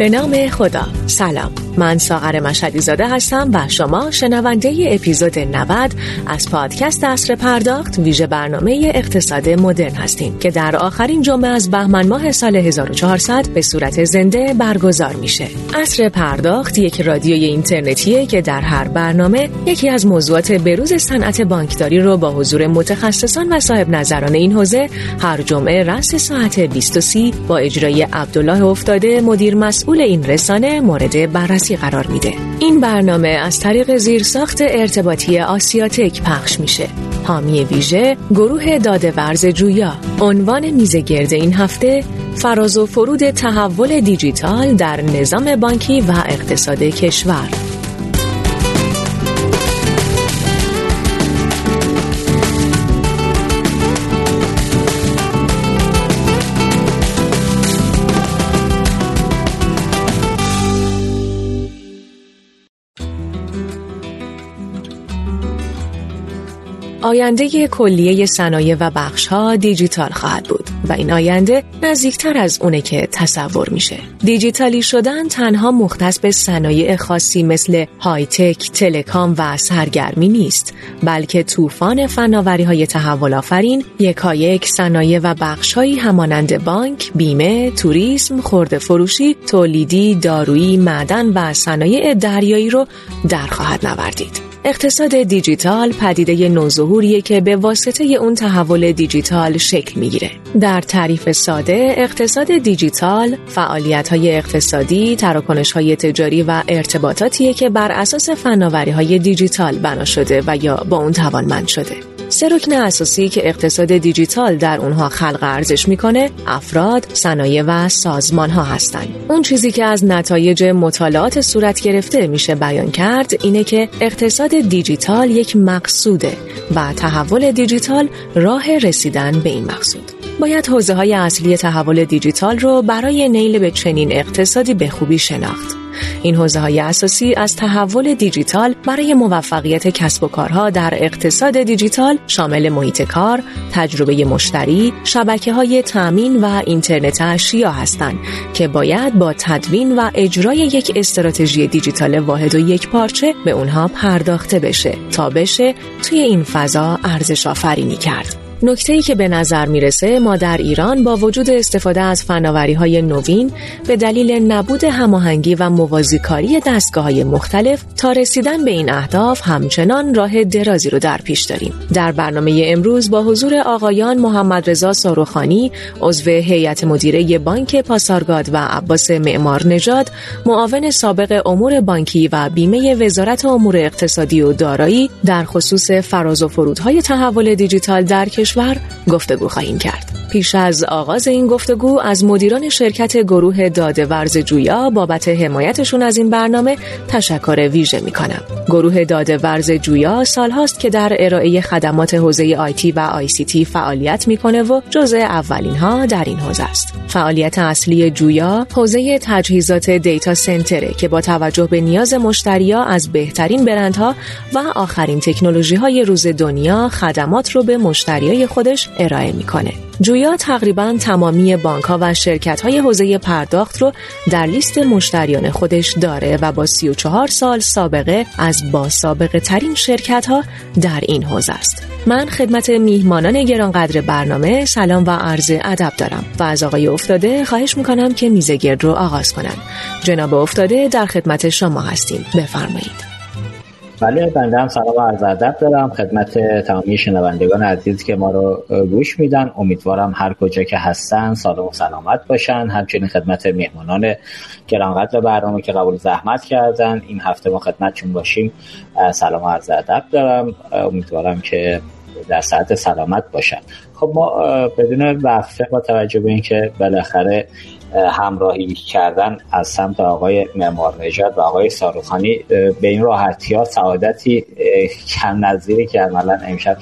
به نام خدا. سلام. من ساغر مشهدی زاده هستم و شما شنونده اپیزود 90 از پادکست اصر پرداخت ویژه برنامه اقتصاد مدرن هستیم که در آخرین جمعه از بهمن ماه سال 1400 به صورت زنده برگزار میشه. اصر پرداخت یک رادیوی اینترنتیه که در هر برنامه یکی از موضوعات بروز صنعت بانکداری رو با حضور متخصصان و صاحب نظران این حوزه هر جمعه رأس ساعت 20 با اجرای عبدالله افتاده مدیر مسئول این رسانه مورد بررسی قرار میده. این برنامه از طریق زیرساخت ارتباطی آسیاتک پخش میشه. حامی ویژه گروه داده ورز جویا عنوان میزه گرد این هفته فراز و فرود تحول دیجیتال در نظام بانکی و اقتصاد کشور آینده کلیه صنایع و ها دیجیتال خواهد بود و این آینده نزدیکتر از اونه که تصور میشه. دیجیتالی شدن تنها مختص به صنایع خاصی مثل های تک، تلکام و سرگرمی نیست، بلکه طوفان فناوری های تحول آفرین یکایک صنایع و بخشهایی همانند بانک، بیمه، توریسم، خورده فروشی، تولیدی، دارویی، معدن و صنایع دریایی رو در خواهد نوردید. اقتصاد دیجیتال پدیده نوظهوریه که به واسطه اون تحول دیجیتال شکل می‌گیره. در تعریف ساده اقتصاد دیجیتال فعالیت های اقتصادی، تراکنش های تجاری و ارتباطاتیه که بر اساس فناوری های دیجیتال بنا شده و یا با اون توانمند شده. سه رکن اساسی که اقتصاد دیجیتال در اونها خلق ارزش می‌کنه افراد، صنایع و سازمان ها هستند. اون چیزی که از نتایج مطالعات صورت گرفته میشه بیان کرد اینه که اقتصاد دیجیتال یک مقصوده و تحول دیجیتال راه رسیدن به این مقصود. باید حوزه های اصلی تحول دیجیتال رو برای نیل به چنین اقتصادی به خوبی شناخت. این حوزه های اساسی از تحول دیجیتال برای موفقیت کسب و کارها در اقتصاد دیجیتال شامل محیط کار، تجربه مشتری، شبکه های تامین و اینترنت اشیا هستند که باید با تدوین و اجرای یک استراتژی دیجیتال واحد و یک پارچه به اونها پرداخته بشه تا بشه توی این فضا ارزش آفرینی کرد. نکته ای که به نظر می‌رسه ما در ایران با وجود استفاده از فناوری های نوین به دلیل نبود هماهنگی و موازیکاری دستگاه های مختلف تا رسیدن به این اهداف همچنان راه درازی رو در پیش داریم. در برنامه امروز با حضور آقایان محمد رضا ساروخانی عضو هیئت مدیره بانک پاسارگاد و عباس معمار نژاد معاون سابق امور بانکی و بیمه وزارت امور اقتصادی و دارایی در خصوص فراز و فرودهای تحول دیجیتال در کشور گفتگو خواهیم کرد. پیش از آغاز این گفتگو از مدیران شرکت گروه داده ورز جویا بابت حمایتشون از این برنامه تشکر ویژه می کنم. گروه داده ورز جویا سالهاست که در ارائه خدمات حوزه آیتی و آی سی تی فعالیت می‌کنه و جزء اولین ها در این حوزه است. فعالیت اصلی جویا حوزه تجهیزات دیتا سنتره که با توجه به نیاز مشتریا از بهترین برندها و آخرین تکنولوژی های روز دنیا خدمات رو به مشتریای خودش ارائه می‌کنه. جویا تقریبا تمامی بانک ها و شرکت های حوزه پرداخت رو در لیست مشتریان خودش داره و با 34 سال سابقه از با سابقه ترین شرکت ها در این حوزه است. من خدمت میهمانان گرانقدر برنامه سلام و عرض ادب دارم و از آقای افتاده خواهش می‌کنم که میزه گرد رو آغاز کنم. جناب افتاده در خدمت شما هستیم. بفرمایید. ولی بنده هم سلام و عرض ادب دارم. خدمت تمامی شنوندگان عزیز که ما رو گوش میدن. امیدوارم هر کجا که هستن سالم و سلامت باشن. همچنین خدمت مهمانان گرانقدر برنامه که قبول زحمت کردن. این هفته ما خدمتشون باشیم. سلام و عرض ادب دارم. امیدوارم که در ساعت سلامت باشن. خب ما بدون وقفه با توجه به اینکه بالاخره همراهی کردن از سمت آقای معمار نژاد و آقای ساروخانی به این راحتی ها سعادتی کم نظیری که عملا امشب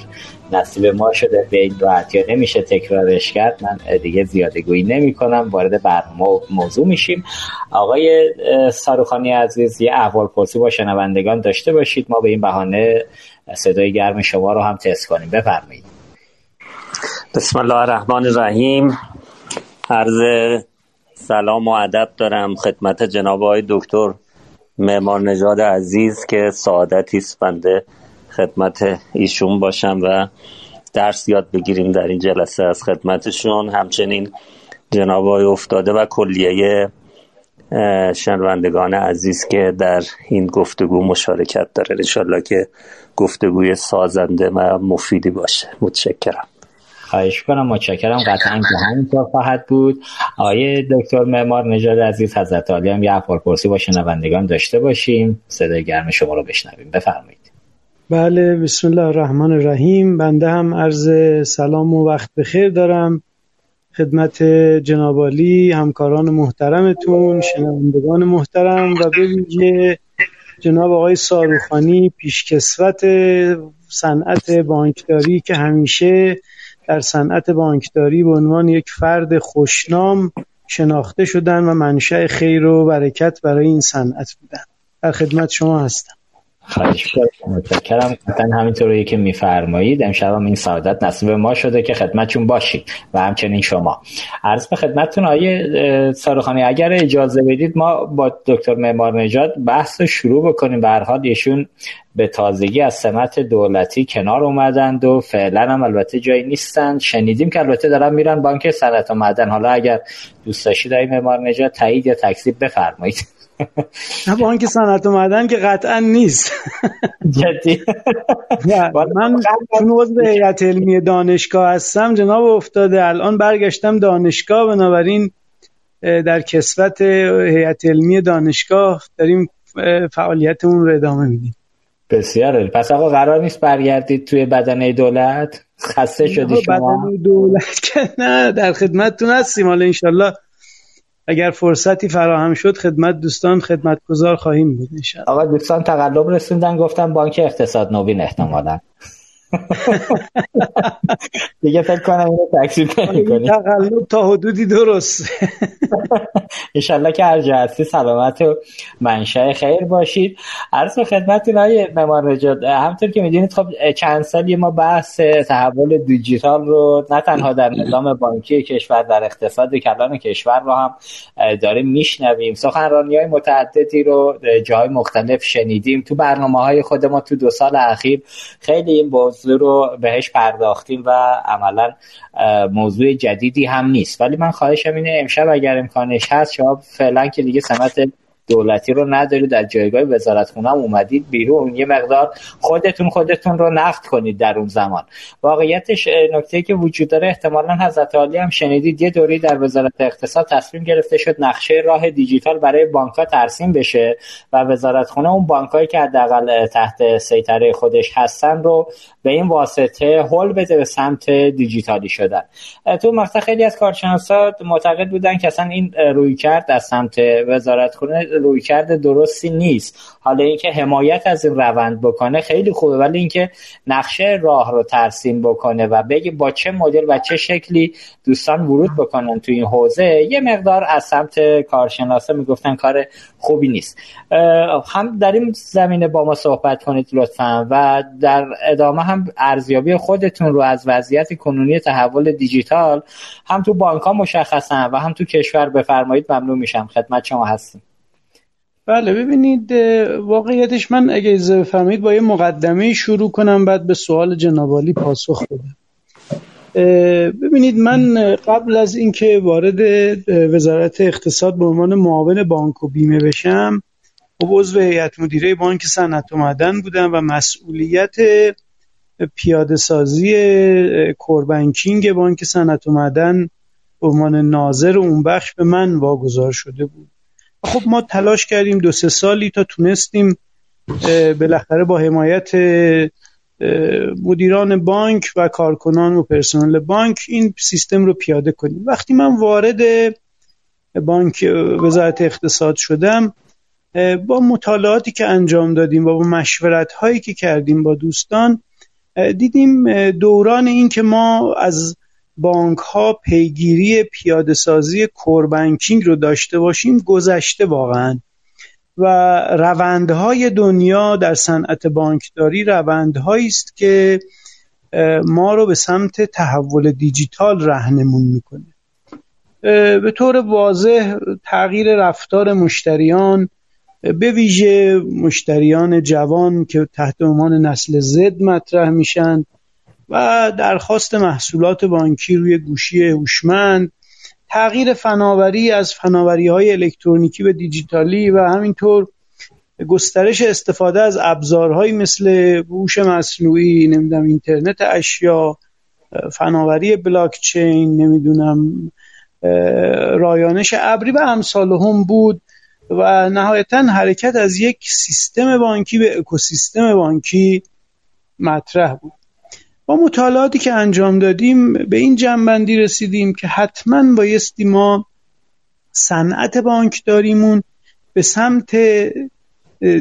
نصیب ما شده به این راحتی نمیشه تکرارش کرد. من دیگه زیاده گویی نمی کنم وارد برنامه موضوع میشیم. آقای ساروخانی عزیز یه احوال پرسی با شنوندگان داشته باشید. ما به این بهانه صدای گرم شما رو هم تست کنیم. بفرمایید. بسم الله الرحمن الرحیم. عرض سلام و ادب دارم. خدمت جناب آقای دکتر معمار نژاد عزیز که سعادتی است بنده خدمت ایشون باشم و درس یاد بگیریم در این جلسه از خدمتشون. همچنین جناب آقای افتاده و کلیه شنوندگان عزیز که در این گفتگو مشارکت داره انشالله که گفتگوی سازنده و مفیدی باشه. متشکرم. خواهش کنم. متشکرم. قطعا که همینطور خواهد بود. آقای دکتر معمار نژاد عزیز حضرت عالی هم یه احوال پرسی با شنوندگان داشته باشیم. صدای گرم شما رو بشنویم. بفرمایید. بله بسم الله الرحمن الرحیم. بنده هم عرض سلام و وقت بخیر دارم. خدمت جنابالی همکاران محترمتون شنوندگان محترم و ویژه جناب آقای ساروخانی پیشکسوت صنعت بانکداری که همیشه در صنعت بانکداری به عنوان یک فرد خوشنام شناخته شدن و منشأ خیر و برکت برای این صنعت بودن. در خدمت شما هستم. خواهش متشکرم. قطعا همینطوری که میفرمایید امشب هم این سعادت نصیب ما شده که خدمتشون باشید و همچنین شما. عرض به خدمتتون آیه سارخانی اگر اجازه بدید ما با دکتر معمار نجات بحث رو شروع بکنیم. به هر ایشون به تازگی از سمت دولتی کنار اومدند و فعلا هم البته جایی نیستند. شنیدیم که البته دارن میرن بانک صنعت و معدن. حالا اگر دوست داشتید آیه معمار نجات تایید یا تکذیب بفرمایید. نه بانک صنعت و معدن که قطعا نیست. جدی. من چون عضو هیئت علمی دانشگاه هستم جناب افتاده الان برگشتم دانشگاه بنابراین در کسوت هیئت علمی دانشگاه داریم فعالیتمون رو ادامه میدیم. بسیار پس آقا قرار نیست برگردید توی بدنه دولت؟ خسته شدی شما. بدنه دولت که نه در خدمتتون هستیم. حالا انشالله اگر فرصتی فراهم شد خدمت دوستان خدمتگزار خواهیم بود آقا دوستان تقلب رسوندن گفتم بانک اقتصاد نوین احتمالا. دیگه فکر کنم اینو تکسیب کنی تقلب تا حدودی درست. انشالله که هر جهتی سلامت و منشأ خیر باشید. عرض به خدمتتون های ممار نجات همطور که می‌دونید خب چند سالی ما بحث تحول دیجیتال رو نه تنها در نظام بانکی کشور در اقتصاد کلان کشور رو هم داریم میشنویم. سخنرانی های متعددی رو جای مختلف شنیدیم. تو برنامه های خود ما تو دو سال اخیر خیلی این موضوع رو بهش پرداختیم و عملا موضوع جدیدی هم نیست. ولی من خواهشم اینه امشب اگر امکانش هست شما فعلا که دیگه سمت دولتی رو ندارید در جایگاه وزارت خونه اومدید بیرون. یه مقدار خودتون خودتون رو نقد کنید در اون زمان. واقعیتش نکته که وجود داره احتمالا حضرت عالی هم شنیدید یه دوری در وزارت اقتصاد تصمیم گرفته شد نقشه راه دیجیتال برای بانک ترسیم بشه و وزارت خونه اون بانکایی که حداقل تحت سیطره خودش هستن رو به این واسطه هول بده به سمت دیجیتالی شدن. تو مقطع خیلی از کارشناسا معتقد بودن که اصلا این روی کرد از سمت وزارت خونه روی کرده درستی نیست. حالا اینکه حمایت از این روند بکنه خیلی خوبه ولی اینکه نقشه راه رو ترسیم بکنه و بگی با چه مدل و چه شکلی دوستان ورود بکنن تو این حوزه یه مقدار از سمت کارشناسا می‌گفتن کار خوبی نیست. هم در این زمینه با ما صحبت کنید لطفا و در ادامه هم ارزیابی خودتون رو از وضعیت کنونی تحول دیجیتال هم تو بانک ها مشخصن و هم تو کشور بفرمایید. ممنون میشم. خدمت شما هستیم بله ببینید واقعیتش من اگه اجازه بفرمایید با یه مقدمه شروع کنم بعد به سوال جنابالی پاسخ بدم. ببینید من قبل از اینکه وارد وزارت اقتصاد به عنوان معاون بانک و بیمه بشم خب عضو هیئت مدیره بانک صنعت و معدن بودم و مسئولیت پیاده سازی کوربنکینگ بانک صنعت و معدن به عنوان ناظر اون بخش به من واگذار شده بود. خب ما تلاش کردیم دو سه سالی تا تونستیم بالاخره با حمایت مدیران بانک و کارکنان و پرسنل بانک این سیستم رو پیاده کنیم. وقتی من وارد بانک وزارت اقتصاد شدم با مطالعاتی که انجام دادیم و با مشورت هایی که کردیم با دوستان دیدیم دوران این که ما از بانک ها پیگیری پیاده سازی کوربنکینگ رو داشته باشیم گذشته واقعا. و روندهای دنیا در صنعت بانکداری روندهایی است که ما رو به سمت تحول دیجیتال رهنمون می‌کنه. به طور واضح تغییر رفتار مشتریان به ویژه مشتریان جوان که تحت عنوان نسل زد مطرح میشن. و درخواست محصولات بانکی روی گوشی هوشمند تغییر فناوری از فناوری های الکترونیکی به دیجیتالی و همینطور گسترش استفاده از ابزارهایی مثل هوش مصنوعی نمی‌دونم اینترنت اشیا فناوری بلاکچین نمی‌دونم رایانش ابری و امثال هم بود و نهایتا حرکت از یک سیستم بانکی به اکوسیستم بانکی مطرح بود. با مطالعاتی که انجام دادیم به این جنبندی رسیدیم که حتما بایستی ما صنعت بانکداریمون به سمت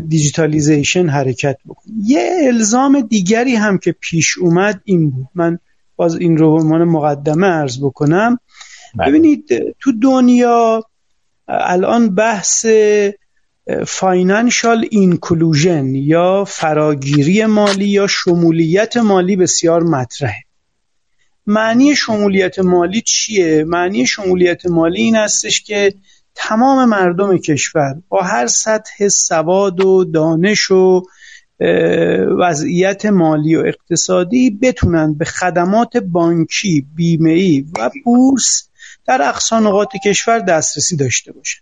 دیجیتالیزیشن حرکت بکنیم یه الزام دیگری هم که پیش اومد این بود. من باز این رو به عنوان مقدمه ارز بکنم. بله. ببینید تو دنیا الان بحث فاینانشال اینکلوژن یا فراگیری مالی یا شمولیت مالی بسیار مطرحه معنی شمولیت مالی چیه؟ معنی شمولیت مالی این هستش که تمام مردم کشور با هر سطح سواد و دانش و وضعیت مالی و اقتصادی بتونن به خدمات بانکی، بیمه‌ای و بورس در اقصا نقاط کشور دسترسی داشته باشن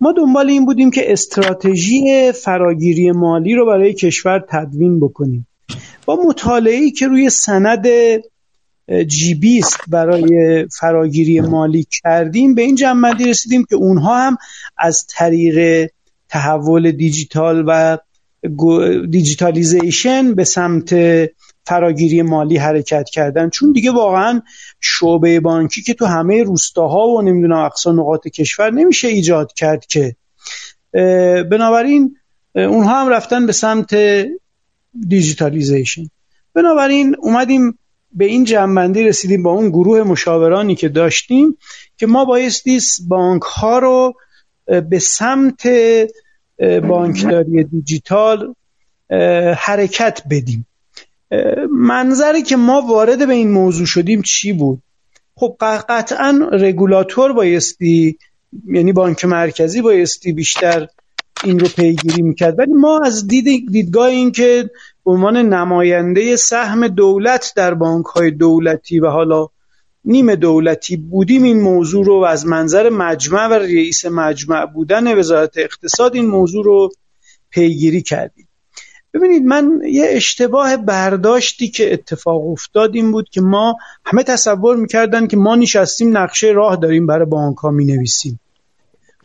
ما دنبال این بودیم که استراتژی فراگیری مالی رو برای کشور تدوین بکنیم. با مطالعه‌ای که روی سند جی بیست برای فراگیری مالی کردیم به این جنبندی رسیدیم که اونها هم از طریق تحول دیجیتال و digitalization به سمت فراگیری مالی حرکت کردن. چون دیگه واقعا شعبه بانکی که تو همه روستاها و نمی‌دونم اقصا نقاط کشور نمیشه ایجاد کرد که. بنابراین اونها هم رفتن به سمت digitalization. بنابراین اومدیم به این جمع‌بندی رسیدیم با اون گروه مشاورانی که داشتیم که ما بایستی بانک ها رو به سمت بانکداری دیجیتال حرکت بدیم. منظری که ما وارد به این موضوع شدیم چی بود؟ خب قطعا رگولاتور بایستی یعنی بانک مرکزی بایستی بیشتر این رو پیگیری می‌کرد. ولی ما از دید دیدگاه این که به عنوان نماینده سهم دولت در بانک های دولتی و حالا نیم دولتی بودیم این موضوع رو و از منظر مجمع و رئیس مجمع بودن وزارت اقتصاد این موضوع رو پیگیری کردیم. ببینید من یه اشتباه برداشتی که اتفاق افتاد این بود که ما همه تصور می‌کردن که ما نشستیم نقشه راه داریم برای بانک ها می نویسیم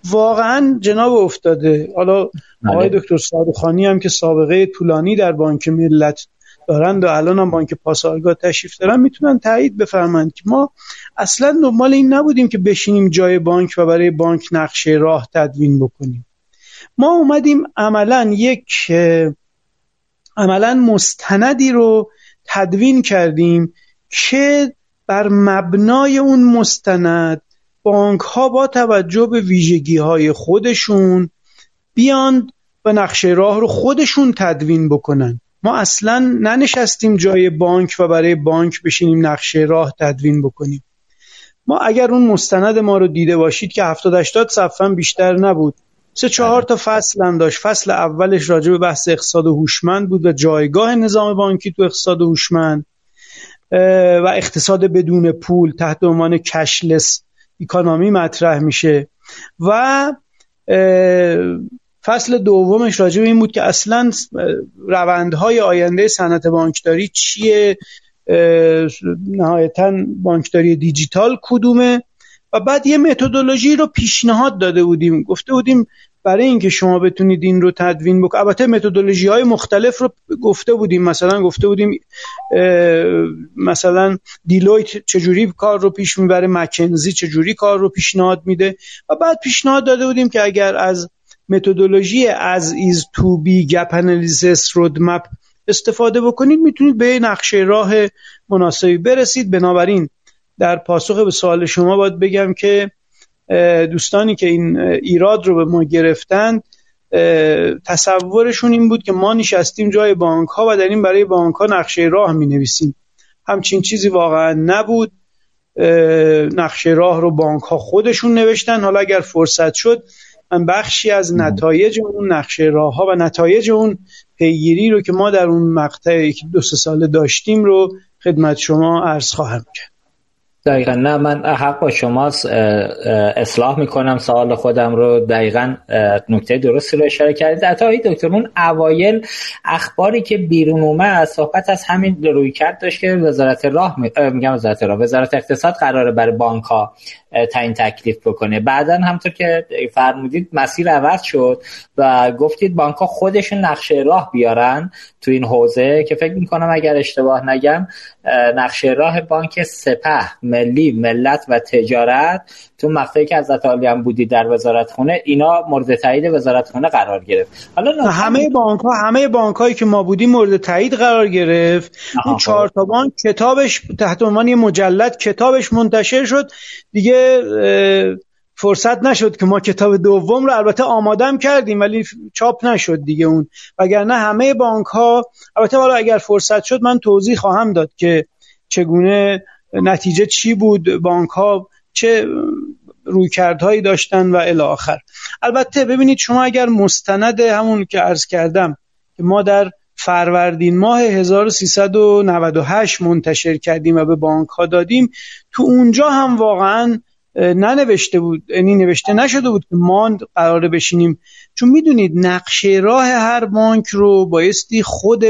واقعا جناب افتاده. حالا آقای بله. دکتر صادقانی هم که سابقه طولانی در بانک ملت دارند و الان هم بانک پاسارگاه تشریف دارن می‌تونن تایید بفرمایند که ما اصلا دنبال این نبودیم که بشینیم جای بانک و برای بانک نقشه راه تدوین بکنیم. ما اومدیم عملا یک عملا مستندی رو تدوین کردیم که بر مبنای اون مستند بانک ها با توجه به ویژگی های خودشون بیان و نقشه راه رو خودشون تدوین بکنن. ما اصلا ننشستیم جای بانک و برای بانک بشینیم نقشه راه تدوین بکنیم. ما اگر اون مستند ما رو دیده باشید که 70 80 صفحه بیشتر نبود سه چهار تا فصل هم داشت. فصل اولش راجع به بحث اقتصاد هوشمند بود و جایگاه نظام بانکی تو اقتصاد هوشمند و اقتصاد بدون پول تحت عنوان کشلس اکانومی مطرح میشه. و فصل دومش راجع به این بود که اصلا روندهای آینده صنعت بانکداری چیه؟ نهایتا بانکداری دیجیتال کدومه؟ و بعد یه متدولوژی رو پیشنهاد داده بودیم. گفته بودیم برای اینکه شما بتونید این رو تدوین بکنید البته متدولوژی های مختلف رو گفته بودیم. مثلا گفته بودیم مثلا Deloitte چجوری کار رو پیش می‌بره McKinsey چجوری کار رو پیشنهاد میده و بعد پیشنهاد داده بودیم که اگر از متدولوژی از as is to be gap analysis roadmap استفاده بکنید می‌تونید به نقشه راه مناسبی برسید. بنابراین در پاسخ به سوال شما باید بگم که دوستانی که این ایراد رو به ما گرفتن تصورشون این بود که ما نشستیم جای بانک ها و در این برای بانک ها نقشه راه می نویسیم همچین چیزی واقعا نبود. نقشه راه رو بانک ها خودشون نوشتن. حالا اگر فرصت شد من بخشی از نتایج اون نقشه راه ها و نتایج اون پیگیری رو که ما در اون مقطع دو سه ساله داشتیم رو خدمت شما عرض خواهم کرد. دقیقا. نه من حق با شماست اصلاح می‌کنم سوال خودم رو دقیقا نکته درستی رو اشاره کردید. حتی دکتر اون اوایل اخباری که بیرون اومد صحبت از همین روی کرد داشت که وزارت راه میگم وزارت راه وزارت اقتصاد قراره برای بانک ها تعیین تکلیف بکنه. بعدا همطور که فرمودید مسیر عوض شد و گفتید بانک ها خودشون نقشه راه بیارن تو این حوزه که فکر می‌کنم اگر اشتباه نگم نقشه راه بانک سپه ملی ملت و تجارت تو مقطعی که از عالی هم بودی در وزارت خونه اینا مورد تایید وزارت خونه قرار گرفت. حالا همه بانک ها همه بانک هایی که ما بودیم مورد تایید قرار گرفت. اون چهار تا بانک کتابش تحت عنوان مجلد کتابش منتشر شد. دیگه فرصت نشد که ما کتاب دوم رو البته آمادم کردیم ولی چاپ نشد دیگه اون. وگرنه همه بانک ها البته حالا اگر فرصت شد من توضیح خواهم داد که چگونه نتیجه چی بود؟ بانک ها چه رویکردهایی داشتن و الی آخر. البته ببینید شما اگر مستند همون که عرض کردم که ما در فروردین ماه 1398 منتشر کردیم و به بانک ها دادیم تو اونجا هم واقعا ننوشته بود یعنی نوشته نشده بود که ما قراره بشینیم. چون می‌دونید نقشه راه هر بانک رو بایستی خود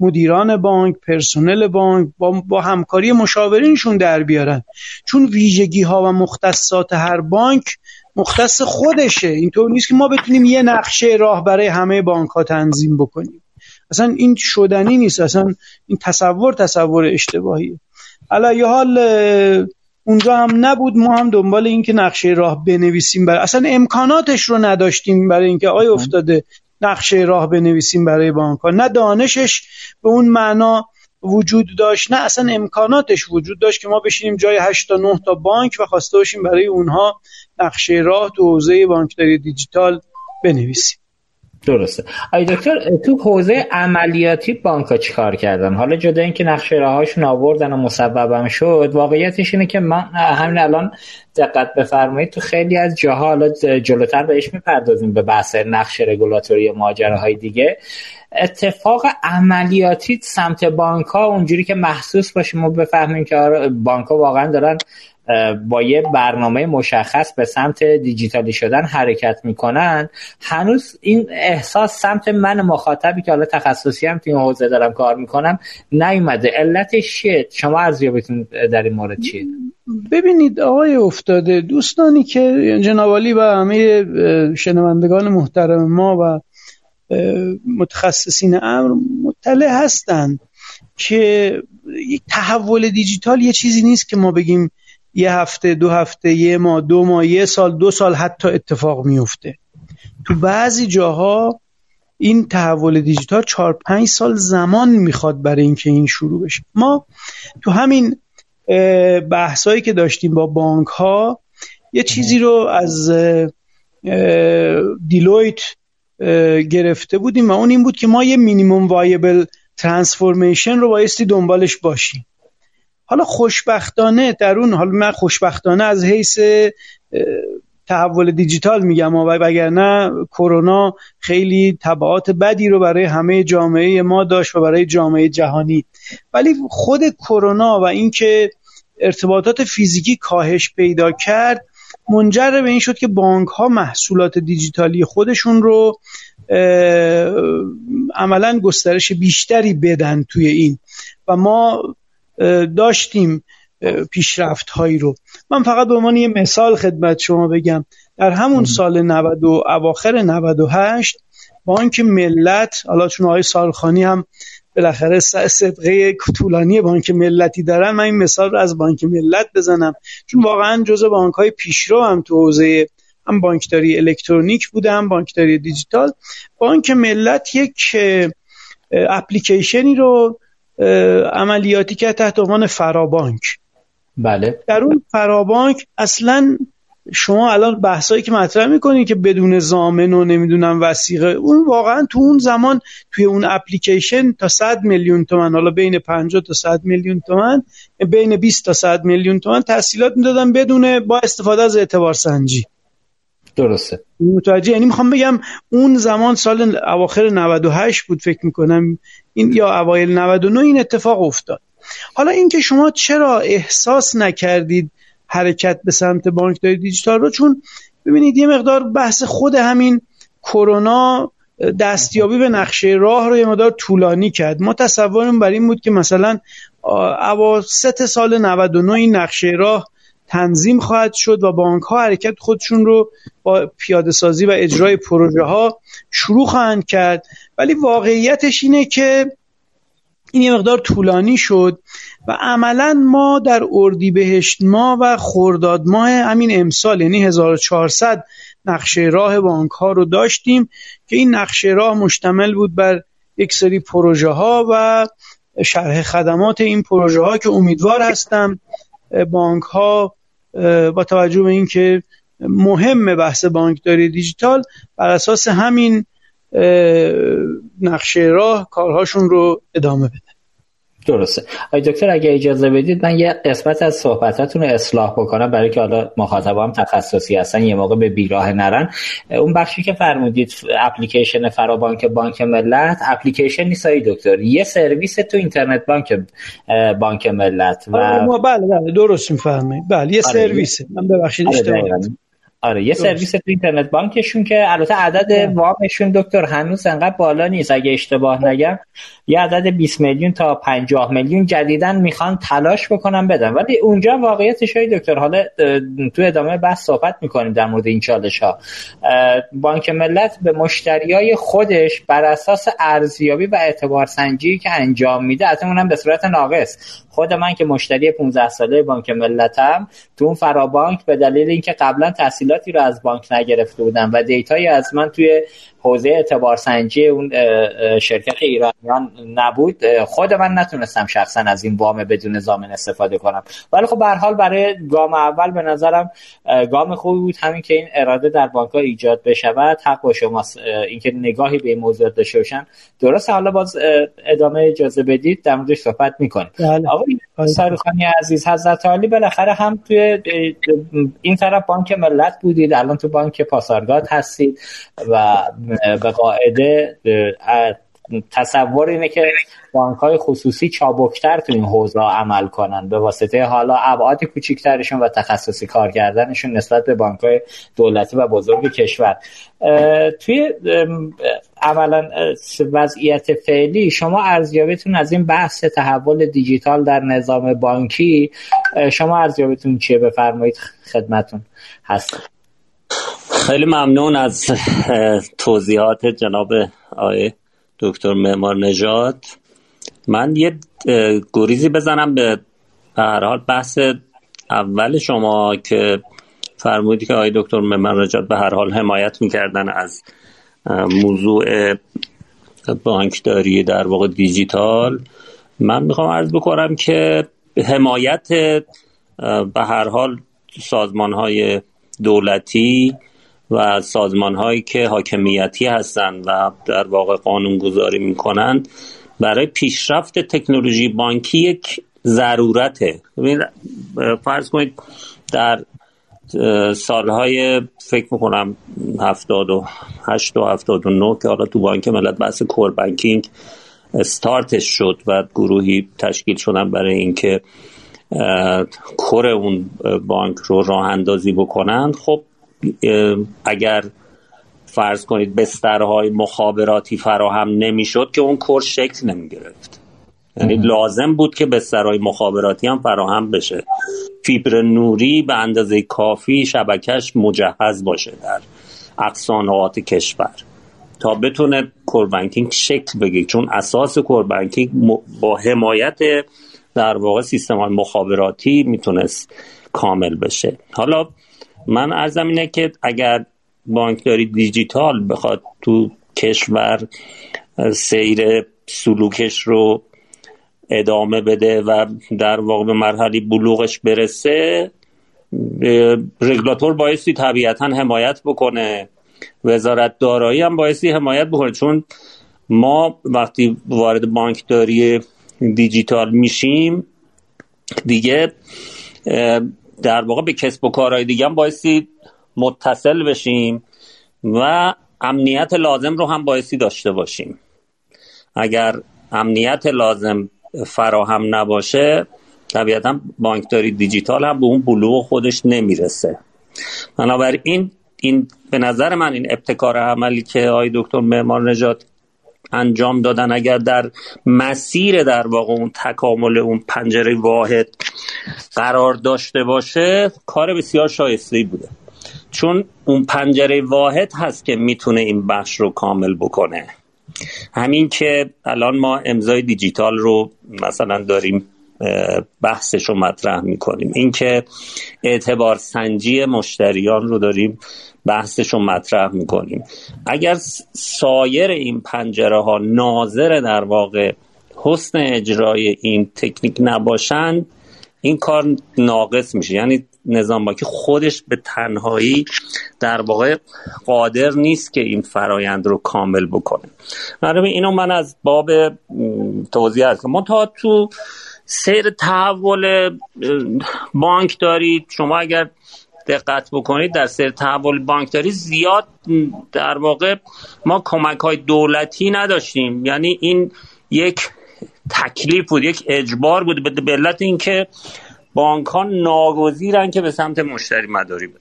مدیران بانک پرسنل بانک با, با همکاری مشاورینشون در بیارن. چون ویژگی ها و مختصات هر بانک مختص خودشه. اینطور نیست که ما بتونیم یه نقشه راه برای همه بانک ها تنظیم بکنیم. اصلا این شدنی نیست. اصلا این تصور تصور اشتباهیه. یه حال اونجا هم نبود. ما هم دنبال این که نقشه راه بنویسیم برای اصلا امکاناتش رو نداشتیم برای اینکه آیا افتاده نقشه راه بنویسیم برای بانک ها نه دانشش به اون معنا وجود داشت نه اصلا امکاناتش وجود داشت که ما بشینیم جای 8 تا 9 تا بانک و خواسته باشیم برای اونها نقشه راه تو حوزه بانکداری دیجیتال بنویسیم. درسته. آی دکتر تو حوزه عملیاتی بانک ها چیکار کردن؟ حالا جدا اینکه نقشه راهاشون آوردن و مسببم شد واقعیتش اینه که من همین الان دقت بفرمایید تو خیلی از جاها حالا جلوتر بهش می‌پردازیم به بحث نقش رگولاتوری ماجراهای دیگه. اتفاق عملیاتی سمت بانک ها اونجوری که محسوس باشه ما بفهمیم که آره بانک ها واقعا دارن با یه برنامه مشخص به سمت دیجیتالی شدن حرکت می‌کنن. هنوز این احساس سمت من مخاطبی که حالا تخصصی هم تو این حوزه دارم کار می‌کنم نیومده. علتش چیه شما ارزیابیتون در این مورد چیه ببینید آقای افتاده دوستانی که جنابالی و همه شنوندگان محترم ما و متخصصین امر مطلع هستند که یک تحول دیجیتال یه چیزی نیست که ما بگیم یه هفته دو هفته یه ماه دو ماه یه سال دو سال حتی اتفاق میفته تو بعضی جاها این تحول دیجیتال چهار پنج سال زمان می‌خواد برای اینکه این شروع بشه. ما تو همین بحثایی که داشتیم با بانک ها یه چیزی رو از Deloitte گرفته بودیم و اون این بود که ما یه minimum viable transformation رو بایستی دنبالش باشیم. حالا خوشبختانه در اون حالا من خوشبختانه از حیث تحول دیجیتال میگم و وگرنه کرونا خیلی تبعات بدی رو برای همه جامعه ما داشت و برای جامعه جهانی. ولی خود کرونا و اینکه ارتباطات فیزیکی کاهش پیدا کرد منجر به این شد که بانک ها محصولات دیجیتالی خودشون رو عملا گسترش بیشتری بدن توی این. و ما داشتیم پیشرفت هایی رو. من فقط به عنوان یه مثال خدمت شما بگم. در همون سال 90 و اواخر 98 بانک ملت حالا چون آقای سالخانی هم بالاخره صدقه طولانی بانک ملتی دارن من این مثال رو از بانک ملت بزنم. چون واقعا جزء بانک های پیشرو هم تو حوزه هم بانکداری الکترونیک بوده هم بانکداری دیجیتال. بانک ملت یک اپلیکیشنی رو عملیاتی که تحت عنوان فرابانک. بله. در اون فرابانک اصلا شما الان بحثایی که مطرح می‌کنید که بدون زامن و نمی‌دونم وسیقه اون واقعا تو اون زمان توی اون اپلیکیشن تا 100 میلیون تومن حالا بین 50 تا 100 میلیون تومن بین 20 تا 100 میلیون تومن تحصیلات می‌دادن بدون با استفاده از اعتبار سنجی. درسته. متوجه یعنی می‌خوام بگم اون زمان سال اواخر 98 بود فکر می‌کنم این یا اوایل 99 این اتفاق افتاد. حالا اینکه شما چرا احساس نکردید حرکت به سمت بانکداری دیجیتال رو؟ چون ببینید یه مقدار بحث خود همین کرونا دستیابی به نقشه راه رو یه مقدار طولانی کرد. ما تصورمون بر این بود که مثلا اواسط سال 99 این نقشه راه تنظیم خواهد شد و بانک ها حرکت خودشون رو با پیاده سازی و اجرای پروژه ها شروع خواهند کرد. ولی واقعیتش اینه که این یه مقدار طولانی شد و عملا ما در اردیبهشت ماه و خرداد ماه همین امسال یعنی 1400 نقشه راه بانک ها رو داشتیم که این نقشه راه مشتمل بود بر یک سری پروژه ها و شرح خدمات این پروژه ها که امیدوار هستم بانک ها با توجه به اینکه مهم بحث بانکداری دیجیتال بر اساس همین نقشه راه کارهاشون رو ادامه بده. درسته. آی دکتر اگه اجازه بدید من یه قسمت از صحبتاتون رو اصلاح بکنم برای که حالا هم تخصصی هستن یه موقع به بیراه نرن. اون بخشی که فرمودید اپلیکیشن فرابانک بانک ملت اپلیکیشن نیست آی دکتر. یه سرویس تو اینترنت بانک بانک ملت و آره بله بله درست میفرمایید. بله یه آره سرویسه. من ببخشید آره اشتباه آره یه سرویس تو اینترنت بانکشون که البته عدد وامشون دکتر هنوز انقدر بالا نیست اگه اشتباه نگم. یه عدد 20 میلیون تا 50 میلیون جدیدن می‌خوان تلاش بکنن بدن. ولی اونجا واقعیتش های دکتر حالا تو ادامه بحث صحبت می‌کنیم در مورد این چالش ها بانک ملت به مشتری های خودش بر اساس ارزیابی و اعتبار سنجی که انجام میده از اونم به صورت ناقص. خود من که مشتری 15 ساله بانک ملتم تو اون فرابانک به دلیل اینکه قبلا تحصیلاتی رو از بانک نگرفته بودم و دیتایی از من توی حوزه اعتبار سنجی اون شرکت ایرانیان نبود. خود من نتونستم شخصا از این وام بدون زامن استفاده کنم. ولی خب به حال برای گام اول به نظرم گام خوبی بود. همین که این اراده در بانک ها ایجاد بشود حق با شماست. اینکه نگاهی به این موضوع داشته باشن. درست حالا باز ادامه اجازه بدید در موردش صحبت می‌کنیم. بله. آقای ساروخانی عزیز حضرت عالی بالاخره هم توی این طرف بانک ملت بودید الان تو بانک پاسارگاد هستید و به قاعده تصور اینه که بانک های خصوصی چابکتر تو این حوزه عمل کنن. به واسطه حالا ابعاد کوچیکترشون و تخصصی کار کردنشون نسبت به بانک های دولتی و بزرگ کشور. توی اولا وضعیت فعلی شما ارزیابیتون از این بحث تحول دیجیتال در نظام بانکی شما ارزیابیتون چیه؟ بفرمایید خدمتون. هست. خیلی ممنون از توضیحات جناب آقای دکتر معمار نجات من یه گریزی بزنم به هر حال بحث اول شما که فرمودی که آقای دکتر معمار نجات به هر حال حمایت می‌کردن از موضوع بانکداری در واقع دیجیتال. من می‌خوام عرض بکنم که حمایت به هر حال سازمان های دولتی و سازمان هایی که حاکمیتی هستند و در واقع قانون گذاری می‌کنند برای پیشرفت تکنولوژی بانکی یک ضرورته. فرض کنید در سالهای فکر می‌کنم هفتاد و هشت و هفتاد و نو که حالا تو بانک ملت بحث کور بانکینگ استارتش شد و گروهی تشکیل شدن برای اینکه کور اون بانک رو راه اندازی بکنند خب اگر فرض کنید بسترهای مخابراتی فراهم نمی‌شد که اون کور شکل نمی گرفت یعنی لازم بود که بسترهای مخابراتی هم فراهم بشه. فیبر نوری به اندازه کافی شبکش مجهز باشه در اقصانعات کشور. تا بتونه کوربانکینگ شکل بگیره چون اساس کوربانکینگ با حمایت در واقع سیستم های مخابراتی می‌تونست کامل بشه. حالا من ارزم اینه که اگر بانکداری دیجیتال بخواد تو کشور سیر سلوکش رو ادامه بده و در واقع به مرحله بلوغش برسه رگولاتور بایستی طبیعتا حمایت بکنه. وزارت دارایی هم بایستی حمایت بکنه. چون ما وقتی وارد بانکداری دیجیتال میشیم دیگه در واقع به کسب و کارهای دیگه هم بایستی متصل بشیم و امنیت لازم رو هم بایستی داشته باشیم. اگر امنیت لازم فراهم نباشه طبیعتا بانکداری دیجیتال هم به اون بلوغ خودش نمی‌رسه. بنابراین این به نظر من این ابتکار عملی که آقای دکتر معمار نجات انجام دادن. اگر در مسیر در واقع اون تکامل اون پنجره واحد قرار داشته باشه کار بسیار شایسته بوده. چون اون پنجره واحد هست که می‌تونه این بخش رو کامل بکنه. همین که الان ما امضای دیجیتال رو مثلا داریم بحثش رو مطرح می‌کنیم. اینکه اعتبار سنجی مشتریان رو داریم بحثش رو مطرح می‌کنیم. اگر سایر این پنجره ها ناظر در واقع حسن اجرای این تکنیک نباشند این کار ناقص میشه. یعنی نظام بانکی خودش به تنهایی در واقع قادر نیست که این فرایند رو کامل بکنه. برای اینو من از باب توضیح هست من تا تو سیر تحول بانک دارید. شما اگر دقت بکنید در سیر تحول بانکداری زیاد در واقع ما کمک های دولتی نداشتیم. یعنی این یک تکلیف بود یک اجبار بود به علت اینکه بانک ها ناگزیرن که به سمت مشتری مداری برن.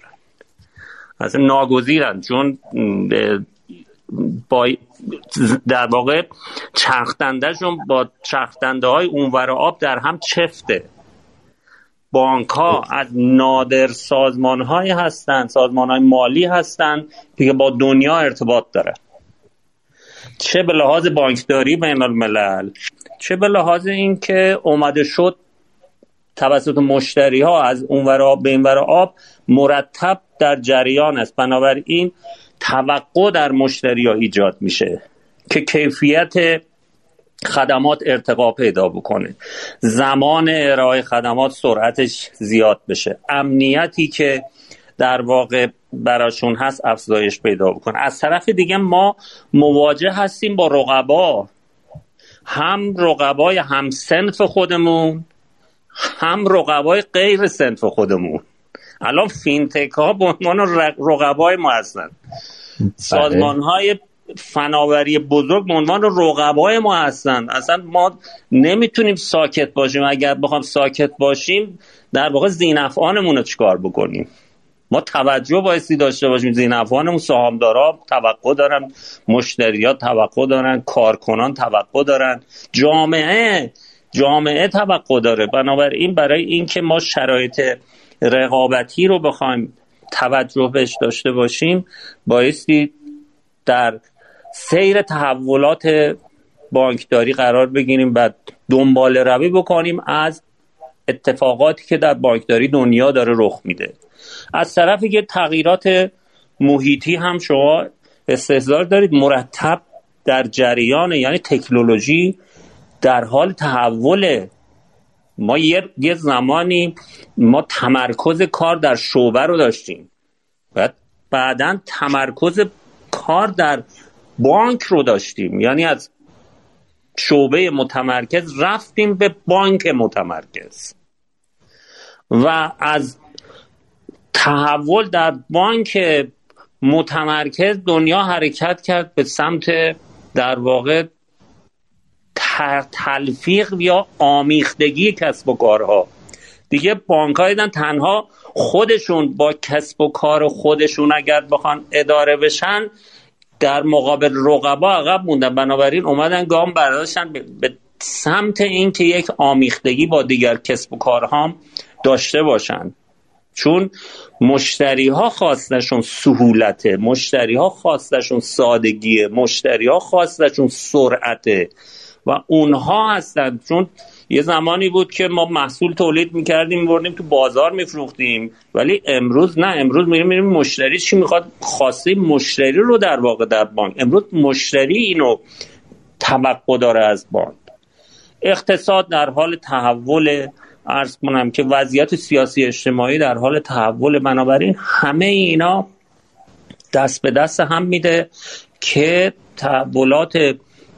اصلا ناگزیرن چون با در واقع چرخدندهشون با چرخدنده های اونور آب در هم چفته. بانک ها از نادر سازمان های هستند سازمان های مالی هستند که با دنیا ارتباط داره. چه به لحاظ بانکداری بین الملل چه به لحاظ اینکه اومده شد توسط مشتری ها از اونور آب به اینور آب مرتب در جریان است. بنابراین توقع در مشتری ها ایجاد میشه که کیفیت خدمات ارتقا پیدا بکنه. زمان ارائه خدمات سرعتش زیاد بشه. امنیتی که در واقع براشون هست افزایش پیدا بکنه. از طرف دیگه ما مواجه هستیم با رقبا. هم رقبای هم سنف خودمون هم رقبای غیر سنف خودمون. الان فینتک ها به عنوان رقبای ما هستن. بله. سازمان های فناوری بزرگ به عنوان رقبای ما هستن اصلا ما نمی‌تونیم ساکت باشیم. اگر بخوام ساکت باشیم در واقع زینفعانمون رو چیکار بکنیم؟ ما توجه بایستی داشته باشیم. زینفعانمون سهامدارا توقع دارن مشتریات توقع دارن کارکنان توقع دارن. جامعه جامعه توقع داره. بنابراین برای اینکه ما شرایط رقابتی رو بخوایم توجه بهش داشته باشیم بایستی در سیر تحولات بانکداری قرار بگیریم و دنبال روی بکنیم از اتفاقاتی که در بانکداری دنیا داره رخ میده. از طرف یه تغییرات محیطی هم شما استحضار دارید. مرتب در جریان یعنی تکنولوژی در حال تحول. ما یه, زمانی ما تمرکز کار در شعبه رو داشتیم. بعد بعدا تمرکز کار در بانک رو داشتیم. یعنی از شعبه متمرکز رفتیم به بانک متمرکز. و از تحول در بانک متمرکز دنیا حرکت کرد به سمت در واقع تلفیق یا آمیختگی کسب و کارها. دیگه بانک تنها خودشون با کسب و کار خودشون اگر بخوان اداره بشن در مقابل رقبا عقب موندن. بنابراین اومدن گام برداشتن به سمت اینکه یک آمیختگی با دیگر کسب و کارها داشته باشن. چون مشتری ها خواستشون سهولته مشتری ها خواستشون سادگیه مشتری ها خواستشون سرعته و اونها هستند چون یه زمانی بود که ما محصول تولید می‌کردیم میبردیم تو بازار میفروختیم. ولی امروز نه امروز میریم میریم مشتری. چی می‌خواد؟ خواسته مشتری رو در واقع در بانک. امروز مشتری اینو توقع داره از بانک. اقتصاد در حال تحول ارز کنم که وضعیت سیاسی اجتماعی در حال تحول. بنابراین همه اینا دست به دست هم میده که تحولات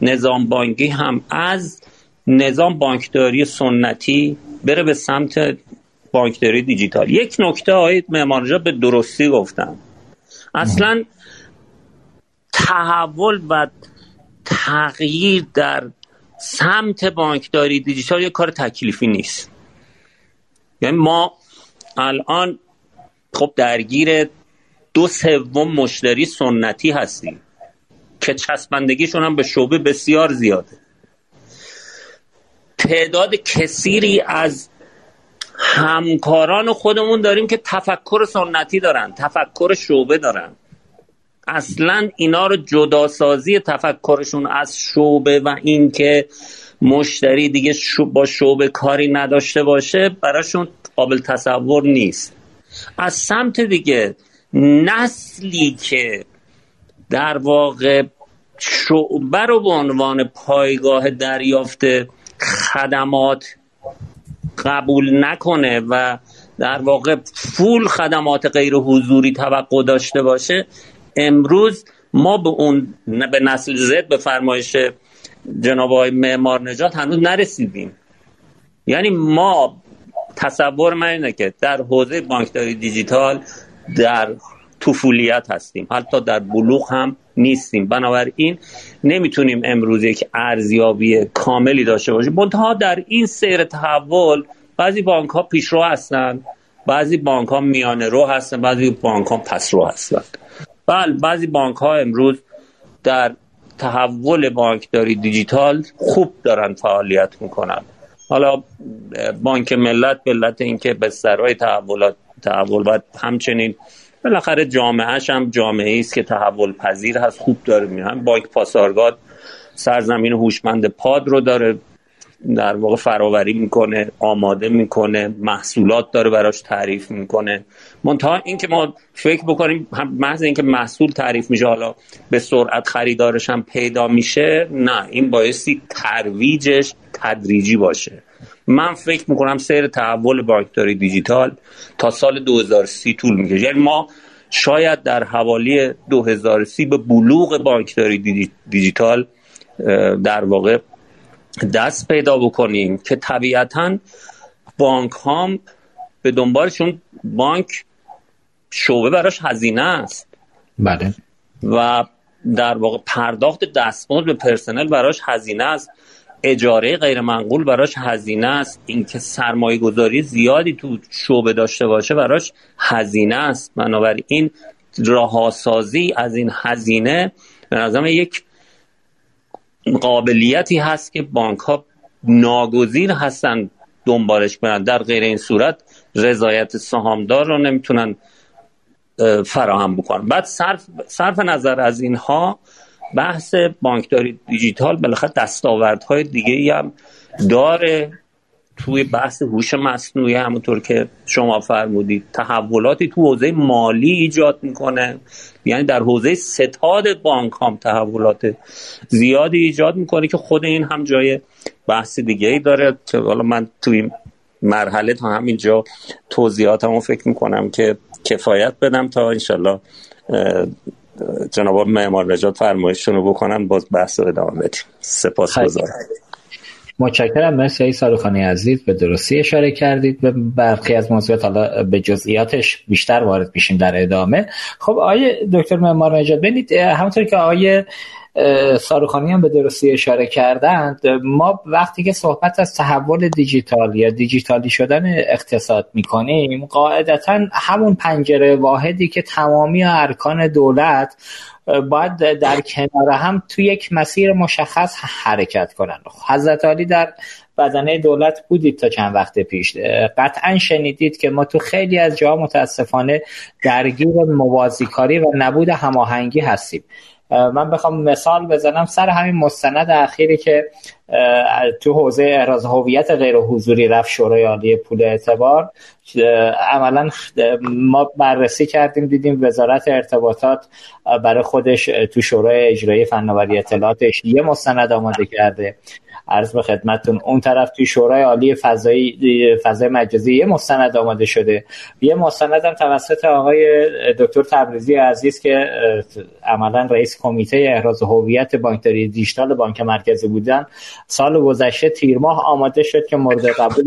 نظام بانکی هم از نظام بانکداری سنتی بره به سمت بانکداری دیجیتال. یک نکته های معمارجا به درستی گفتم. اصلا تحول و تغییر در سمت بانکداری دیجیتال یک کار تکلیفی نیست. یعنی ما الان خب درگیر دو سوم مشتری سنتی هستیم که چسبندگیشون هم به شعبه بسیار زیاده. تعداد کثیری از همکاران خودمون داریم که تفکر سنتی دارن تفکر شعبه دارن. اصلا اینا رو جداسازی تفکرشون از شعبه و اینکه مشتری دیگه با شعبه کاری نداشته باشه براشون قابل تصور نیست. از سمت دیگه نسلی که در واقع شعبه رو به عنوان پایگاه دریافت خدمات قبول نکنه و در واقع فول خدمات غیر حضوری توقع داشته باشه امروز ما به اون به نسل زد به فرمایش جناب آقای معمار نجات هنوز نرسیدیم. یعنی ما تصور من اینه که در حوزه بانکداری دیجیتال در طفولیت هستیم. حتی در بلوغ هم نیستیم. بنابراین نمی‌تونیم امروز یک ارزیابی کاملی داشته باشیم. منتها در این سیر تحول بعضی بانک ها پیشرو هستن بعضی بانک ها میانه رو هستن بعضی بانک ها پس رو هستن. بله بعضی بانک ها امروز در تحول بانکداری دیجیتال خوب دارن فعالیت می‌کنن. حالا بانک ملت ملت اینکه به سرای تحولات تحول باید همچنین بالاخره جامعهش هم جامعه است که تحول پذیر هست خوب داره میان بانک پاسارگاد سرزمین هوشمند پاد رو داره در واقع فراوری می‌کنه آماده می‌کنه محصولات داره براش تعریف می‌کنه. منتها اینکه ما فکر بکنیم محض اینکه محصول تعریف میشه حالا به سرعت خریدارش هم پیدا میشه نه این بایستی ترویجش تدریجی باشه. من فکر می‌کنم سیر تحول بانکداری دیجیتال تا سال 2030 طول می‌کشه. یعنی ما شاید در حوالی 2030 به بلوغ بانکداری دیجیتال در واقع دست پیدا بکنیم که طبیعتا بانک هم به دنبالشون بانک شعبه براش هزینه است. بله. و در واقع پرداخت دستمزد به پرسنل براش هزینه است. اجاره غیر منقول براش هزینه است. اینکه سرمایه گذاری زیادی تو شعبه داشته باشه براش هزینه است. بنابراین رهاسازی از این هزینه به نظرم یک قابلیتی هست که بانک ها ناگزیر هستن دنبالش برن. در غیر این صورت رضایت سهامدار رو نمی‌تونن فراهم بکنن. بعد صرف, صرف نظر از اینها بحث بانکداری دیجیتال بالاخره دستاوردهای دیگه ای هم داره توی بحث هوش مصنوعی. همونطور که شما فرمودید تحولاتی تو حوزه مالی ایجاد می‌کنه. یعنی در حوزه ستاد بانک هم تحولات زیادی ایجاد می‌کنه که خود این هم جای بحث دیگه ای داره. که حالا من توی مرحله تا همینجا توضیحاتمو فکر می‌کنم که کفایت بدم تا انشالله جناب معمار نجات فرمایششون رو بکنن باز بحث رو ادامه بدیم. سپاس گذارم متشکرم. مرسی ای سالخانی عزیز به درستی اشاره کردید. به برخی از موضوعات حالا به جزئیاتش بیشتر وارد میشیم در ادامه. خب آیه دکتر معمار نجات ببینید همونطور که آیه ساروخانی هم به درستی اشاره کردند ما وقتی که صحبت از تحول دیجیتال یا دیجیتالی شدن اقتصاد می‌کنیم قاعدتا همون پنجره واحدی که تمامی ارکان دولت باید در کنار هم تو یک مسیر مشخص حرکت کنن. حضرت علی در بدنه دولت بودید تا چند وقت پیش. قطعا شنیدید که ما تو خیلی از جاها متاسفانه درگیر موازیکاری و نبود هماهنگی هستیم. من بخوام مثال بزنم سر همین مستند اخیری که تو حوزه احراز هویت غیر حضوری رفت شورای عالی پول اعتبار. عملا ما بررسی کردیم دیدیم وزارت ارتباطات برای خودش تو شورای اجرایی فناوری اطلاعاتش یه مستند آماده کرده. عرض به خدمتتون. اون طرف توی شورای عالی فضایی فضای مجازی یه مستند آماده شده. یه مستند هم توسط آقای دکتر تبریزی عزیز که عملا رئیس کمیته احراز هویت بانکداری دیجیتال بانک مرکزی بودن. سال گذشته تیر ماه آماده شد که مورد قبول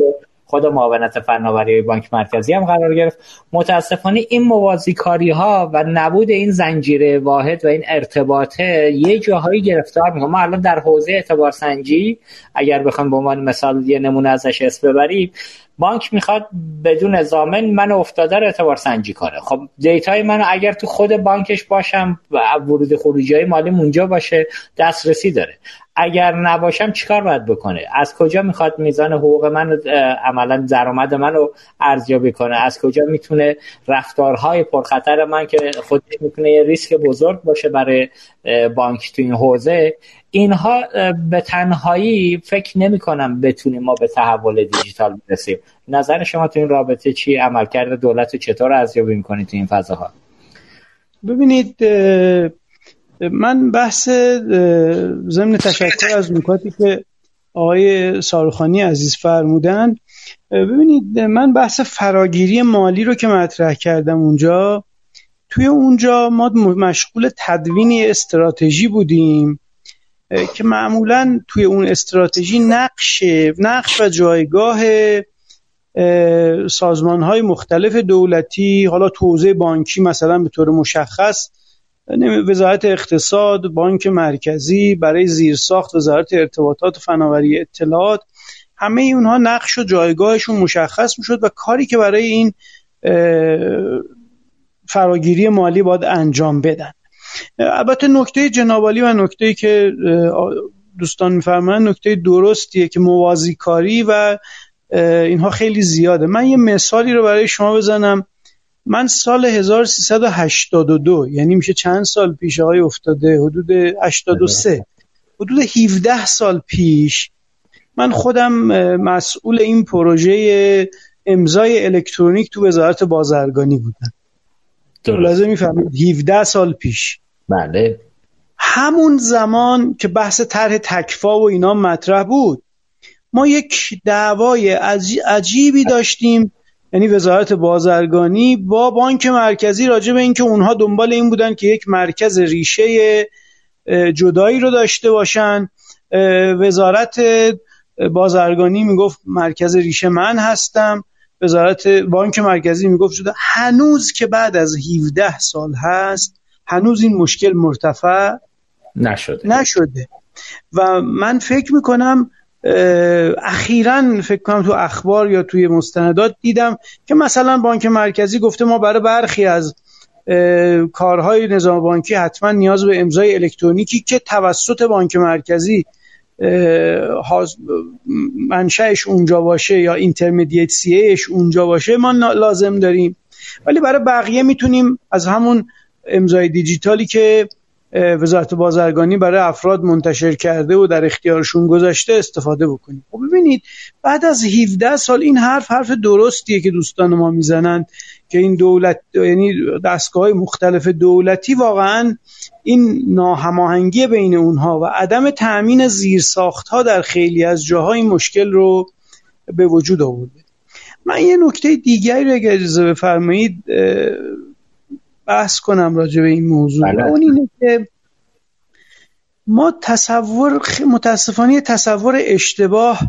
خود معاونت فناوری بانک مرکزی هم قرار گرفت. متاسفانه این موازی کاری ها و نبود این زنجیره واحد و این ارتباطه یه جاهایی گرفتار می‌کنه. ما الان در حوزه اعتبار سنجی اگر بخوام به عنوان مثال یه نمونه ازش اسم ببریم بانک می‌خواد بدون زامن من افتاده رو اعتبار سنجی کنه. خب دیتای منو اگر تو خود بانکش باشم و ورود خروجی های مالی اونجا باشه دسترسی داره. اگر نباشم چیکار باید بکنه؟ از کجا می‌خواد میزان حقوق من عملا درآمد من رو ارزیابی کنه؟ از کجا می‌تونه رفتارهای پرخطر من که خودش می‌تونه یه ریسک بزرگ باشه برای بانک تو این حوزه؟ اینها به تنهایی فکر نمی کنم بتونیم ما به تحول دیجیتال برسیم. نظر شما تو این رابطه چی عملکرد دولت چطور ارزیابی می‌کنید تو این فضاها؟ ببینید من بحث ضمن تشکر از نکاتی که آقای سارخانی عزیز فرمودن. ببینید من بحث فراگیری مالی رو که مطرح کردم اونجا توی اونجا ما مشغول تدوین استراتژی بودیم. که معمولا توی اون استراتژی نقش نقش و جایگاه سازمان های مختلف دولتی حالا توزیع بانکی مثلا به طور مشخص وزارت اقتصاد بانک مرکزی برای زیرساخت وزارت ارتباطات و فناوری اطلاعات همه اونها نقش و جایگاهشون مشخص می‌شد و کاری که برای این فراگیری مالی باید انجام بدن. البته نکته جنابالی و نکته که دوستان میفرمایند نکته درستیه که موازی کاری و اینها خیلی زیاده. من یه مثالی رو برای شما بزنم. من سال 1382 یعنی میشه چند سال پیش آقای افتاده؟ حدود 83 حدود 17 سال پیش من خودم مسئول این پروژه امضای الکترونیک تو وزارت بازرگانی بودم. لازم می‌فهمید 17 سال پیش. بله. همون زمان که بحث طرح تکفا و اینا مطرح بود ما یک دعوای عجیبی داشتیم یعنی وزارت بازرگانی با بانک مرکزی راجع به اینکه اونها دنبال این بودن که یک مرکز ریشه جدایی رو داشته باشن. وزارت بازرگانی می‌گفت مرکز ریشه من هستم. وزارت بانک مرکزی می‌گفت شده هنوز که بعد از 17 سال هست هنوز این مشکل مرتفع نشده. نشده. و من فکر می‌کنم اخیرا فکر کنم تو اخبار یا توی مستندات دیدم که مثلا بانک مرکزی گفته ما برای برخی از کارهای نظام بانکی حتما نیاز به امضای الکترونیکی که توسط بانک مرکزی منشأش اونجا باشه یا اینترمدیت سیش اونجا باشه ما لازم داریم. ولی برای بقیه می‌تونیم از همون امضای دیجیتالی که وزارت بازرگانی برای افراد منتشر کرده و در اختیارشون گذاشته استفاده بکنیم. خب ببینید بعد از 17 سال این حرف حرف درستیه که دوستان ما می‌زنند که این دولت یعنی دستگاه مختلف دولتی واقعا این ناهماهنگی بین اونها و عدم تأمین زیرساخت ها در خیلی از جاها این مشکل رو به وجود آورده من یه نکته دیگری رو اگر اجازه بفرمایید بحث کنم راجع به این موضوع بله. اون اینه که ما تصور متاسفانه تصور اشتباه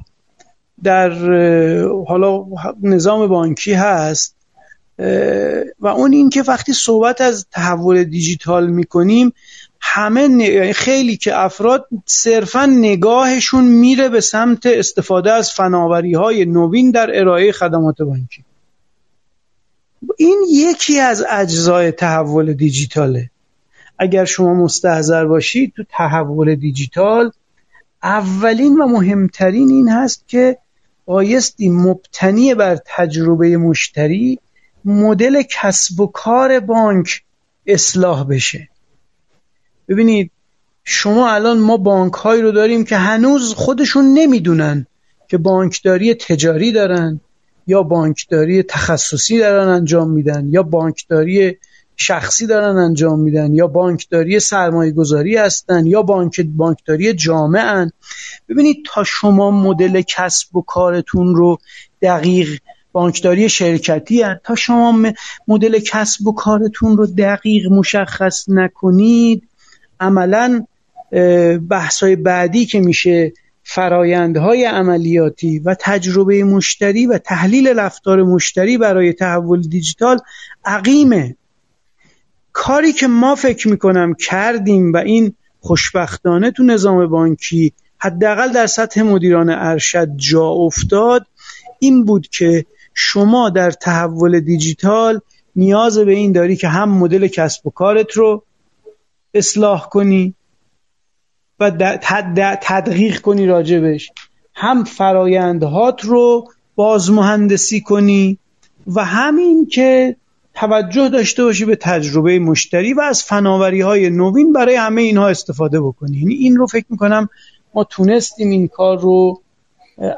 در حالا نظام بانکی هست و اون این که وقتی صحبت از تحول دیجیتال می‌کنیم همه یعنی خیلی که افراد صرفا نگاهشون میره به سمت استفاده از فناوری های نوین در ارائه خدمات بانکی. این یکی از اجزای تحول دیجیتاله. اگر شما مستحضر باشید تو تحول دیجیتال اولین و مهمترین این هست که بایستی مبتنی بر تجربه مشتری مدل کسب و کار بانک اصلاح بشه. ببینید شما الان ما بانک هایی رو داریم که هنوز خودشون نمی‌دونن که بانکداری تجاری دارن یا بانکداری تخصصی دارن انجام میدن یا بانکداری شخصی دارن انجام میدن یا بانکداری سرمایه گذاری هستن یا بانک بانکداری جامعه ببینید تا شما مدل کسب و کارتون رو دقیق بانکداری شرکتی هست. تا شما مدل کسب و کارتون رو دقیق مشخص نکنید عملا بحثای بعدی که میشه فرایندهای عملیاتی و تجربه مشتری و تحلیل رفتار مشتری برای تحول دیجیتال عقیمه کاری که ما فکر می‌کنم کردیم و این خوشبختانه تو نظام بانکی حداقل در سطح مدیران ارشد جا افتاد این بود که شما در تحول دیجیتال نیاز به این داری که هم مدل کسب و کارت رو اصلاح کنی و تدقیق کنی راجبش هم فرایندهات رو بازمهندسی کنی و همین که توجه داشته باشی به تجربه مشتری و از فناوری های نوین برای همه اینها استفاده بکنی. یعنی این رو فکر می‌کنم ما تونستیم این کار رو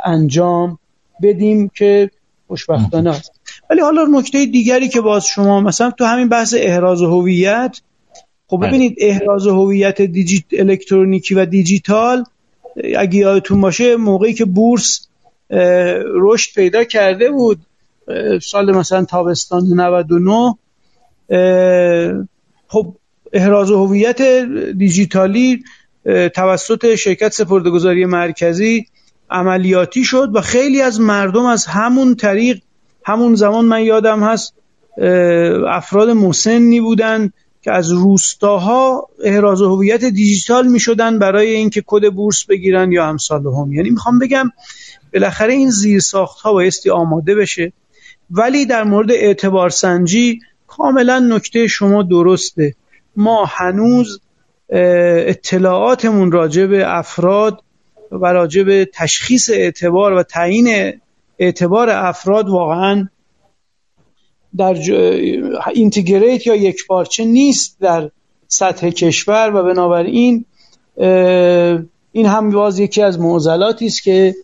انجام بدیم که خوشبختانه است ولی حالا نکته دیگری که باز شما مثلا تو همین بحث احراز هویت خب بله. ببینید احراز هویت دیجیت الکترونیکی و دیجیتال اگه یادتون باشه موقعی که بورس رشد پیدا کرده بود سال مثلا تابستان 99 خب احراز هویت دیجیتالی توسط شرکت سپردهگذاری مرکزی عملیاتی شد و خیلی از مردم از همون طریق همون زمان من یادم هست افراد مسنی بودن که از روستاها احراز هویت دیجیتال می شدن برای اینکه کد بورس بگیرن یا امثال هم یعنی می‌خوام بگم بالاخره این زیر ساخت ها بایستی آماده بشه ولی در مورد اعتبار سنجی کاملا نکته شما درسته. ما هنوز اطلاعاتمون راجع به افراد و راجع به تشخیص اعتبار و تعیین اعتبار افراد واقعا در اینتگریت یا یک پارچه نیست در سطح کشور و بنابراین این هم باز یکی از معضلاتی است که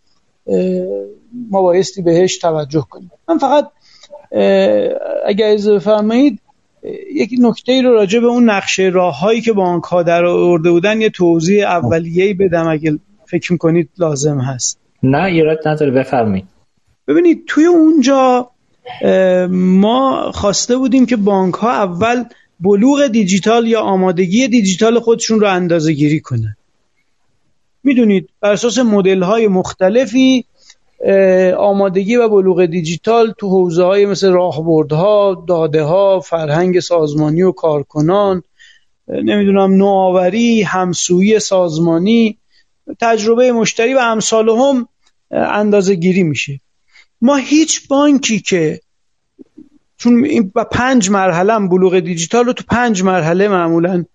ما بایستی بهش توجه کنیم. من فقط اگر از بفرمایید یک نکته رو راجع به اون نقشه راههایی که بانک ها در آورده بودن یه توضیح اولیه‌ای بدم اگه فکر می‌کنید لازم هست؟ نه ایراد نداره بفرمایید. ببینید توی اونجا ما خواسته بودیم که بانک ها اول بلوغ دیجیتال یا آمادگی دیجیتال خودشون رو اندازه گیری کنن. می‌دونید بر اساس مدل های مختلفی آمادگی و بلوغ دیجیتال تو حوزه های مثل راهبردها، داده ها، فرهنگ سازمانی و کارکنان نمی‌دونم نوآوری، همسویی سازمانی تجربه مشتری و امثال هم اندازه گیری میشه. ما هیچ بانکی که چون این پنج مرحله بلوغ دیجیتال رو تو پنج مرحله معمولا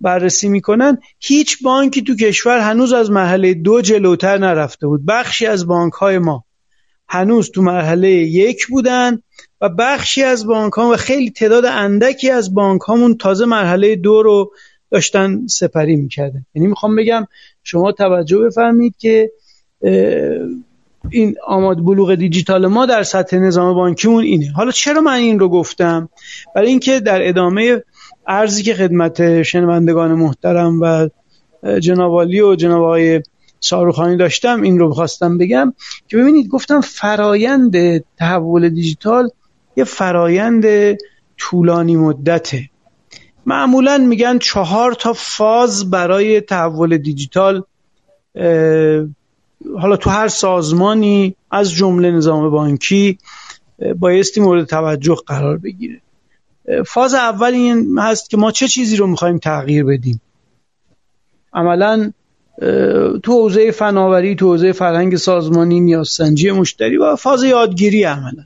بررسی می‌کنن هیچ بانکی تو کشور هنوز از مرحله دو جلوتر نرفته بود. بخشی از بانک های ما هنوز تو مرحله یک بودن و بخشی از بانک ها و خیلی تعداد اندکی از بانک هامون تازه مرحله دو رو داشتن سپری می‌کردن. یعنی می‌خوام بگم شما توجه بفرمید که این آماد بلوغ دیجیتال ما در سطح نظام بانکیمون اینه. حالا چرا من این رو گفتم؟ برای اینکه در ادامه ارزی که خدمت شنوندگان محترم و جنابالی و جناب آقای ساروخانی داشتم این رو بخواستم بگم که ببینید گفتم فرایند تحول دیجیتال یه فرایند طولانی مدته. معمولا میگن چهار تا فاز برای تحول دیجیتال حالا تو هر سازمانی از جمله نظام بانکی بایستی مورد توجه قرار بگیره. فاز اول این هست که ما چه چیزی رو می‌خوایم تغییر بدیم؟ عملا تو حوزه فناوری تو حوزه فرهنگ سازمانی نیازسنجی مشتری و فاز یادگیری عملا.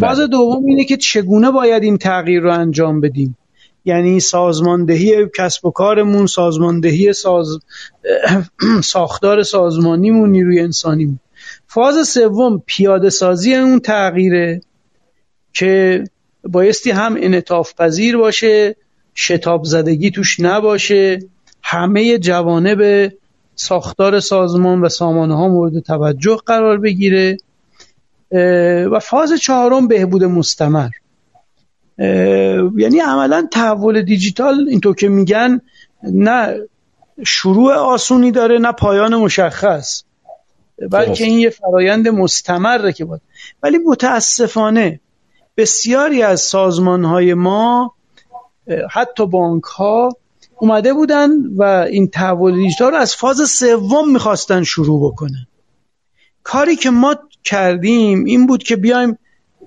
فاز بله. دوم اینه که چگونه باید این تغییر رو انجام بدیم؟ یعنی سازماندهی کسب و کارمون سازماندهی ساز... ساختار سازمانیمون نیروی انسانیمون. فاز سوم پیاده سازی اون تغییره که بایستی هم انعطاف پذیر باشه شتاب زدگی توش نباشه همه جوانب ساختار سازمان و سامانه ها مورد توجه قرار بگیره و فاز چهارم بهبود مستمر. یعنی عملا تحول دیجیتال اینطور که میگن نه شروع آسونی داره نه پایان مشخص. بلکه این یه فرایند مستمره که بود ولی متاسفانه بسیاری از سازمان های ما حتی بانک ها اومده بودن و این تحول دیجیتال رو از فاز سوم می‌خواستن شروع بکنن. کاری که ما کردیم این بود که بیایم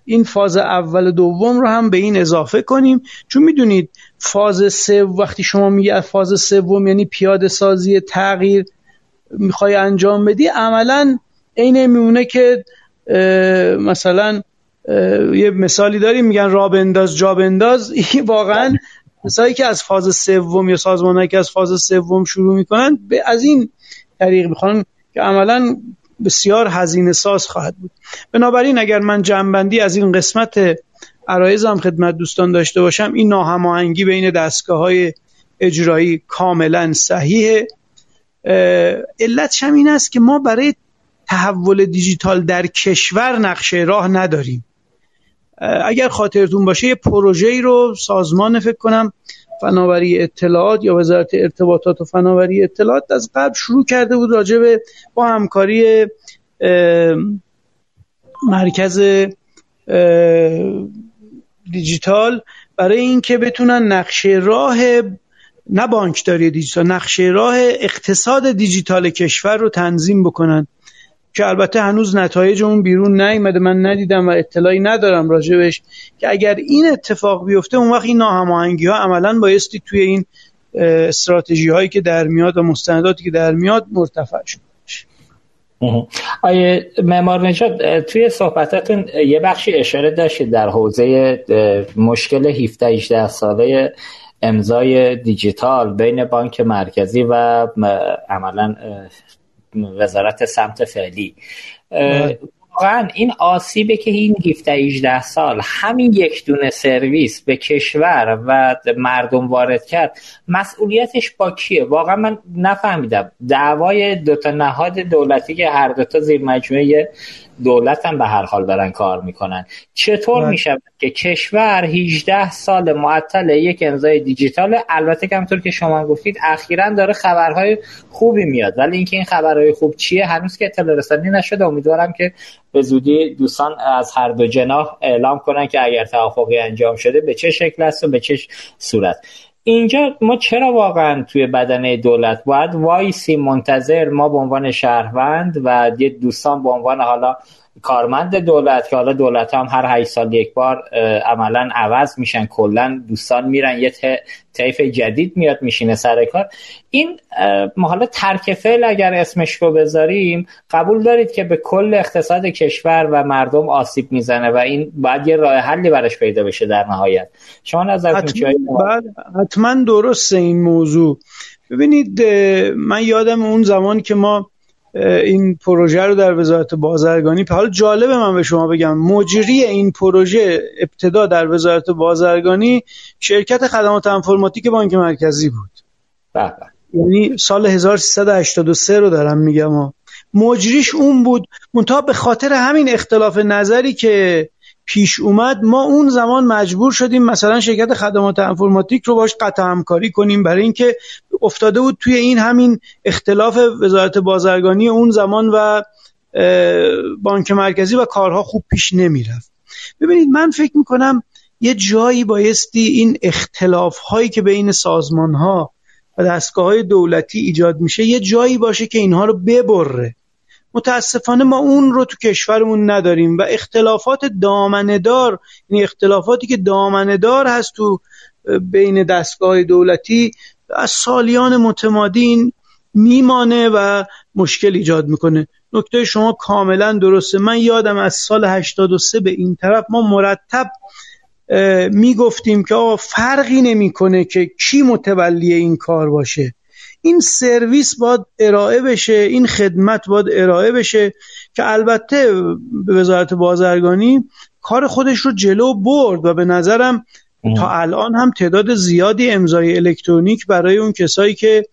این فاز اول و دوم رو هم به این اضافه کنیم. چون می‌دونید فاز سه وقتی شما میگه فاز سوم یعنی پیاده سازی تغییر می‌خوای انجام بدی عملا عین میمونه که مثلا یه مثالی داریم میگن را بنداز جا بنداز. واقعا مثالی که از فاز سوم یا سازمانهایی که از فاز سوم شروع می‌کنن به از این طریق می‌خوان که عملا بسیار هزینه ساز خواهد بود. بنابراین اگر من جنبندی از این قسمت عرایزم خدمت دوستان داشته باشم این ناهماهنگی بین دستگاه های اجرایی کاملا صحیحه علتش هم این است که ما برای تحول دیجیتال در کشور نقشه راه نداریم. اگر خاطرتون باشه یه پروژه‌ای رو سازمان فکر کنم فناوری اطلاعات یا وزارت ارتباطات و فناوری اطلاعات از قبل شروع کرده بود راجع به با همکاری مرکز دیجیتال برای اینکه بتونن نقشه راه نه بانکداری دیجیتال نقشه راه اقتصاد دیجیتال کشور رو تنظیم بکنن. که البته هنوز نتایج اون بیرون نیومده. من ندیدم و اطلاعی ندارم راجبش که اگر این اتفاق بیفته اون وقت این ناهماهنگی ها عملا بایستی توی این استراتژی هایی که در میاد و مستنداتی که در میاد مرتفع شد آیه معمار نجات توی صحبتاتون یه بخشی اشاره داشتید در حوزه مشکل 17 18 ساله امضای دیجیتال بین بانک مرکزی و عملا وزارت سمت فعلی. واقعا این آسیبه که این 17 18 سال همین یک دونه سرویس به کشور و مردم وارد کرد مسئولیتش با کیه؟ واقعا من نفهمیدم. دعوای دو تا نهاد دولتی که هر دو تا زیر مجموعه دولت هم به هر حال دارن کار می‌کنن. چطور بله. میشه که کشور 18 سال معطل یک امضای دیجیتال البته که همطور که شما گفتید اخیرا داره خبرهای خوبی میاد ولی اینکه این خبرهای خوب چیه هنوز که اطلاع رسانی نشده. امیدوارم که به زودی دوستان از هر دو جناح اعلام کنن که اگر توافقی انجام شده به چه شکل است و به چه صورت. اینجا ما چرا واقعا توی بدنه دولت باید وایسی منتظر ما به عنوان شهروند و یه دوستان به عنوان حالا کارمند دولت که حالا دولت هم هر 8 سال یک بار عملا عوض میشن کلا دوستان میرن یه طیف جدید میاد میشینه سر کار. این حالا ترک فعل اگر اسمش رو بذاریم قبول دارید که به کل اقتصاد کشور و مردم آسیب می‌زنه و این باید یه راه حلی براش پیدا بشه در نهایت. شما نظرتون حتما, حتما درسته این موضوع. ببینید من یادم اون زمان که ما این پروژه رو در وزارت بازرگانی حال جالبه من به شما بگم مجری این پروژه ابتدا در وزارت بازرگانی شرکت خدمات انفرماتیک بانک مرکزی بود. بله یعنی سال 1383 رو دارم میگم مجریش اون بود منتها به خاطر همین اختلاف نظری که پیش اومد ما اون زمان مجبور شدیم مثلا شرکت خدمات انفرماتیک رو باش قطع همکاری کنیم. برای اینکه افتاده بود توی این همین اختلاف وزارت بازرگانی اون زمان و بانک مرکزی و کارها خوب پیش نمی‌رفت ببینید من فکر می‌کنم یه جایی بایستی این اختلاف هایی که بین سازمان ها و دستگاه های دولتی ایجاد میشه یه جایی باشه که اینها رو ببره. متاسفانه ما اون رو تو کشورمون نداریم و اختلافات دامنهدار یعنی اختلافاتی که دامنهدار هست تو بین دستگاه دولتی از سالیان متمادین میمانه و مشکل ایجاد می‌کنه. نکته شما کاملا درسته. من یادم از سال 83 به این طرف ما مرتب می‌گفتیم که آقا فرقی نمی‌کنه که کی متولی این کار باشه. این سرویس باید ارائه بشه این خدمت باید ارائه بشه که البته به وزارت بازرگانی کار خودش رو جلو برد و به نظرم تا الان هم تعداد زیادی امضای الکترونیک برای اون کسایی که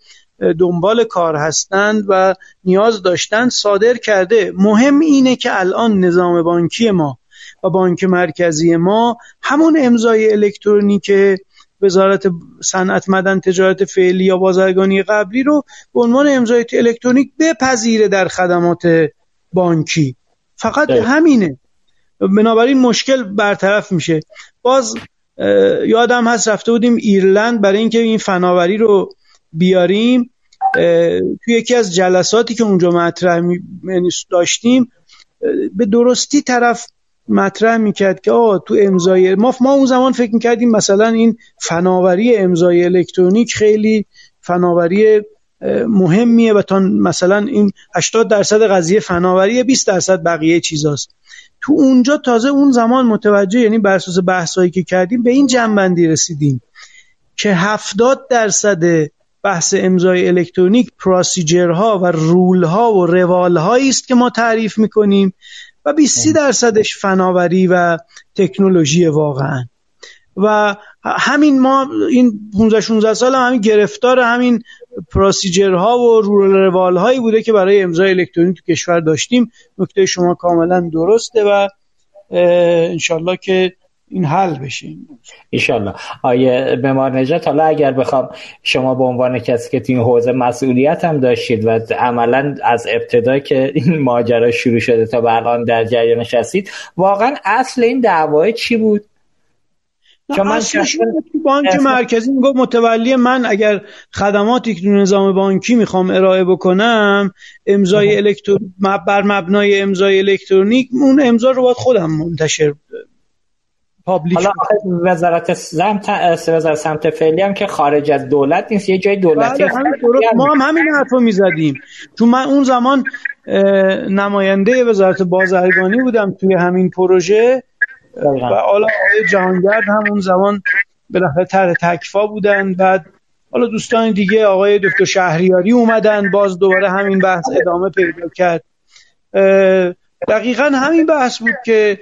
دنبال کار هستند و نیاز داشتن صادر کرده. مهم اینه که الان نظام بانکی ما و بانک مرکزی ما همون امضای الکترونیک وزارت صنعت مدن تجارت فعلی یا بازرگانی قبلی رو به عنوان امضای الکترونیک بپذیره در خدمات بانکی. فقط همینه. بنابراین مشکل برطرف میشه. باز یادم هست رفته بودیم ایرلند برای اینکه این فناوری رو بیاریم. توی یکی از جلساتی که اونجا مطرح یعنی داشتیم به درستی طرف مطرح می‌کرد که آه تو امضای ما ما اون زمان فکر می‌کردیم مثلا این فناوری امضای الکترونیک خیلی فناوری مهمیه و تا مثلا این 80 درصد قضیه فناوری 20 درصد بقیه چیزاست. تو اونجا تازه اون زمان متوجه یعنی بر اساس بحثایی که کردیم به این جنبندی رسیدیم که 70 درصد بحث امضای الکترونیک پروسیجرها و رولها و روالهایی است که ما تعریف می‌کنیم. و 20 درصدش فناوری و تکنولوژی واقعا. و همین ما این 15 16 سال هم همین گرفتار همین پروسیجرها و رول روال هایی بوده که برای امضای الکترونیک تو کشور داشتیم. نکته شما کاملا درسته و انشالله که این حل بشه ایشالله آیه بمار نجات حالا اگر بخوام شما به عنوان کسی که تو این حوزه مسئولیت هم داشتید و عملا از ابتدا که این ماجرا شروع شده تا به الان در جریانش هستید واقعا اصل این دعوای چی بود؟ چون من بانک مرکزی می‌گفت متولی من اگر خدماتی که نظام بانکی می‌خوام ارائه بکنم امضای الکترونیک بر مبنای امضای الکترونیک اون امضا رو باید خودم منتشر پابلیش حالا وزارت سمت وزارت سمت فعلی هم که خارج از دولت نیست یه جای دولتی بله، ما هم همین حرفو می‌زدیم. چون من اون زمان نماینده وزارت بازرگانی بودم توی همین پروژه. و حالا آقای جهانگرد هم اون زمان بالاخره طرح تکفا بودن. بعد حالا دوستان دیگه آقای دکتر شهریاری اومدن. باز دوباره همین بحث ادامه پیدا کرد. دقیقا همین بحث بود که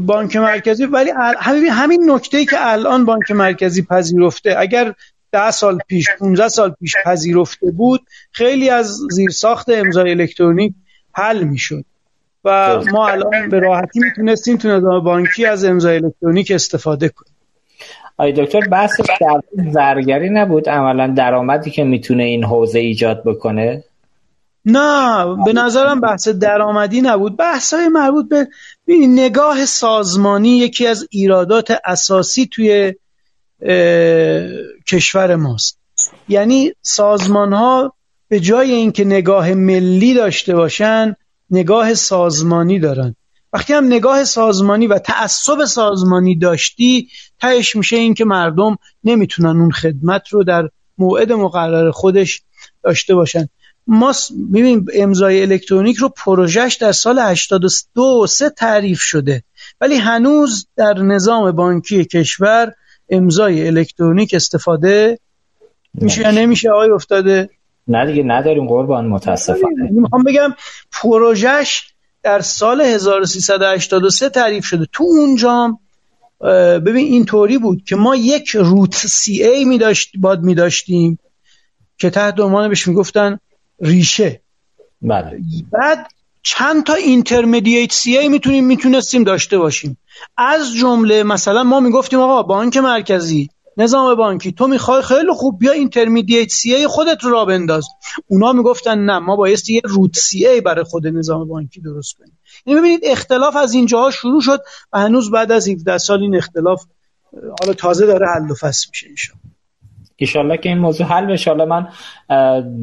بانک مرکزی ولی همین همین نکته که الان بانک مرکزی پذیرفته اگر ده سال پیش 15 سال پیش پذیرفته بود خیلی از زیرساخت امضای الکترونیک حل می‌شد. و ما الان به راحتی می‌تونستیم تو نظام بانکی از امضای الکترونیک استفاده کنیم. آی دکتر بحث در زرگری نبود؟ عملا درآمدی که می‌تونه این حوزه ایجاد بکنه؟ نه به نظرم بحث درآمدی نبود. بحث های مربوط به نگاه سازمانی یکی از ایرادات اساسی توی کشور ماست. یعنی سازمان ها به جای اینکه نگاه ملی داشته باشن نگاه سازمانی دارن. وقتی هم نگاه سازمانی و تعصب سازمانی داشتی تهش میشه اینکه مردم نمی‌تونن اون خدمت رو در موعد مقرر خودش داشته باشن. ما می‌بینیم امضای الکترونیک رو پروژهش در سال 82 و 3 تعریف شده. ولی هنوز در نظام بانکی کشور امضای الکترونیک استفاده میشه یا نمیشه. آقای افتاده؟ نه دیگه نداریم قربان متاسفانه. می‌خوام بگم پروژهش در سال 1383 تعریف شده. تو اونجا ببین اینطوری بود که ما یک روت سی ای می داشت باد می داشتیم که تحت عنوان بهش می‌گفتن ریشه. بله. بعد چند تا اینترمدییت سی ای می‌تونیم می‌تونستیم داشته باشیم. از جمله مثلا ما می‌گفتیم آقا بانک مرکزی نظام بانکی تو می‌خوای خیلی خوب بیا اینترمدییت سی ای خودت رو را بنداز. اونا می‌گفتن نه ما بایستی یه روت سی ای برای خود نظام بانکی درست کنیم. یعنی ببینید اختلاف از اینجاها شروع شد و هنوز بعد از 17 سال این اختلاف حالا تازه داره حل و فصل میشه ایشالله که این موضوع حل بشه. حالا من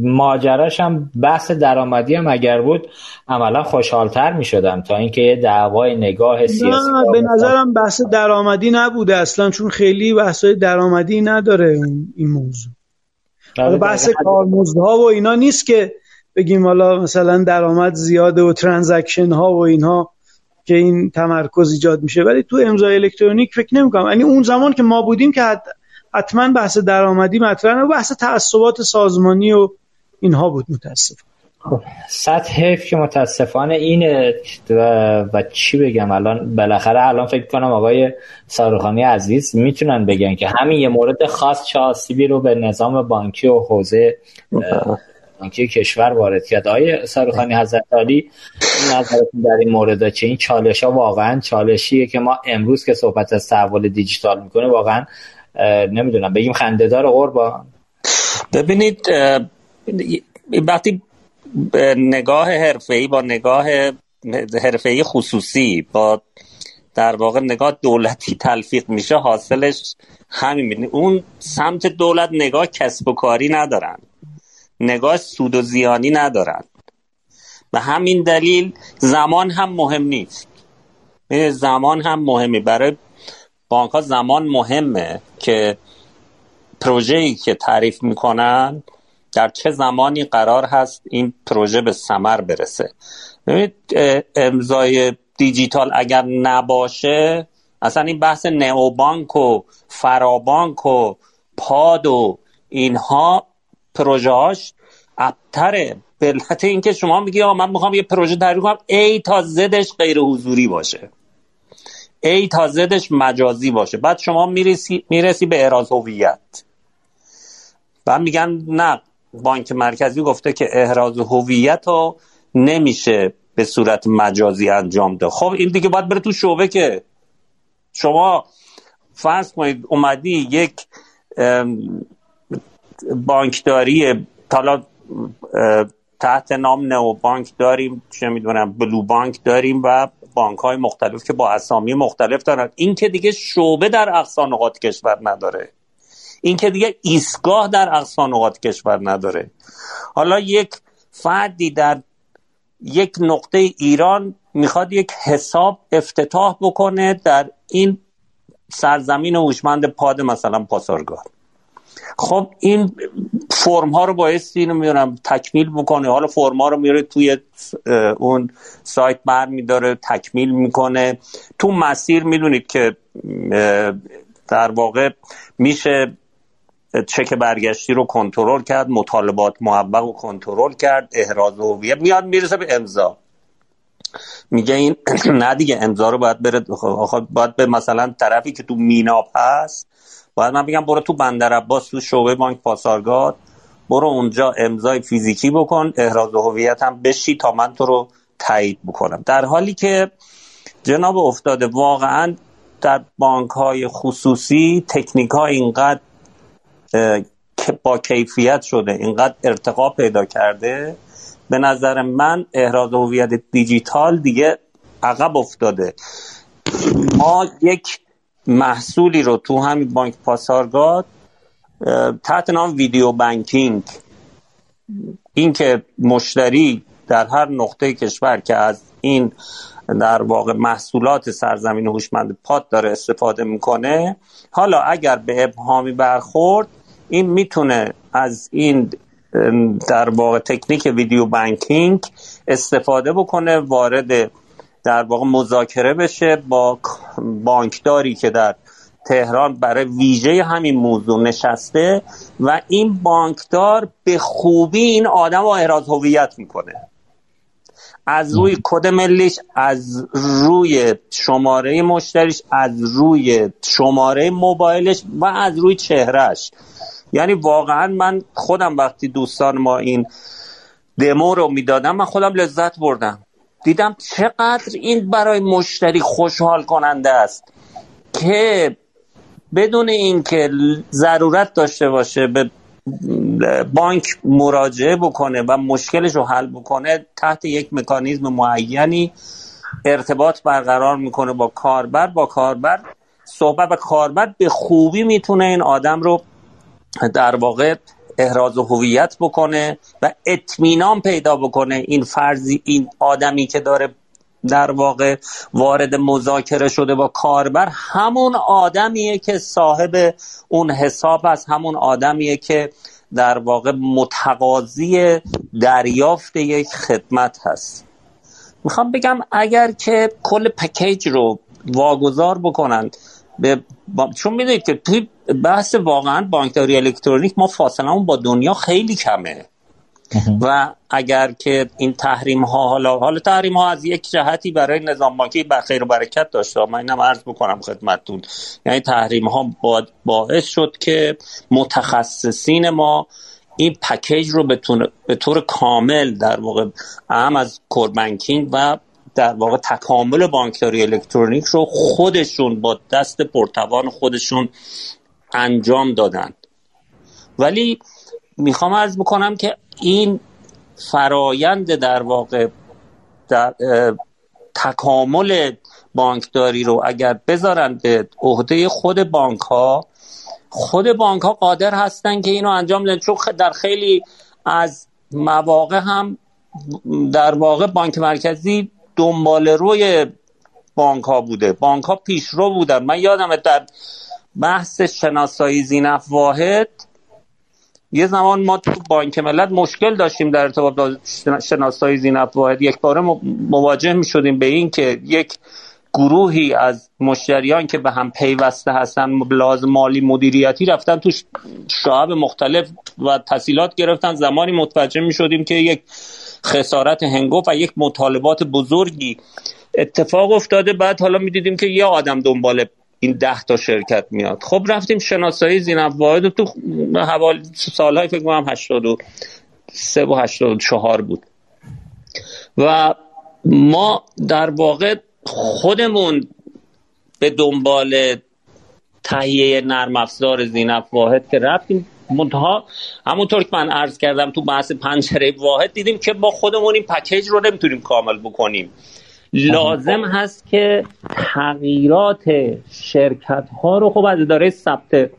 ماجراش هم بحث درآمدی هم اگر بود عملا خوشحالتر می شدم تا اینکه یه دعوای نگاه سیاسی نه به نظرم بحث درآمدی نبوده اصلا چون خیلی بحث درآمدی نداره این موضوع. حالا بحث کارمزدها و اینا نیست که بگیم حالا مثلا درآمد زیاده و ترانزکشن ها و اینها که این تمرکز ایجاد میشه. ولی تو امضای الکترونیک فکر نمی‌کنم. یعنی اون زمان که ما بودیم که حتما بحث درآمدی مطرح و بحث تعصبات سازمانی و اینها بود متاسفانه. خب سطح حیف که متاسفانه اینه و, و چی بگم؟ الان بالاخره الان فکر کنم آقای سارخانی عزیز می‌تونن بگن که همین یه مورد خاص چه آسیبی رو به نظام بانکی و حوزه بانکی کشور وارد کرد. آقای ساروخانی حضرت علی نظرتون در این مورد چه؟ این چالش ها واقعا چالشیه که ما امروز که صحبت از تحول دیجیتال می‌کنه واقعا نمی‌دونم. بگیم خندهدار قربان. ببینید وقتی نگاه حرفه‌ای با نگاه حرفه‌ای خصوصی با در واقع نگاه دولتی تلفیق میشه حاصلش همین اون سمت دولت نگاه کسب و کاری ندارن. نگاه سود و زیانی ندارن. به همین دلیل زمان هم مهم نیست. زمان هم مهمه برای بانک ها زمان مهمه که پروژه‌ای که تعریف می‌کنن در چه زمانی قرار هست این پروژه به ثمر برسه. ببینید امضای دیجیتال اگر نباشه اصلا این بحث نئوبانک و فرابانک و پاد و اینها پروژه هاش ابتره. به علت اینکه شما میگی آقا من می‌خوام یه پروژه تعریف کنم ای تا زدش غیر حضوری باشه. ای تا زدش مجازی باشه. بعد شما می‌رسی, می‌رسی به احراز هویت. بعد میگن نه بانک مرکزی گفته که احراز هویت رو نمیشه به صورت مجازی انجام ده. خب این دیگه باید بره تو شعبه که شما فرض کنید اومدی یک بانکداری حالا تحت نام نو بانک داریم چه می‌دونم بلو بانک داریم و بانک های مختلف که با اسامی مختلف دارن این که دیگه شعبه در اقصا نقاط کشور نداره. این که دیگه ایستگاه در اقصا نقاط کشور نداره. حالا یک فردی در یک نقطه ایران می‌خواد یک حساب افتتاح بکنه در این سرزمین هوشمند پاد مثلا پاسارگاد. خب این فرم ها رو بایستی اینو می‌دونم تکمیل بکنه. حالا فرم ها رو میاره توی اون سایت بر میداره تکمیل می‌کنه. تو مسیر می‌دونید که در واقع میشه چک برگشتی رو کنترل کرد مطالبات محبق رو کنترل کرد احراز هویت میاد می‌رسه به امضا. میگه این نه دیگه امضا رو باید بره باید به مثلا طرفی که تو میناب هست باید من بگم برو تو بندر عباس تو شعبه بانک پاسارگاد. برو اونجا امضای فیزیکی بکن احراز هویت هم بشی تا من تو رو تایید بکنم. در حالی که جناب افتاده واقعا در بانک های خصوصی تکنیک ها اینقدر با کیفیت شده اینقدر ارتقا پیدا کرده. به نظر من احراز هویت دیجیتال دیگه عقب افتاده. ما یک محصولی رو تو همین بانک پاسارگاد تحت نام ویدیو بانکینگ این که مشتری در هر نقطه کشور که از این در واقع محصولات سرزمین هوشمند پاد داره استفاده می‌کنه حالا اگر به ابهامی برخورد این می‌تونه از این در واقع تکنیک ویدیو بانکینگ استفاده بکنه وارد در واقع مذاکره بشه با بانکداری که در تهران برای ویژه همین موضوع نشسته و این بانکدار به خوبی این آدم رو احراز هویت می‌کنه. از روی کد ملیش از روی شماره مشتریش از روی شماره موبایلش و از روی چهرهش یعنی واقعا من خودم وقتی دوستان ما این دمو رو می‌دادم من خودم لذت بردم. دیدم چقدر این برای مشتری خوشحال کننده است که بدون اینکه ضرورت داشته باشه به بانک مراجعه بکنه و مشکلش رو حل بکنه تحت یک مکانیزم معینی ارتباط برقرار می‌کنه با کاربر. با کاربر صحبت و کاربر به خوبی می‌تونه این آدم رو در واقع احراز هویت بکنه و اطمینان پیدا بکنه این فرضی این آدمی که داره در واقع وارد مذاکره شده با کاربر همون آدمیه که صاحب اون حساب است همون آدمیه که در واقع متقاضی دریافت یک خدمت هست. می‌خوام بگم اگر که کل پکیج رو واگذار بکنن به چون می‌دونید که توی بحث واقعا بانکداری الکترونیک ما فاصله با دنیا خیلی کمه. و اگر که این تحریم ها حالا حالا تحریم ها از یک جهتی برای نظام بانکی خیر و برکت داشته من اینم عرض بکنم خدمتتون. یعنی تحریم ها باعث شد که متخصصین ما این پکیج رو به طور کامل در واقع اهم از کوربنکینگ و در واقع تکامل بانکداری الکترونیک رو خودشون با دست پرتوان خودشون انجام دادن. ولی می‌خوام ارز بکنم که این فرایند در واقع در تکامل بانکداری رو اگر بذارن به عهده خود بانک ها خود بانک ها قادر هستن که اینو انجام بدن. چون در خیلی از مواقع هم در واقع بانک مرکزی دنبال روی بانک ها بوده. بانک ها پیشرو بودن. من یادم در بحث شناسایی زینف واحد. یه زمان ما تو بانک ملت مشکل داشتیم در ارتباط با شناسایی زینف واحد. یک باره مواجه می شدیم به این که یک گروهی از مشتریان که به هم پیوسته هستن لازم مالی مدیریتی رفتن تو شعب مختلف و تحصیلات گرفتن. زمانی متوجه می شدیم که یک خسارت هنگفت و یک مطالبات بزرگی اتفاق افتاده. بعد حالا می‌دیدیم که یه آدم دنبال این ده تا شرکت میاد. خب رفتیم شناسایی زینب واحد تو حوال سالهای فکر کنم 83 و 84 بود. و ما در واقع خودمون به دنبال تهیه نرم افزار زینب واحد که رفتیم منتها همونطور که من عرض کردم تو بحث پنجره واحد دیدیم که با خودمون این پکیج رو نمی‌تونیم کامل بکنیم. لازم هست که تغییرات شرکت ها رو خب از اداره ثبت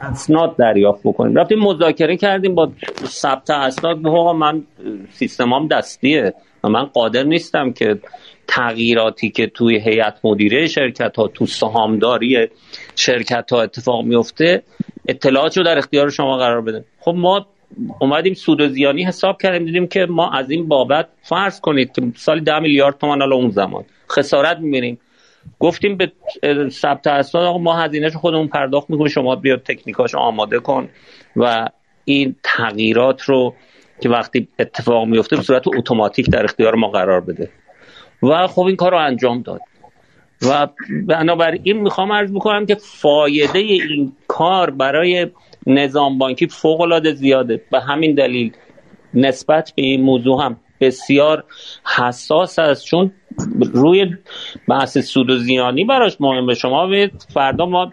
اسناد دریافت بکنیم. رفتیم مذاکره کردیم با ثبت اسناد. به من سیستمام دستیه و من قادر نیستم که تغییراتی که توی هیئت مدیره شرکت ها تو سهامداری شرکت ها اتفاق میفته اطلاعات رو در اختیار شما قرار بده خب ما اومدیم سود و زیانی حساب کردیم دیدیم که ما از این بابت فرض کنید که سال ده میلیارد تومان حالا اون زمان خسارت می‌بینیم. گفتیم به ثبت اسناد ما هزینهش خودمون پرداخت می‌کنیم شما بیا تکنیکاش آماده کن. و این تغییرات رو که وقتی اتفاق میفته به صورت اتوماتیک در اختیار ما قرار بده. و خب این کار رو انجام داد. و بنابراین می‌خوام عرض بکنم که فایده این کار برای نظام بانکی فوق العاده زیاده. به همین دلیل نسبت به این موضوع هم بسیار حساس است. چون روی بحث سود و زیانی براش مهمه. شما بید فردا ما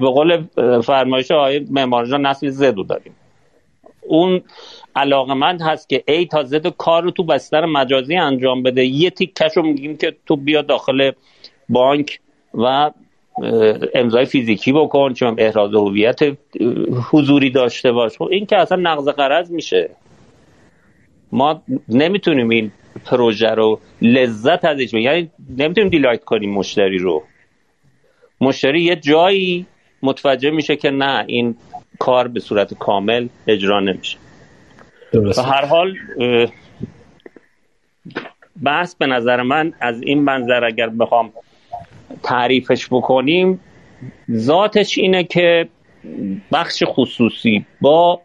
به قول فرمایش آقای معمارجان نسل زدو داریم. اون علاقمند هست که ای تا زد کار رو تو بستر مجازی انجام بده. یه تیکش رو میگیم که تو بیا داخل بانک و امضای فیزیکی بکن چون احراز هویت حضوری داشته باش. خب این که اصلا نقض قرض میشه. ما نمی‌تونیم این پروژه رو لذت ازش یعنی نمی‌تونیم دیلایت کنیم مشتری رو. مشتری یه جایی متوجه میشه که نه این کار به صورت کامل اجرا نمیشه. به هر حال بحث به نظر من از این منظر اگر بخوام تعریفش بکنیم ذاتش اینه که بخش خصوصی با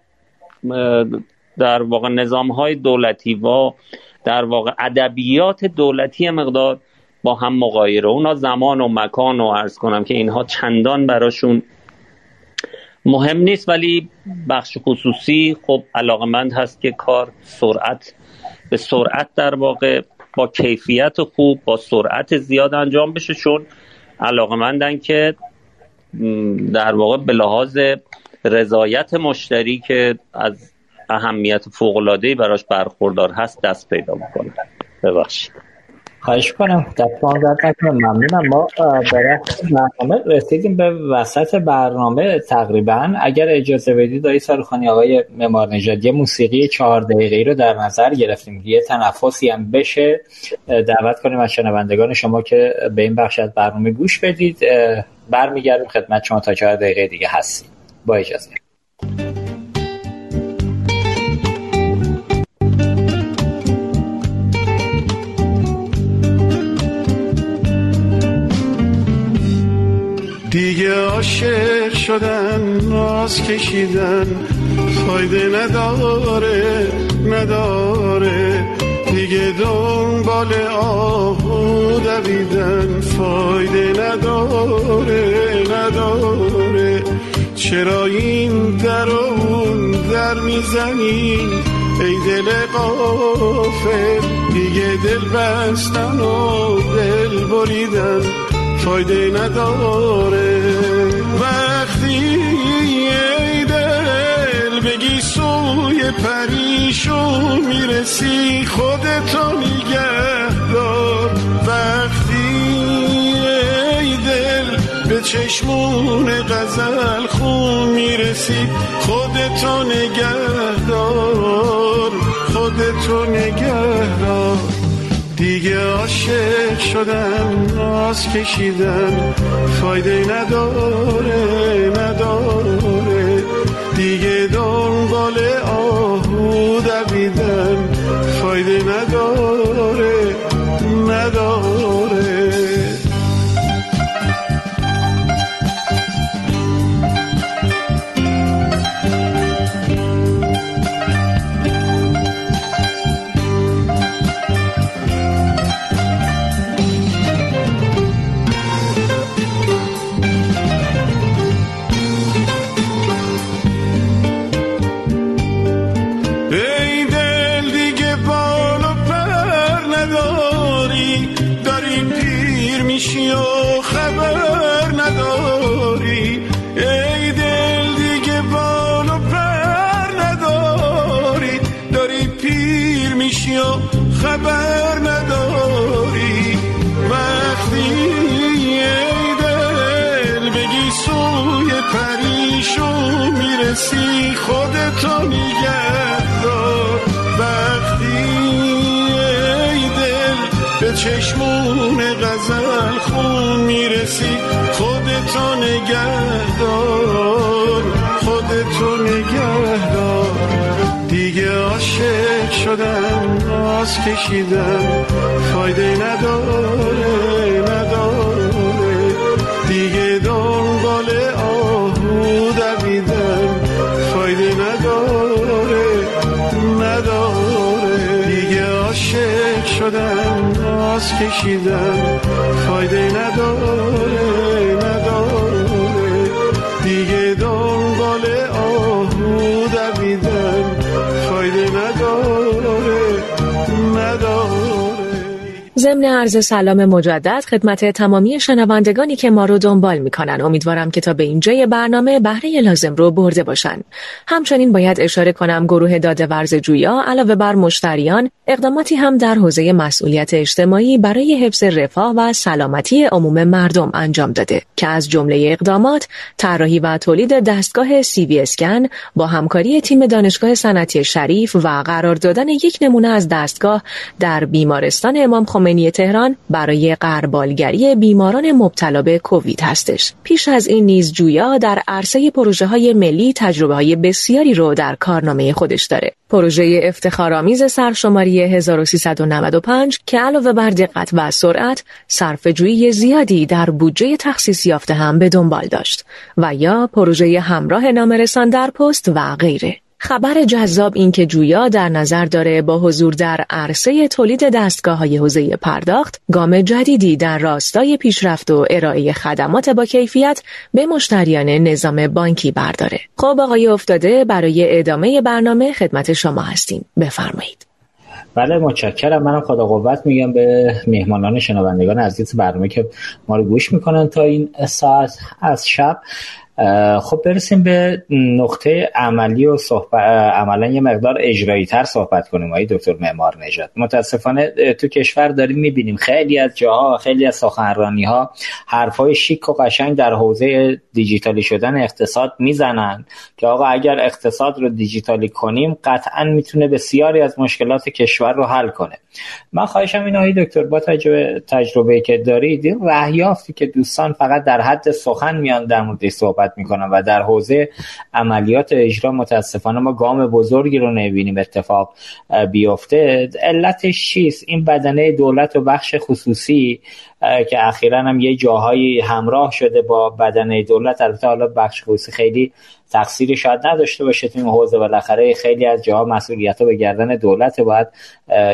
در واقع نظام های دولتی و در واقع ادبیات دولتی مقدار با هم مقایره. اونا زمان و مکان و عرض کنم که اینها چندان براشون مهم نیست ولی بخش خصوصی خب علاقمند هست که کار سرعت به سرعت در واقع با کیفیت خوب با سرعت زیاد انجام بشه. چون علاقمندن که در واقع به لحاظ رضایت مشتری که از اهمیت فوق‌العاده‌ای براش برخوردار هست دست پیدا می‌کنه ببخشید. خواهش کنم دستان در ممنونم. ما برای برنامه رسیدیم به وسط برنامه تقریبا. اگر اجازه بدید دایی سالخانی آقای ممار نژاد یه موسیقی چهار دقیقه رو در نظر گرفتیم. یه تنفسی هم بشه. دعوت کنیم از شنوندگان شما که به این بخش از برنامه گوش بدید. برمیگردیم خدمت شما تا چهار دقیقه دیگه هستیم. با اجازه. دیگه عاشق شدن ناز کشیدن فایده نداره نداره. دیگه دنبال آهو دویدن فایده نداره نداره. چرا این در اون در می‌زنی؟ ای دل قافل دیگه دل بستن و دل بریدن. فایده نداره. وقتی ای دل بگی سوی پریشون می‌رسی خودتو نگه وقتی ای دل به چشمون غزل خون می‌رسی خودتو نگه دار خودتو نگه دار دیگه عاشق شدن ناز کشیدن فایده نداره نداره. دیگه دنبال آهو دویدن فایده نداره. چشمون غزل خون می‌رسی. خودتو نگه دار خودتو نگه دار دیگه عاشق شدم ناز کشیدم فایده نداره. شدم ناز کشیدم فایده نداره. ضمن عرض سلام مجدد خدمت تمامی شنوندگانی که ما رو دنبال می‌کنن. امیدوارم که تا به اینجای برنامه بهره لازم رو برده باشن. همچنین باید اشاره کنم گروه داده ورز جویا علاوه بر مشتریان اقداماتی هم در حوزه مسئولیت اجتماعی برای حفظ رفاه و سلامتی عموم مردم انجام داده که از جمله اقدامات طراحی و تولید دستگاه سی وی اسکن با همکاری تیم دانشگاه صنعتی شریف و قرار دادن یک نمونه از دستگاه در بیمارستان امام خمینی تهران برای قربالگری بیماران مبتلا به کووید هستش. پیش از این نیز جویا در عرصه پروژه های ملی تجربه های بسیاری رو در کارنامه خودش داره. پروژه افتخارآمیز سرشماری 1395 که علاوه بر دقت و سرعت جویی زیادی در بودجه تخصیص یافته هم به دنبال داشت و یا پروژه همراه نامرسان در پست و غیره. خبر جذاب این که جویا در نظر داره با حضور در عرصه تولید دستگاه های حوزه پرداخت گام جدیدی در راستای پیشرفت و ارائه خدمات با کیفیت به مشتریان نظام بانکی برداره. خب آقای افتاده برای ادامه برنامه خدمت شما هستیم. بفرمایید. بله متشکرم منم خدا قوت میگم به میهمانان شنوندگان عزیز برنامه که ما رو گوش می‌کنن تا این ساعت از شب خب برسیم به نقطه عملی و صحبت عملا یه مقدار اجرایی تر صحبت کنیم آقای دکتر معمار نژاد. متاسفانه تو کشور داریم می‌بینیم خیلی از جاها خیلی از سخنرانی ها حرفای شیک و قشنگ در حوزه دیجیتالی شدن اقتصاد می‌زنن که آقا اگر اقتصاد رو دیجیتالی کنیم قطعا می‌تونه بسیاری از مشکلات کشور رو حل کنه. من خواهشم این آقای دکتر با تجربه, تجربه که دارید این رهیافتی که دوستان فقط در حد سخن میان در مورد صحبت می‌کنن و در حوزه عملیات اجرا متاسفانه ما گام بزرگی رو نبینیم اتفاق بیفته. علتش چیست؟ این بدنه دولت و بخش خصوصی که اخیرا هم یه جاهایی همراه شده با بدنه دولت. البته حالا بخش خصوصی خیلی تقصیری شاید نداشته باشه تو این حوزه. بالاخره خیلی از جاها مسئولیت به گردن دولت باید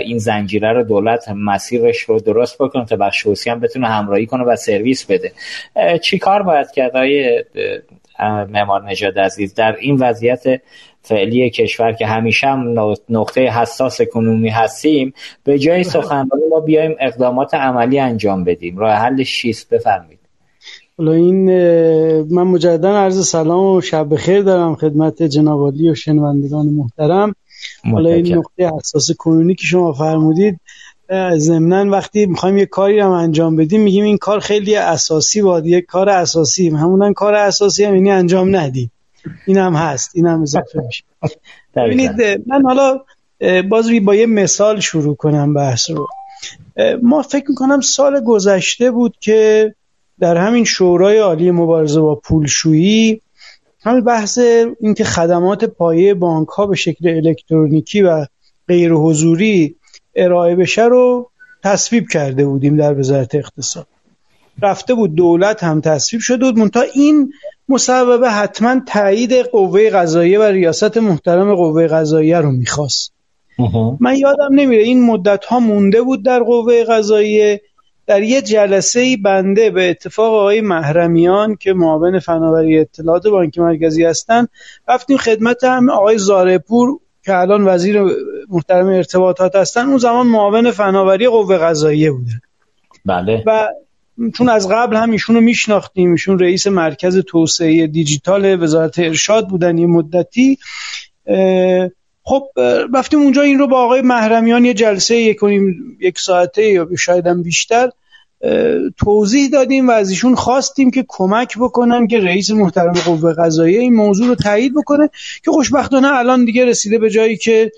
این زنجیره رو دولت مسیرش رو درست بکنه تا بخش خصوصی هم بتونه همراهی کنه و سرویس بده. چی کار باید کرد؟ معمار نژاد عزیز. در این وضعیت فعلی کشور که همیشه هم نقطه حساس کنونی هستیم به جای سخنرانی ما بیایم اقدامات عملی انجام بدیم. راه حل شیست بفرمایید. حالا این من مجددا عرض سلام و شب بخیر دارم خدمت جناب و شنوندگان محترم. حالا این نقطه حساس کنونی که شما فرمودید ضمنا وقتی می‌خوایم یه کاری رو انجام بدیم میگیم این کار خیلی اساسی باید یک کار اساسی. همونن کار اساسی هم یعنی انجام ندیم. این هم هست این هم اضافه میشه. ببینید من حالا باز با یه مثال شروع کنم بحث رو. ما فکر می‌کنم سال گذشته بود که در همین شورای عالی مبارزه با پولشویی همین بحث اینکه خدمات پایه بانک ها به شکل الکترونیکی و غیر حضوری ارائه بشه رو تصویب کرده بودیم در وزارت اقتصاد. رفته بود دولت هم تصویب شده بود. منتها این مصوبه حتما تایید قوه قضاییه و ریاست محترم قوه قضاییه رو می‌خواست. من یادم نمیره. این مدت ها مونده بود در قوه قضاییه. در یه جلسه ای بنده به اتفاق آقای محرمیان که معاون فناوری اطلاعات بانک مرکزی هستن رفتیم خدمت هم آقای زارپور که الان وزیر محترم ارتباطات هستن اون زمان معاون فناوری قوه قضاییه بودن. بله. و چون از قبل هم ایشون رو میشناختیم ایشون رئیس مرکز توسعه دیجیتال وزارت ارشاد بودن یه مدتی. خب رفتیم اونجا این رو با آقای محرمیان یه جلسه یک, یک ساعته یا شاید هم بیشتر توضیح دادیم و از ایشون خواستیم که کمک بکنن که رئیس محترم قوه قضاییه این موضوع رو تایید بکنه که خوشبختانه الان دیگه رسیده به جایی که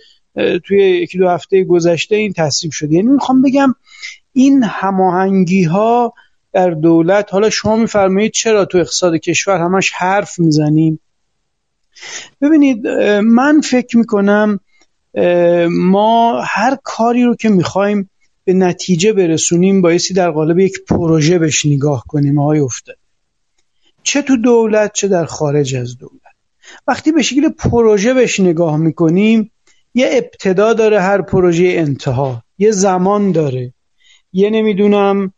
توی یکی دو هفته گذشته این تصویب شده. یعنی می‌خوام بگم این هماهنگی ها در دولت حالا شما میفرمایید چرا تو اقتصاد کشور همش حرف می‌زنیم؟ ببینید من فکر می‌کنم ما هر کاری رو که می‌خوایم به نتیجه برسونیم بایستی در قالب یک پروژه بهش نگاه کنیم آقای افتاد. چه تو دولت چه در خارج از دولت. وقتی به شکل پروژه بهش نگاه می‌کنیم یه ابتدا داره هر پروژه انتها یه زمان داره. یه نمی‌دونم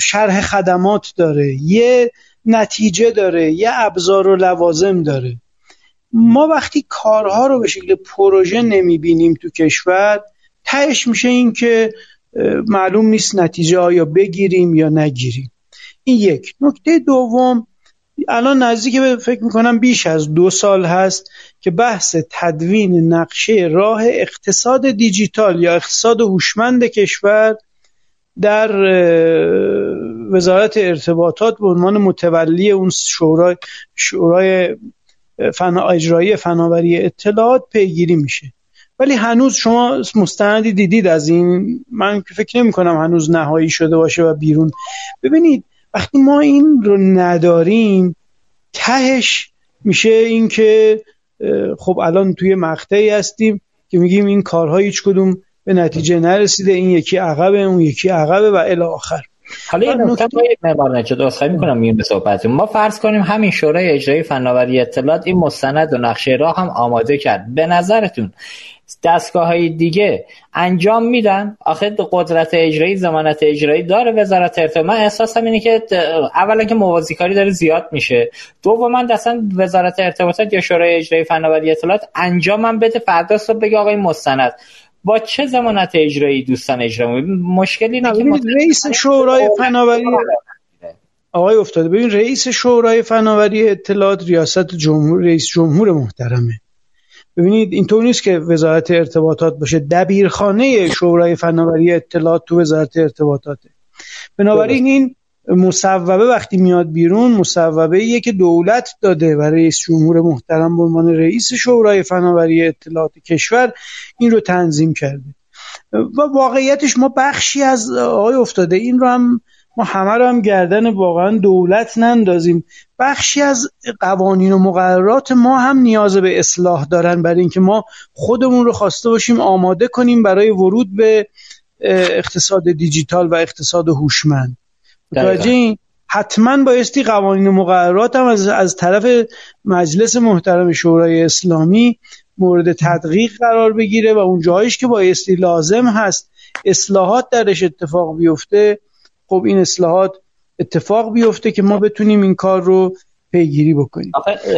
شرح خدمات داره یه نتیجه داره یه ابزار و لوازم داره. ما وقتی کارها رو به شکل پروژه نمی‌بینیم تو کشور تهش میشه این که معلوم نیست نتیجه آیا بگیریم یا نگیریم. این یک. نکته دوم الان نزدیک به فکر می‌کنم بیش از دو سال هست که بحث تدوین نقشه راه اقتصاد دیجیتال یا اقتصاد هوشمند کشور در وزارت ارتباطات به عنوان متولی اون شورای شورای فنا اجرایی فناوری اطلاعات پیگیری میشه. ولی هنوز شما مستندی دیدید از این؟ من فکر نمی کنم هنوز نهایی شده باشه و بیرون. ببینید وقتی ما این رو نداریم تهش میشه این که خب الان توی مقطعی هستیم که میگیم این کارها هیچ کدوم به نتیجه نرسیده این یکی عقبه اون یکی عقبه و الی آخر. حالا یه نکته معمار نجات اصخایی می‌کنم میون صحبت. ما فرض کنیم همین شورای اجرایی فناوری اطلاعات این مستند و نقشه راه هم آماده کرد. به نظرتون دستگاه های دیگه انجام میدن؟ آخه قدرت اجرایی زمانت اجرایی داره وزارت ارتباطات من احساسم اینه که اولا که موازی کاری داره زیاد میشه. دوما اصلا وزارت ارتباطات یا شورای اجرایی فناوری اطلاعات انجامم بده فردا صبح بگه آقای مستند. با چه زمانت اجرایی دوستان اجرا مشکلی نه رئیس شورای فناوری آقای افتاده ببین رئیس شورای فناوری اطلاعات ریاست جمهور رئیس جمهور محترمه. ببینید اینطور نیست که وزارت ارتباطات باشه. دبیرخانه شورای فناوری اطلاعات تو وزارت ارتباطاته. بنابراین این مصوبه وقتی میاد بیرون مصوبه ایه که دولت داده و رئیس جمهور محترم به عنوان رئیس شورای فناوری اطلاعات کشور این رو تنظیم کرده. و واقعیتش ما بخشی از آقای افتاده این رو هم ما همه رو هم گردن واقعا دولت نندازیم. بخشی از قوانین و مقررات ما هم نیاز به اصلاح دارن برای اینکه ما خودمون رو خواسته باشیم آماده کنیم برای ورود به اقتصاد دیجیتال و اقتصاد هوشمند. متوجه این؟ حتما بایستی قوانین و مقررات هم از, از طرف مجلس محترم شورای اسلامی مورد تدقیق قرار بگیره و اون جایش که بایستی لازم هست اصلاحات درش اتفاق بیفته خب این اصلاحات اتفاق بیفته که ما بتونیم این کار رو پیگیری بکنیم.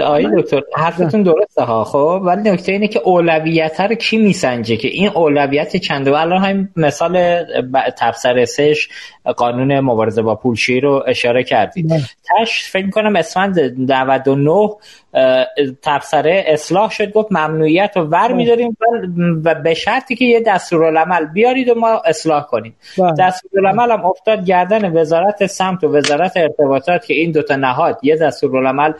آقای دکتر حرفتون درسته ها خب؟ ولی نکته اینه که اولویت رو کی میسنجه که این اولویت چنده؟ و الان همین مثال تفسر سش قانون مبارزه با پولشویی رو اشاره کردید. تش فکر کنم اسفند 99 تفسره اصلاح شد گفت ممنوعیت رو ور بله. میداریم و به شرطی که یه دستورالعمل بیارید و ما اصلاح کنیم بله. دستورالعمل هم افتاد گردن وزارت سمت و وزارت ارتباطات که این دوتا نهاد یه دستورالعمل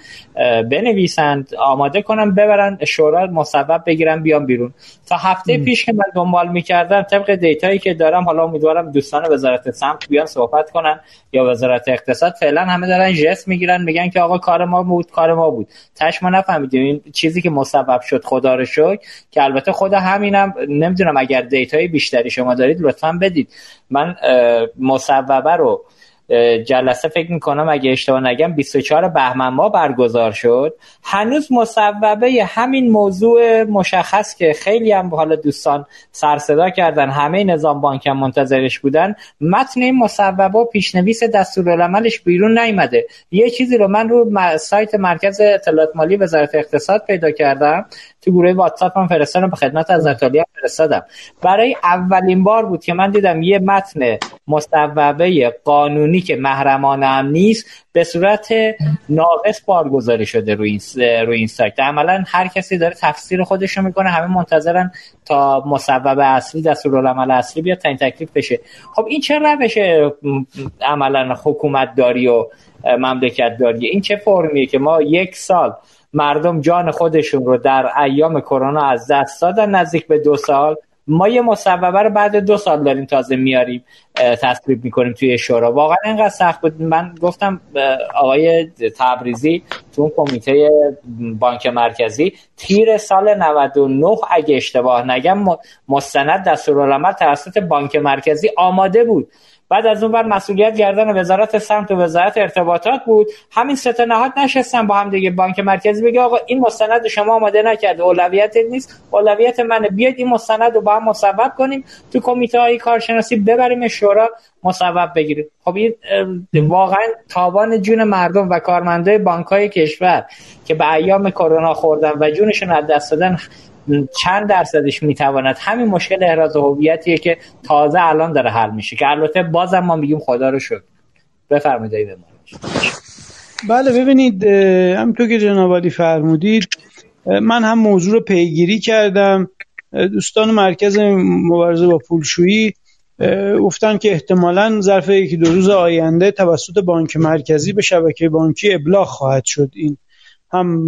بنویسند آماده کنم ببرن شورا مصوب بگیرن بیان بیرون تا هفته پیش که من دنبال می‌کردم طبق دیتایی که دارم حالا امیدوارم دوستان وزارت سمت بیان صحبت کنن یا وزارت اقتصاد فعلا همه دارن جست می‌گیرن میگن که آقا کار ما بود کار ما بود تش ما نفهمیدیم. این چیزی که مسبب شد خدا رو شکر که البته خدا همینم نمی‌دونم اگر دیتای بیشتری شما دارید لطفا بدید. من مصوبه رو جلسه فکر می‌کنم اگه اشتباه نگم 24 بهمن ما برگزار شد. هنوز مصوبه همین موضوع مشخص که خیلی هم حالا دوستان سر صدا کردن همه نظام بانک هم منتظرش بودن. متن این مصوبه و پیشنویس دستورالعملش بیرون نیامده. یه چیزی رو من رو سایت مرکز اطلاعات مالی وزارت اقتصاد پیدا کردم. تو گروه واتساپ هم فرستادم به خدمت از هم فرستادم. برای اولین بار بود که من دیدم یه متن مصوبه قانونی که محرمانه هم نیست به صورت ناقص بارگذاری شده روی این روی این سایت. عملا هر کسی داره تفسیر خودش رو می‌کنه همه منتظرن تا مصوبه اصلی دستورالعمل اصلی بیاد تا این تکلیف بشه. خب این چه روش عملا حکومت داری و مملکت داری این چه فرمیه که ما یک سال مردم جان خودشون رو در ایام کرونا از دست دادن نزدیک به دو سال. ما یه مصوبه رو بعد دو سال داریم تازه میاریم تصویب می‌کنیم توی شورا. واقعا اینقدر سخت بود. من گفتم آقای تبریزی تو اون کمیته بانک مرکزی تیر سال 99 اگه اشتباه نگم مستند دستورالعمل توسط بانک مرکزی آماده بود. بعد از اون بر مسئولیت گردن وزارت سمت و وزارت ارتباطات بود. همین سه نهاد نشستن با هم دیگه. بانک مرکزی بگه آقا این مستند شما آماده نکرده. اولویت نیست. اولویت منه. بیاید این مستند رو با هم مصوب کنیم. تو کمیته های کارشناسی ببریم شورا مصوب بگیریم خب این واقعا تاوان جون مردم و کارمندای بانک های کشور که به ایام کرونا خوردن و جونشون از دست دادن چند درصدش می‌تواند همین مشکل احراز هویتیه که تازه الان داره حل میشه. که البته بازم ما میگیم خدا رو شد بفرمایید بله ببینید همونطور که جناب فرمودید من هم موضوع رو پیگیری کردم. دوستان مرکز مبارزه با پولشویی گفتن که احتمالا ظرف یکی دو روز آینده توسط بانک مرکزی به شبکه بانکی ابلاغ خواهد شد این. هم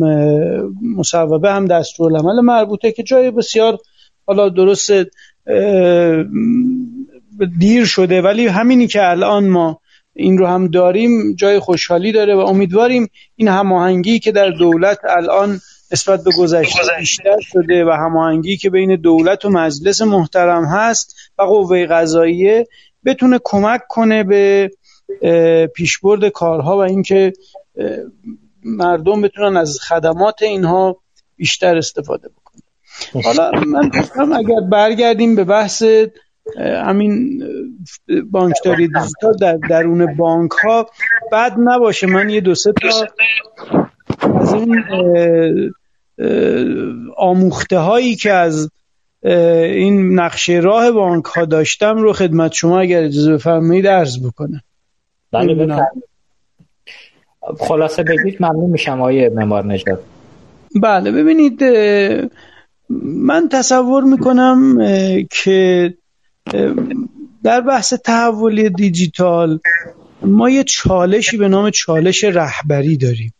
مصوبه هم دستورالعمل مربوطه که جای بسیار حالا درست دیر شده ولی همینی که الان ما این رو هم داریم جای خوشحالی داره و امیدواریم این هماهنگی که در دولت الان نسبت به گذشته بیشتر شده و هماهنگی که بین دولت و مجلس محترم هست و قوه قضاییه بتونه کمک کنه به پیشبرد کارها و اینکه مردم بتونن از خدمات اینها بیشتر استفاده بکنن. حالا من گفتم اگر برگردیم به بحث همین بانکداری دیجیتال در درون بانک ها بد نباشه. من یه دو سه تا از این آموخته هایی که از این نقشه راه بانک ها داشتم رو خدمت شما اگر اجازه بفرمایید عرض بکنم. بله خلاصه بگید ممنون میشم آقای معمار نجات بله ببینید من تصور می‌کنم که در بحث تحول دیجیتال ما یه چالشی به نام چالش رهبری داریم.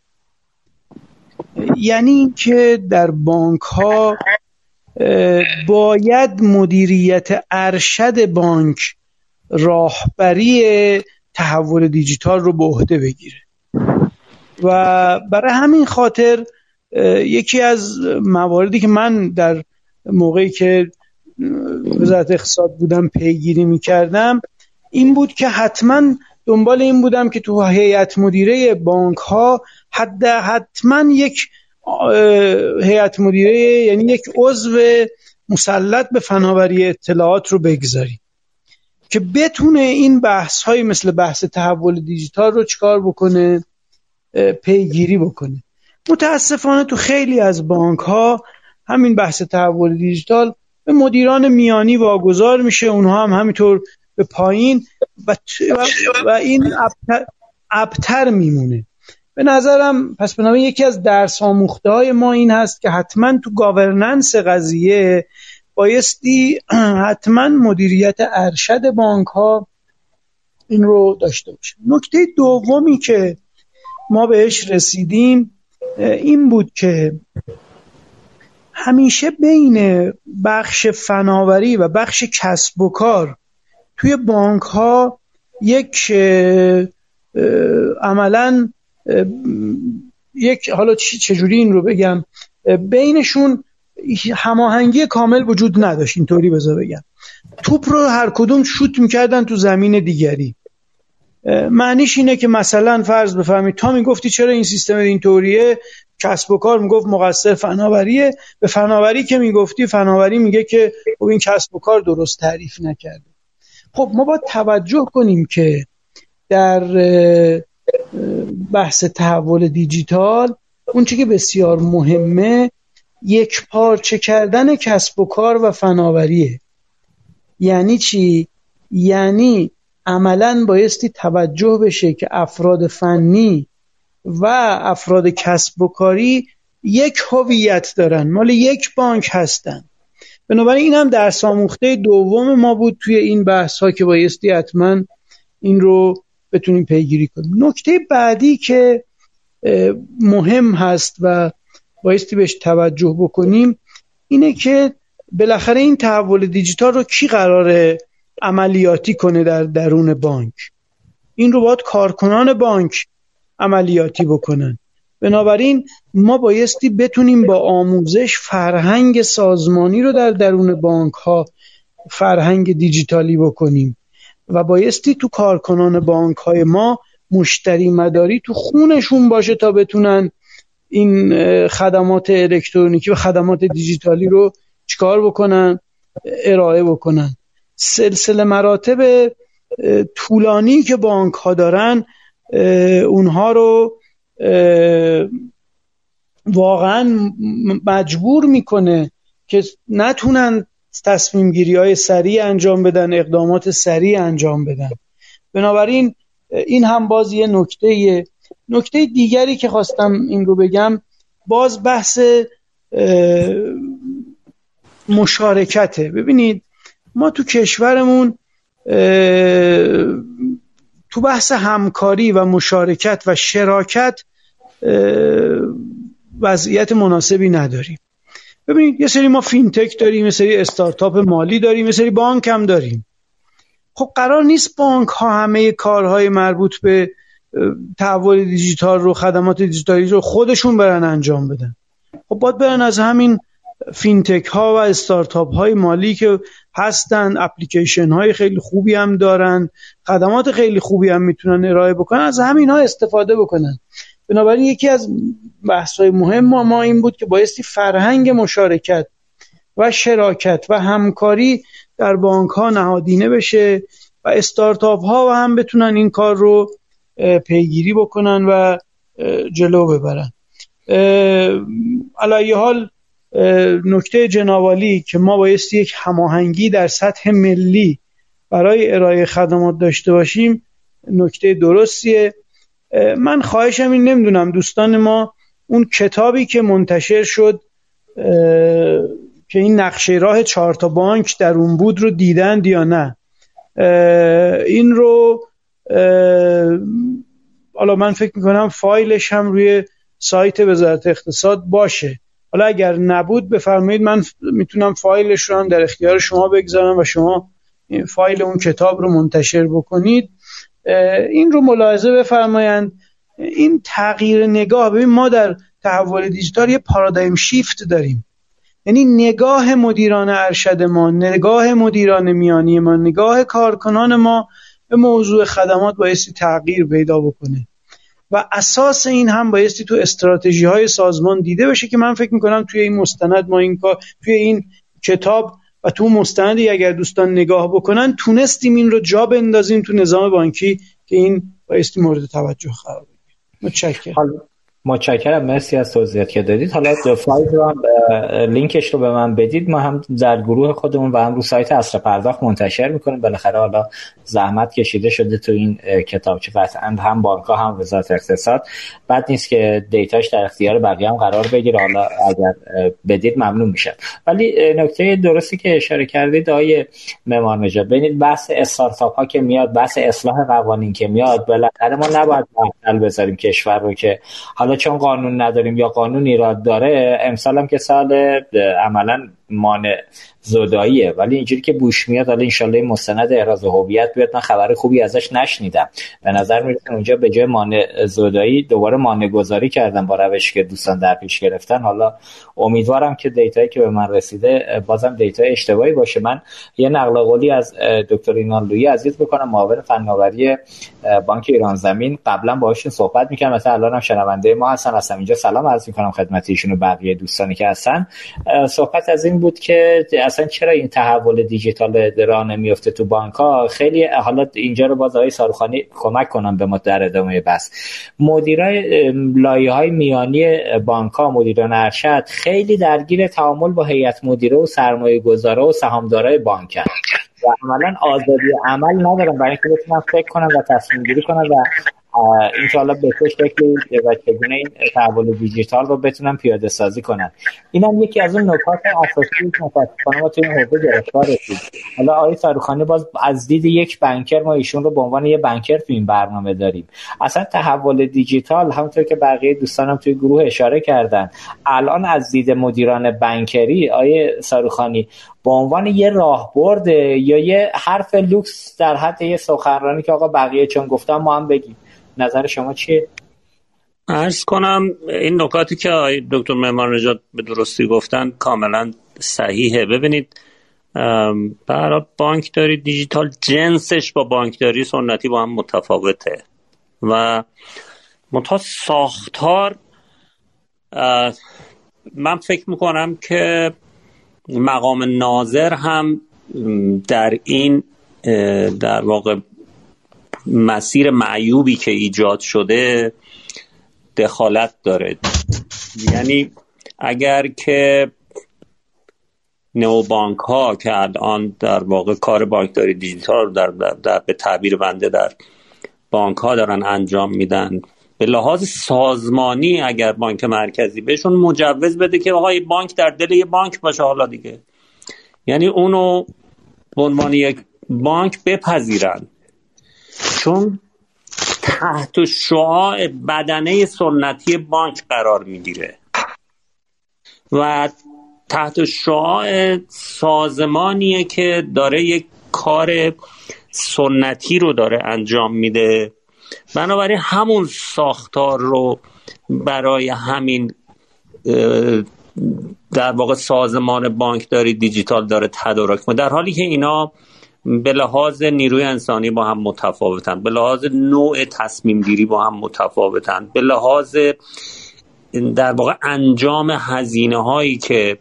یعنی اینکه در بانک ها باید مدیریت ارشد بانک راهبری تحول دیجیتال رو به عهده بگیره. و برای همین خاطر یکی از مواردی که من در موقعی که وزارت اقتصاد بودم پیگیری می‌کردم این بود که حتما دنبال این بودم که تو هیئت مدیره بانک ها حد حتما یک هیئت مدیره یعنی یک عضو مسلط به فناوری اطلاعات رو بگذاریم که بتونه این بحث های مثل بحث تحول دیجیتال رو چکار بکنه. پیگیری بکنه. متاسفانه تو خیلی از بانک ها همین بحث تحول دیجیتال به مدیران میانی واگذار میشه. اونها هم همینطور به پایین و, و این ابتر میمونه. به نظرم پس به یکی از درس آموخته های ما این هست که حتما تو گاورننس قضیه بایستی حتما مدیریت ارشد بانک ها این رو داشته باشه نکته دومی که ما بهش رسیدیم این بود که همیشه بین بخش فناوری و بخش کسب و کار توی بانک ها یک عملا یک حالا چجوری این رو بگم بینشون هماهنگی کامل وجود نداشت اینطوری بذار بگم. توپ رو هر کدوم شوت می‌کردن تو زمین دیگری. معنیش اینه که مثلا فرض بفهمید تا می‌گفتی چرا این سیستم اینطوریه کسب و کار می‌گفت مقصر فناوریه. به فناوری که می‌گفتی فناوری میگه که خب این کسب و کار درست تعریف نکرده. خب ما باید توجه کنیم که در بحث تحول دیجیتال اون که بسیار مهمه یک پارچه کردن کسب و کار و فناوریه. یعنی چی؟ یعنی عملا بایستی توجه بشه که افراد فنی و افراد کسب و کاری یک هویت دارن مال یک بانک هستن. بنابراین این هم در ساموخته دوم ما بود توی این بحث ها که بایستی حتما این رو بتونیم پیگیری کنیم. نکته بعدی که مهم هست و بایستی بهش توجه بکنیم اینه که بالاخره این تحول دیجیتال رو کی قراره عملیاتی کنه در درون بانک. این رو باید کارکنان بانک عملیاتی بکنن. بنابراین ما بایستی بتونیم با آموزش فرهنگ سازمانی رو در درون بانک ها فرهنگ دیجیتالی بکنیم و بایستی تو کارکنان بانک های ما مشتری مداری تو خونشون باشه تا بتونن این خدمات الکترونیکی و خدمات دیجیتالی رو چیکار بکنن؟ ارائه بکنن. سلسله مراتب طولانی که بانک ها دارن اونها رو واقعا مجبور می‌کنه که نتونن تصمیم گیری های سریع انجام بدن اقدامات سریع انجام بدن. بنابراین این هم باز یه نکته نکته دیگری که خواستم این رو بگم باز بحث مشارکته. ببینید ما تو کشورمون تو بحث همکاری و مشارکت و شراکت وضعیت مناسبی نداریم. ببینید یه سری ما فینتک داریم یه سری استارتاپ مالی داریم یه سری بانک هم داریم. خب قرار نیست بانک ها همه کارهای مربوط به تحول دیجیتال رو خدمات دیجیتالی رو خودشون برن انجام بدن. خب باید برن از همین فینتک ها و استارتاپ های مالی که هستن اپلیکیشن های خیلی خوبی هم دارن خدمات خیلی خوبی هم می‌تونن ارائه بکنن از همین ها استفاده بکنن. بنابراین یکی از بحث های مهم ما, ما این بود که بایستی فرهنگ مشارکت و شراکت و همکاری در بانک ها نهادینه بشه و استارتاپ ها و هم بتونن این کار رو پیگیری بکنن و جلو ببرن. علیه حال نکته جنابالی که ما بایستی یک هماهنگی در سطح ملی برای ارائه خدمات داشته باشیم نکته درستیه. من خواهشم این نمی‌دونم دوستان ما اون کتابی که منتشر شد که این نقشه راه چهار تا بانک در اون بود رو دیدند یا نه؟ این رو حالا من فکر می‌کنم فایلش هم روی سایت وزارت اقتصاد باشه. حالا اگر نبود بفرمایید من می‌تونم فایلش رو هم در اختیار شما بگذارم و شما فایل اون کتاب رو منتشر بکنید. این رو ملاحظه بفرمایند. این تغییر نگاه ببین ما در تحول دیجیتال یه پارادایم شیفت داریم. یعنی نگاه مدیران ارشد ما نگاه مدیران میانی ما نگاه کارکنان ما به موضوع خدمات بایستی تغییر پیدا بکنه. و اساس این هم بایستی تو استراتژی های سازمان دیده بشه که من فکر می‌کنم توی این مستند ما این کار توی این کتاب و تو مستندی اگر دوستان نگاه بکنن تونستیم این رو جا بندازیم تو نظام بانکی که این بایستی مورد توجه قرار بگیره. متشکرم. متشکرم مرسی از توضیحات که دادید. حالا فایل رو هم لینکش رو به من بدید. ما هم در گروه خودمون و هم رو سایت اصر پرداخت منتشر می‌کنیم. بالاخره حالا زحمت کشیده شده تو این کتابچه قطعا هم بانک هم وزارت اقتصاد. بعد نیست که دیتاش در اختیار بقیه هم قرار بگیره. حالا اگر بدید ممنون میشه ولی نکته درستی که اشاره کردید آقای معمار نژاد ببینید بحث استارتاپ ها که میاد بحث اصلاح قوانین که میاد بالاخره ما نباید بذاریم کشور رو که حالا چون قانون نداریم یا قانون ایراد داره امسال هم که سال عملا مانع زداییه. ولی اینجوری که بوش میاد حالا انشالله مستند احراز هویت بیاد. من خبر خوبی ازش نشنیدم. به نظر می‌رسه اونجا به جای مانع زدایی دوباره مانع گذاری کردن با روشی که دوستان در پیش گرفتن. حالا امیدوارم که دیتایی که به من رسیده بازم دیتا اشتباهی باشه. من یه نقل قولی از دکتر اینان لویی عزیز بکنم معاون فناوری بانک ایران زمین. قبلا باهاشون صحبت می‌کنم مثلا الان هم شنونده ما هستن اصلا اینجا سلام عرض می‌کنم خدمت ایشون بقیه دوستانی که هستن. صحبت از این بود که اصلا چرا این تحول دیجیتال راه نمیفته تو بانک ها؟ خیلی حالا اینجا رو باز آقای ساروخانی کمک کنم به ما در ادامه بس مدیرای لایه های میانی بانک ها مدیران ارشد خیلی درگیر تعامل با هیئت مدیره و سرمایه گذاره و سهامدارای بانک و عملا آزادی عمل ندارن. برای اینکه بتونن فکر کنن و تصمیم گیری کنن و انشاءالله به شکلی و چگونه این تحول دیجیتال رو بتونن پیاده سازی کنن. این هم یکی از اون نکات اساسی که متاسفانه ما توی این حوزه گرفتار رسید حالا آقای ساروخانی باز از دید یک بنکر ما ایشون رو به عنوان یه بنکر تو این برنامه داریم. اصلا تحول دیجیتال همونطور که بقیه دوستانم توی گروه اشاره کردن الان از دید مدیران بنکری آقای ساروخانی به عنوان یه راهبرد یا یه حرف لوکس در حد یه سخنرانی که آقا بقیه چون گفتم ما هم بگیم. نظر شما چیه؟ ارز کنم این نکاتی که دکتر معمار نجات به درستی گفتن کاملا صحیحه. ببینید برای بانکداری دیجیتال جنسش با بانکداری سنتی با هم متفاوته و متا ساختار من فکر می‌کنم که مقام ناظر هم در این در واقع مسیر معیوبی که ایجاد شده دخالت داره. یعنی اگر که نو بانک ها که الان در واقع کار بانکداری دیجیتال در, در, در به تعبیر بنده در بانک ها دارن انجام میدن به لحاظ سازمانی اگر بانک مرکزی بهشون مجوز بده که آقای بانک در دل یه بانک باشه حالا دیگه. یعنی اونو به عنوان یک بانک بپذیرن. چون تحت شعاع بدنه سنتی بانک قرار می‌گیره و تحت شعاع سازمانیه که داره یک کار سنتی رو داره انجام میده. بنابراین همون ساختار رو برای همین در واقع سازمان بانکداری دیجیتال داره تدارک در حالی که اینا به لحاظ نیروی انسانی با هم متفاوتن به لحاظ نوع تصمیم گیری با هم متفاوتن به لحاظ در واقع انجام هزینه هایی که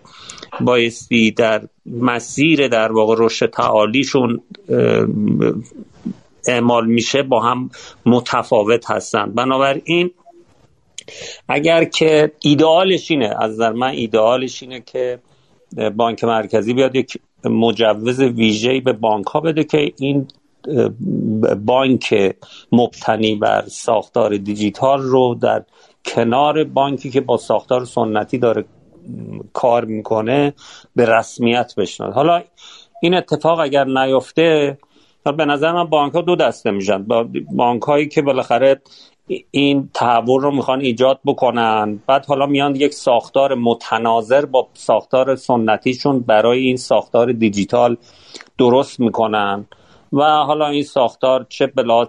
بایستی در مسیر در واقع رشد تعالیشون اعمال میشه با هم متفاوت هستن. بنابراین اگر که ایدئالش اینه از در من ایدئالش اینه که بانک مرکزی بیاد یک مجوز ویژه‌ای به بانک ها بده که این بانک مبتنی بر ساختار دیجیتال رو در کنار بانکی که با ساختار سنتی داره کار می‌کنه به رسمیت بشناد حالا این اتفاق اگر نیفته به نظر من بانک ها دو دسته میشن. بانک هایی که بالاخره این تحول رو می‌خوان ایجاد بکنن. بعد حالا میان یک ساختار متناظر با ساختار سنتیشون برای این ساختار دیجیتال درست می‌کنن. و حالا این ساختار چه بلا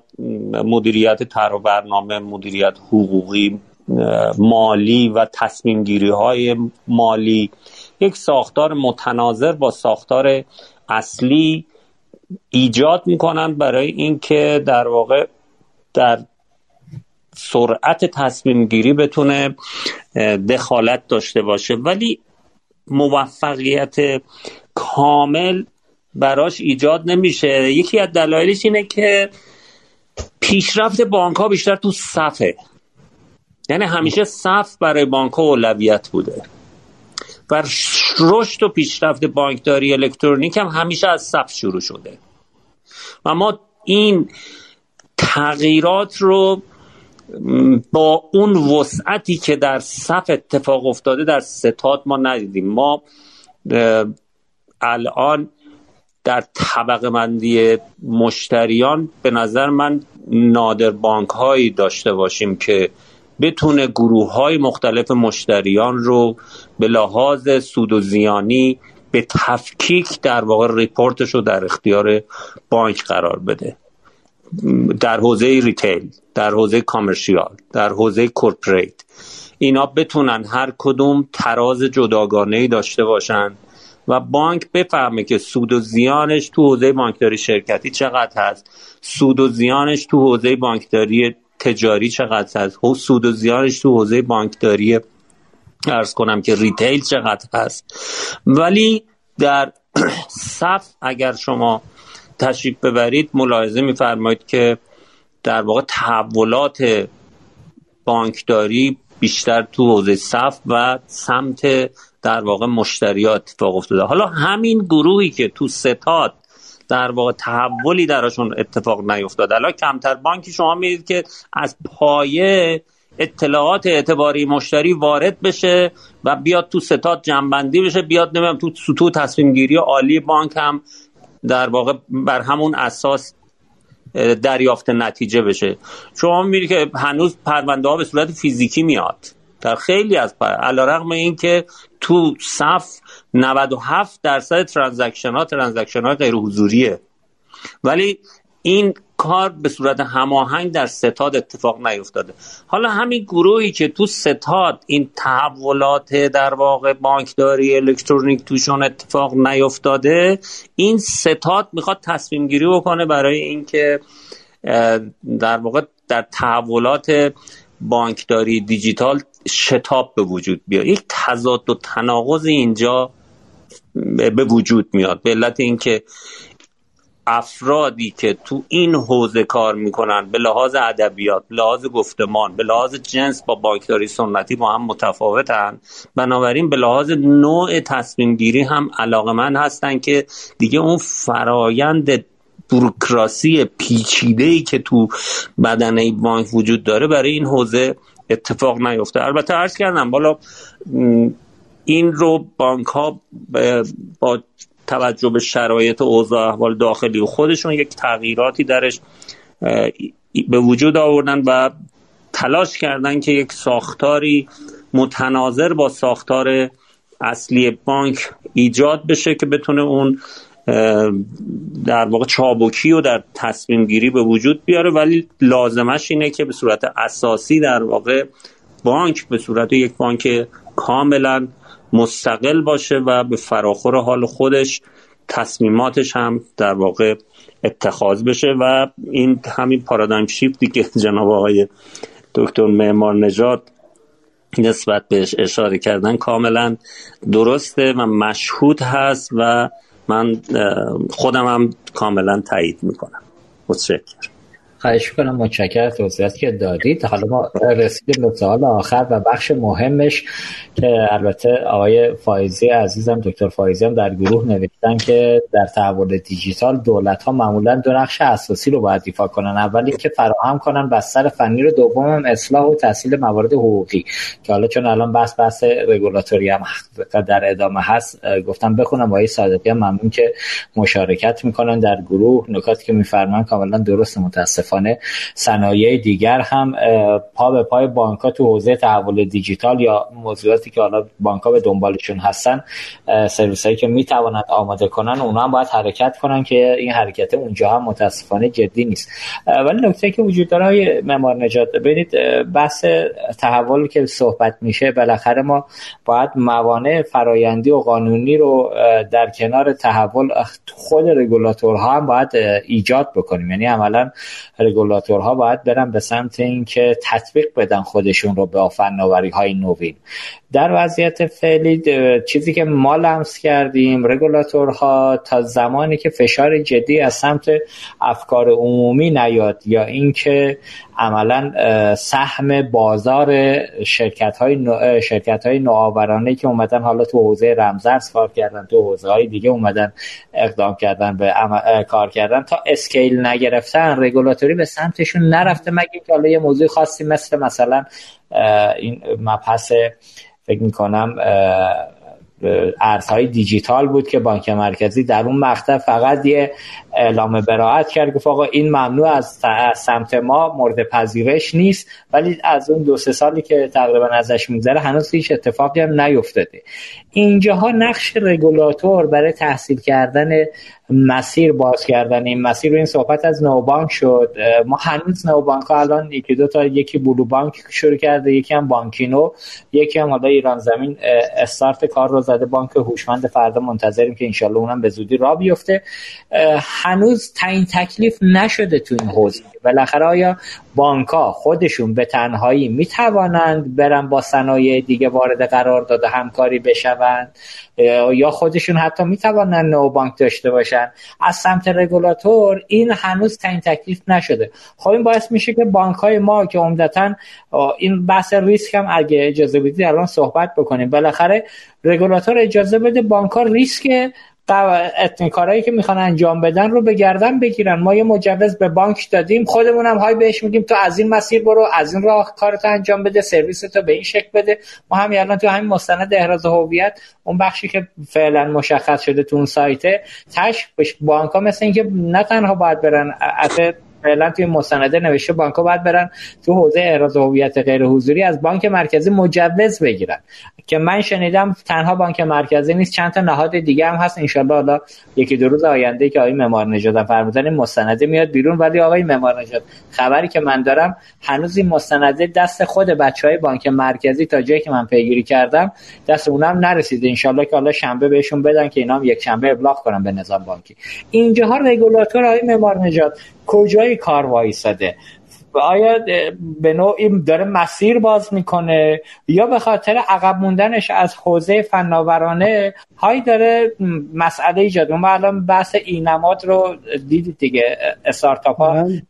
مدیریت و برنامه مدیریت حقوقی مالی و تصمیم گیری های مالی. یک ساختار متناظر با ساختار اصلی ایجاد می‌کنن برای اینکه در واقع در سرعت تصمیم گیری بتونه دخالت داشته باشه. ولی موفقیت کامل براش ایجاد نمیشه. یکی از دلایلش اینه که پیشرفت بانک ها بیشتر تو صفه. یعنی همیشه صف برای بانک ها اولویت بوده. و رشد و پیشرفت بانکداری الکترونیک هم همیشه از صف شروع شده. و ما این تغییرات رو با اون وسعتی که در صف اتفاق افتاده در ستاد ما ندیدیم. ما الان در طبقه مندی مشتریان به نظر من نادر بانک هایی داشته باشیم که بتونه گروه های مختلف مشتریان رو به لحاظ سود و زیانی به تفکیک در واقع report ش رو در اختیار بانک قرار بده. در حوزه retail در حوزه commercial در حوزه corporate. اینا بتونن هر کدوم تراز جداگانه ای داشته باشن و بانک بفهمه که سود و زیانش تو حوزه بانکداری شرکتی چقدر هست سود و زیانش تو حوزه بانکداری تجاری چقدر هست سود و زیانش تو حوزه بانکداری ارز کنم که ریتیل چقدر هست. ولی در صف اگر شما تشریف ببرید ملاحظه میفرمایید که در واقع تحولات بانکداری بیشتر تو حوزه صف و سمت در واقع مشتریات اتفاق افتاده. حالا همین گروهی که تو ستاد در واقع تحولی درشون اتفاق نیفتاد الان کمتر بانکی شما می‌دید که از پایه اطلاعات اعتباری مشتری وارد بشه و بیاد تو ستاد جنبندی بشه بیاد نمیم تو سطوح تصمیم گیری عالی بانک هم در واقع بر همون اساس دریافت نتیجه بشه. شما می‌بینید که هنوز پرونده ها به صورت فیزیکی میاد. در خیلی از پر علا رقم این که تو صف 97 درصد transaction ها transaction ها غیر حضوریه ولی این کار به صورت هماهنگ در ستاد اتفاق نیفتاده. حالا همین گروهی که تو ستاد این تحولات در واقع بانکداری الکترونیک توشون اتفاق نیفتاده این ستاد می‌خواد تصمیم گیری بکنه برای اینکه در واقع در تحولات بانکداری دیجیتال شتاب به وجود بیاد. یک تضاد و تناقض اینجا به وجود میاد. به علت اینکه افرادی که تو این حوزه کار می‌کنن به لحاظ ادبیات به لحاظ گفتمان به لحاظ جنس با بانکداری سنتی با هم متفاوتن. بنابراین به لحاظ نوع تصمیم گیری هم علاقه من هستن که دیگه اون فرایند بروکراسی پیچیده ای که تو بدنه بانک وجود داره برای این حوزه اتفاق نیفته. البته عرض کردم بالا این رو بانک ها با توجه به شرایط اوضاع احوال داخلی و خودشون یک تغییراتی درش به وجود آوردن و تلاش کردن که یک ساختاری متناظر با ساختار اصلی بانک ایجاد بشه که بتونه اون در واقع چابکی و در تصمیم گیری به وجود بیاره. ولی لازمش اینه که به صورت اساسی در واقع بانک به صورت یک بانک کاملا مستقل باشه و به فراخور حال خودش تصمیماتش هم در واقع اتخاذ بشه و این همین پارادایم شیفتی که جناب آقای دکتر معمار نجات نسبت بهش اشاره کردن کاملا درسته. و مشهود هست و من خودم هم کاملا تایید می‌کنم. متشکرم. خواهش کنم متشکر توضیحاتی که دادید. حالا ما رسیدیم به سوال آخر و بخش مهمش که البته آقای فایزی عزیزم دکتر فایزی هم در گروه نوشتن که در تحول دیجیتال دولت ها معمولا دو نقش اساسی رو باید دیفا کنن. اولی که فراهم کنن بستر فنی رو دوم اصلاح و تحصیل موارد حقوقی. که حالا چون الان بحث بحث رگولاتوری هم در ادامه هست گفتم بخونم. آقای صادقی هم ممنون که مشارکت می‌کنن در گروه. نکاتی که میفرمان کاملا درست متاسف متاسفانه صنایع دیگر هم پا به پای بانک ها تو حوزه تحول دیجیتال یا موضوعاتی که حالا بانک به دنبالشون هستن سرویس هایی که می‌توانند آماده کنن اونا هم باید حرکت کنن که این حرکت اونجا هم متاسفانه جدی نیست. ولی نکته که وجود داره های معمار نجات ببینید بحث تحول که صحبت میشه بالاخره ما باید موانع فرایندی و قانونی رو در کنار تحول خود رگولاتورها هم باید ایجاد بکنیم. یعنی عملا رگولاتورها باید برن به سمت اینکه تطبیق بدن خودشون رو به فناوری های نوین. در وضعیت فعلی چیزی که ما لمس کردیم رگولاتورها تا زمانی که فشار جدی از سمت افکار عمومی نیاد یا اینکه عملا سهم بازار شرکت های. شرکت های نوآورانه که اومدن حالا تو حوزه رمزرز کار کردن تو حوزه های دیگه اومدن اقدام کردن به کار کردن تا اسکیل نگرفتن رگولاتوری به سمتشون نرفته مگه که حالا یه موضوع خاصی مثل مثلا این مبحث فکر می‌کنم ارزهای دیجیتال بود که بانک مرکزی در اون مقطع فقط یه اعلام براعت کرد گفت آقا این ممنوع از سمت ما مورد پذیرش نیست ولی از اون دو سه سالی که تقریبا ازش میگذره هنوز هیچ اتفاقی هم نیفتاده. اینجاها نقش رگولاتور برای تحصیل کردن مسیر باز کردن. این مسیر رو این صحبت از نوبانک شد. ما هنوز نوبانک ها الان یکی دو تا یکی بلو بانک شروع کرده یکی هم بانکینو یکی هم حالا ایران زمین استارت کار رو زده بانک هوشمند فردا منتظریم که انشالله اونم به زودی را بیفته. هنوز تعیین تکلیف نشده تو این حوزه. بالاخره آیا بانک ها خودشون به تنهایی می‌توانند برن با صنایع دیگه وارد قرار داده همکاری بشوند یا خودشون حتی می‌توانند نو بانک داشته باشن. از سمت رگولاتور این هنوز تعیین تکلیف نشده. خب این باعث میشه که بانک های ما که عمدتا این بحث ریسک هم اگه اجازه بدید الان صحبت بکنیم. بالاخره رگولاتور اجازه بده بانک ها ریسک کارهایی که می‌خوان انجام بدن رو به گردن بگیرن. ما یه مجوز به بانک دادیم. خودمون هم های بهش میگیم تو از این مسیر برو از این راه کارتو انجام بده سرویس تو به این شکل بده. ما همین الان تو همین مستند احراز هویت اون بخشی که فعلا مشخص شده تو اون سایته تش بانک ها مثل اینکه نه تنها باید برن فعلا توی مستنده نوشته بانک باید برن تو حوزه احراز هویت غیر حضوری از بانک مرکزی مجوز بگیرن. که من شنیدم تنها بانک مرکزی نیست چند تا نهاد دیگه هم هست. انشالله حالا یکی دو روز آینده که آقای معمار نژاد فرمودن مستنده میاد بیرون. ولی آقای معمار نژاد خبری که من دارم هنوز این مستنده دست خود بچه های بانک مرکزی تا جایی که من پیگیری کردم دست اونم نرسیده. انشالله که حالا شنبه بهشون بدن که اینا هم یک شنبه ابلاغ کنن به نظام بانکی. اینجاها رگولاتور آقای معمار نژاد کجای کار وایساده؟ آیا به نوعی داره مسیر باز می‌کنه؟ یا به خاطر عقب موندنش از حوزه فناورانه هایی داره مسئله ایجاد؟ ما الان بحث اینماد رو دیدید دیگه استارتاپ ها. بله.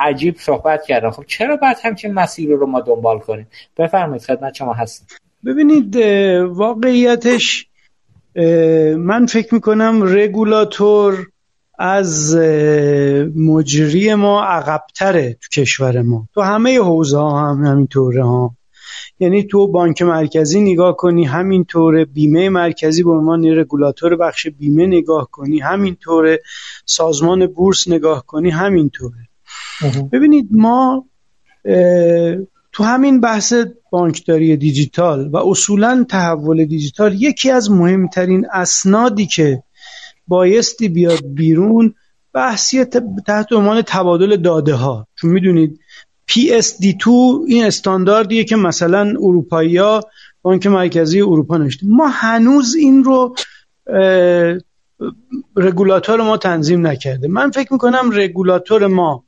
عجیب صحبت کردن. خب چرا باید همچین مسیر رو ما دنبال کنیم؟ بفرمایید خدمت شما هست ببینید واقعیتش من فکر می‌کنم رگولاتور از مجری ما عقبتره تو کشور ما. تو همه حوزه ها هم همینطوره ها. یعنی تو بانک مرکزی نگاه کنی همینطوره. بیمه مرکزی به عنوان رگولاتور بخش بیمه نگاه کنی همینطوره. سازمان بورس نگاه کنی همینطوره. ببینید ما تو همین بحث بانکداری دیجیتال و اصولا تحول دیجیتال یکی از مهمترین اسنادی که بایستی بیاد بیرون بحثی تحت عنوان تبادل داده ها چون می‌دونید PSD2 این استانداردیه که مثلا اروپایی ها بانک مرکزی اروپا نوشته. ما هنوز این رو رگولاتور ما تنظیم نکرده. من فکر می‌کنم رگولاتور ما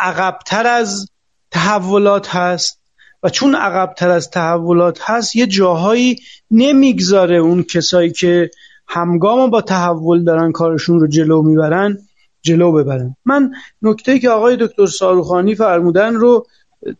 عقبتر از تحولات هست و چون عقبتر از تحولات هست یه جاهایی نمی‌گذاره اون کسایی که همگام با تحول دارن کارشون رو جلو می‌برن جلو ببرن. من نکته که آقای دکتر ساروخانی فرمودن رو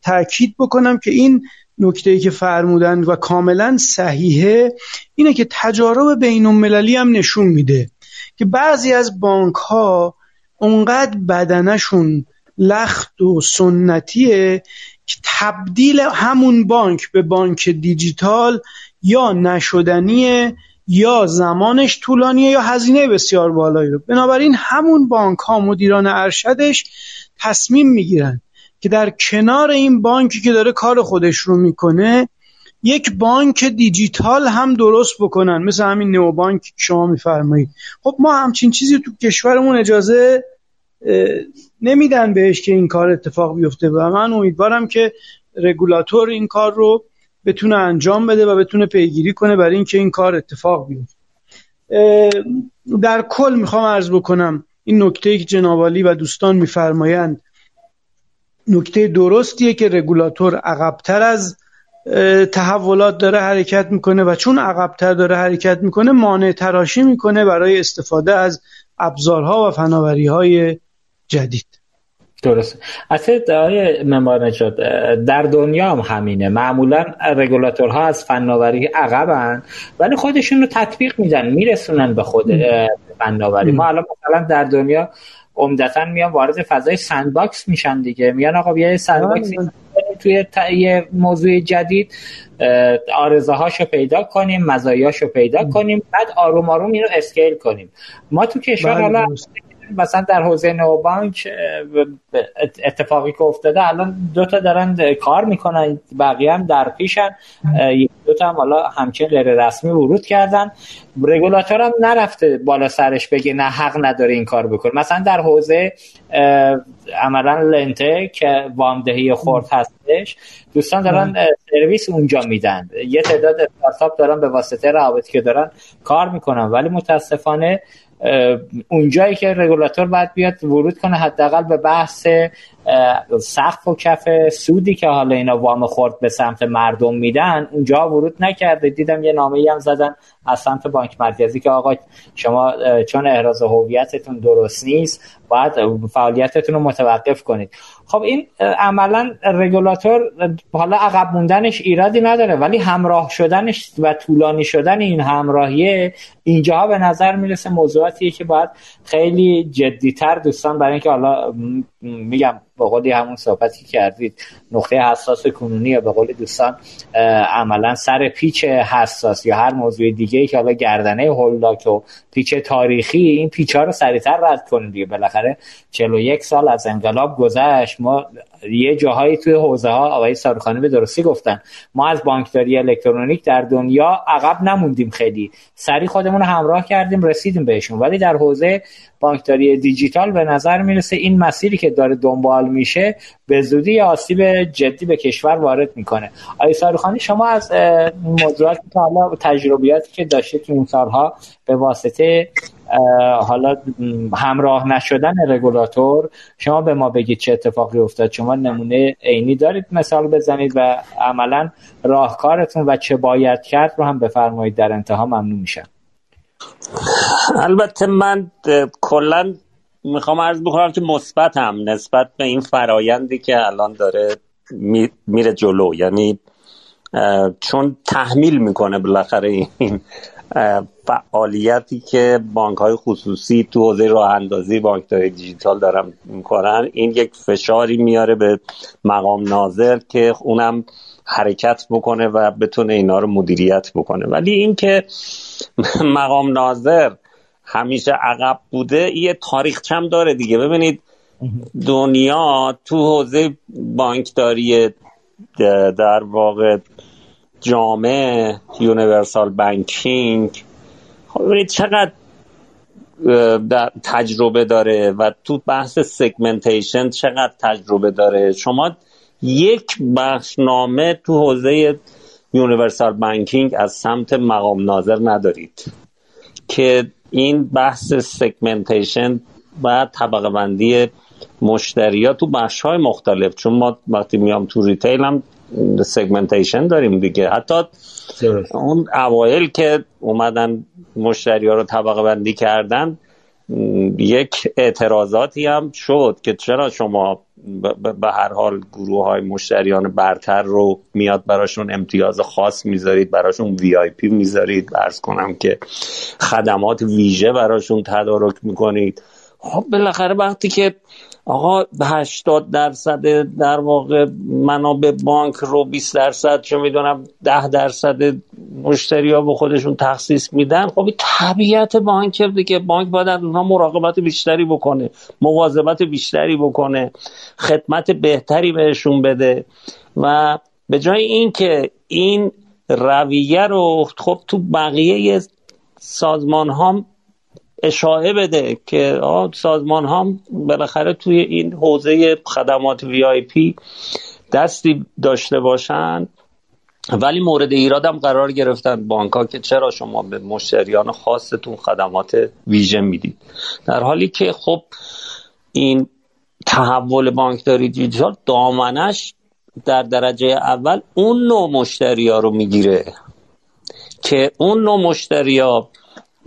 تاکید بکنم که این نکته که فرمودن و کاملا صحیحه اینه که تجارب بین المللی هم نشون میده که بعضی از بانک ها اونقدر بدنشون لخت و سنتیه که تبدیل همون بانک به بانک دیجیتال یا نشدنیه یا زمانش طولانیه یا هزینه بسیار بالایی رو. بنابراین همون بانک ها مدیران ارشدش تصمیم می‌گیرن که در کنار این بانکی که داره کار خودش رو می‌کنه یک بانک دیجیتال هم درست بکنن. مثل همین نو بانک شما میفرمایید. خب ما همچین چیزی تو کشورمون اجازه نمیدن بهش که این کار اتفاق بیفته و من امیدوارم که رگولاتور این کار رو بتونه انجام بده و بتونه پیگیری کنه برای اینکه این کار اتفاق بیفته. در کل می‌خوام عرض بکنم این نکته که جنابالی و دوستان میفرمایند نکته درستیه که رگولاتور عقبتر از تحولات داره حرکت می‌کنه و چون عقبتر داره حرکت می‌کنه مانع تراشی می‌کنه برای استفاده از ابزارها و فناوری های جدید. درست اصلا آقای معمارنژاد در دنیا هم همینه. معمولا رگولاتورها از فناوری عقبن ولی خودشون رو تطبیق میدن میرسونن به خود فناوری. ما الان مثلا در دنیا عمدتا میان وارد فضای sandbox میشن دیگه. میان آقا بیا sandbox توی یه موضوع جدید عارضه هاشو پیدا کنیم مزایاشو پیدا کنیم بعد آروم آروم اینو scale کنیم. ما تو کشور بله، حالا مثلا در حوزه نوبانک اتفاقی که افتاده الان دو تا دارن کار می‌کنن بقیه هم در پیشن. دو تا هم حالا همچنین غیر رسمی ورود کردن. رگولاتور هم نرفته بالا سرش بگه نه حق نداره این کار بکنه. مثلا در حوزه عملا لنته که وامدهی خورد هستش دوستان دارن سرویس اونجا میدن. یه تعداد استارتاپ دارن به واسطه روابطی که دارن کار می‌کنن. ولی متاسفانه اونجایی که رگولاتور باید بیاد ورود کنه حداقل به بحث سقف و کف سودی که حالا اینا وام خورد به سمت مردم میدن اونجا ورود نکرده. دیدم یه نامه هم زدن از سمت بانک مرکزی که آقا شما چون احراز هویتتون درست نیست باید فعالیتتون رو متوقف کنید. خب این عملا رگولاتور حالا عقب موندنش ایرادی نداره ولی همراه شدنش و طولانی شدن این همراهیه اینجا به نظر می‌رسه موضوعاتیه که باید خیلی جدیتر دوستان برای اینکه حالا میگم به قولی همون صحبتی کردید نقطه حساس کنونی به قول دوستان عملا سر پیچ حساس یا هر موضوع دیگه که حالا گردنه هولداک و پیچ تاریخی این پیچ ها رو سریعتر رد کنیم دیگه. بالاخره 41 سال از انقلاب گذشت ما یه جاهایی توی حوزه ها آقای سارخانی به درستی گفتن. ما از بانکداری الکترونیک در دنیا عقب نموندیم خیلی. سری خودمون همراه کردیم رسیدیم بهشون. ولی در حوزه بانکداری دیجیتال به نظر می‌رسه این مسیری که داره دنبال میشه به زودی آسیب جدی به کشور وارد می‌کنه. آقای سارخانی شما از موضوعاتی که حالا تجربیاتی که داشتید تو این سالها به واسطه حالا همراه نشدن رگولاتور شما به ما بگید چه اتفاقی افتاد. شما نمونه عینی دارید مثال بزنید و عملا راهکارتون و چه باید کرد رو هم بفرمایید. در انتها ممنون میشم. البته من کلا می‌خوام عرض بکنم که مثبتم نسبت به این فرایندی که الان داره میره جلو. یعنی چون تحمیل می‌کنه بالاخره این فعالیتی که بانک های خصوصی تو حوزه راه اندازی بانک دیجیتال دارن می‌کنن این یک فشاری میاره به مقام ناظر که اونم حرکت بکنه و بتونه اینا رو مدیریت بکنه. ولی اینکه مقام ناظر همیشه عقب بوده یه تاریخچه هم داره دیگه. ببینید دنیا تو حوزه بانکداری در واقع جامع universal banking. خب ببینید چقدر تجربه داره و تو بحث segmentation چقدر تجربه داره. شما یک بخشنامه تو حوزه universal banking از سمت مقام ناظر ندارید که این بحث segmentation و طبقه بندی مشتری ها تو بخش های مختلف چون ما وقتی میام تو retail هم segmentation داریم دیگه. حتی اون اوایل که اومدن مشتری ها رو طبقه بندی کردن یک اعتراضاتی هم شد که چرا شما به هر حال گروه های مشتریان برتر رو میاد براشون امتیاز خاص می‌ذارید براشون وی آی پی می‌ذارید. برس کنم که خدمات ویژه براشون تدارک می‌کنید. خب بالاخره وقتی که آقا 80 درصد در واقع منابع بانک رو 20 درصد چه می‌دونم 10 درصد مشتری ها به خودشون تخصیص میدن. خب طبیعت بانک دیگه. بانک باید از اونها مراقبت بیشتری بکنه مواظبت بیشتری بکنه خدمت بهتری بهشون بده. و به جای اینکه این رویه رو خب تو بقیه سازمان ها اشاعه بده که سازمان ها بالاخره توی این حوزه خدمات وی آی پی دستی داشته باشن. ولی مورد ایرادم قرار گرفتن بانک ها که چرا شما به مشتریان خاصتون خدمات ویژه می‌دید؟ در حالی که خب این تحول بانکداری دیجیتال دامنش در درجه اول اون نوع مشتری ها رو می‌گیره که اون نوع مشتری ها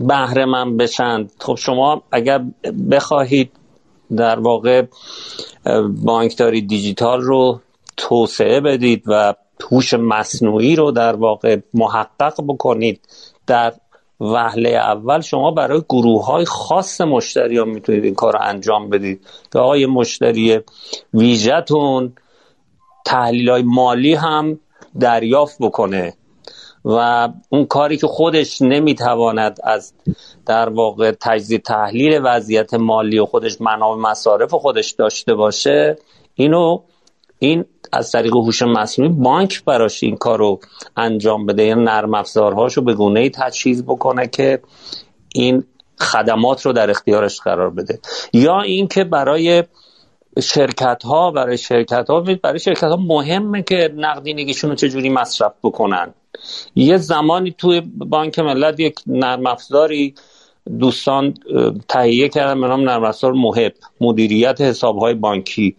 بهره من بشن خب شما اگر بخواهید در واقع بانکداری دیجیتال رو توسعه بدید و هوش مصنوعی رو در واقع محقق بکنید در وهله اول شما برای گروه های خاص مشتری ها می‌تونید این کار رو انجام بدید. که آقای مشتری ویژتون تحلیل های مالی هم دریافت بکنه. و اون کاری که خودش نمی‌تواند از در واقع تجزیه تحلیل وضعیت مالی و خودش منابع مصارف خودش داشته باشه اینو این از طریق هوش مصنوعی بانک براش این کار رو انجام بده. یعنی نرم افزارهاشو به گونه ای تجهیز بکنه که این خدمات رو در اختیارش قرار بده. یا اینکه برای شرکت ها برای شرکت ها برای شرکت ها مهمه که نقدینگیشون رو چجوری مصرف بکنن. یه زمانی توی بانک ملت یک نرم افزاری دوستان تهیه کردن به نام نرم افزار محب مدیریت حساب های بانکی.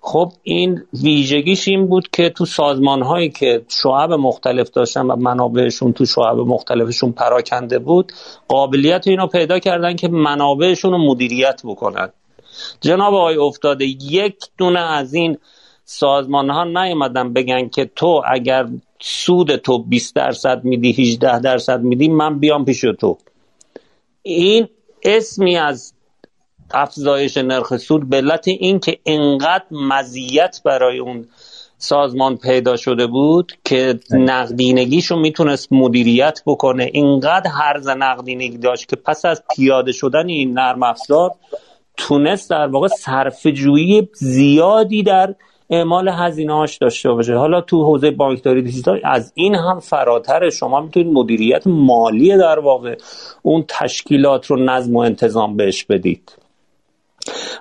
خب این ویژگیش این بود که تو سازمان هایی که شعب مختلف داشتن و منابعشون تو شعب مختلفشون پراکنده بود قابلیت اینو پیدا کردن که منابعشون رو مدیریت بکنن. جناب آقای افتاده یک دونه از این سازمان ها نیومدن بگن که تو اگر سود تو 20 درصد میدی 18 درصد میدی من بیام پیش تو. این اسمی از افزایش نرخ سود به علت این که انقدر مزیت برای اون سازمان پیدا شده بود که نقدینگیشو می‌تونست مدیریت بکنه. اینقدر حرز نقدینگی داشت که پس از پیاده شدن این نرم افزار تونست در واقع صرف جویی زیادی در اعمال هزینه داشته باشه. حالا تو حوزه بانکداری دیجیتال از این هم فراتر. شما می‌تونید مدیریت مالی در واقع اون تشکیلات رو نظم و انتظام بهش بدید.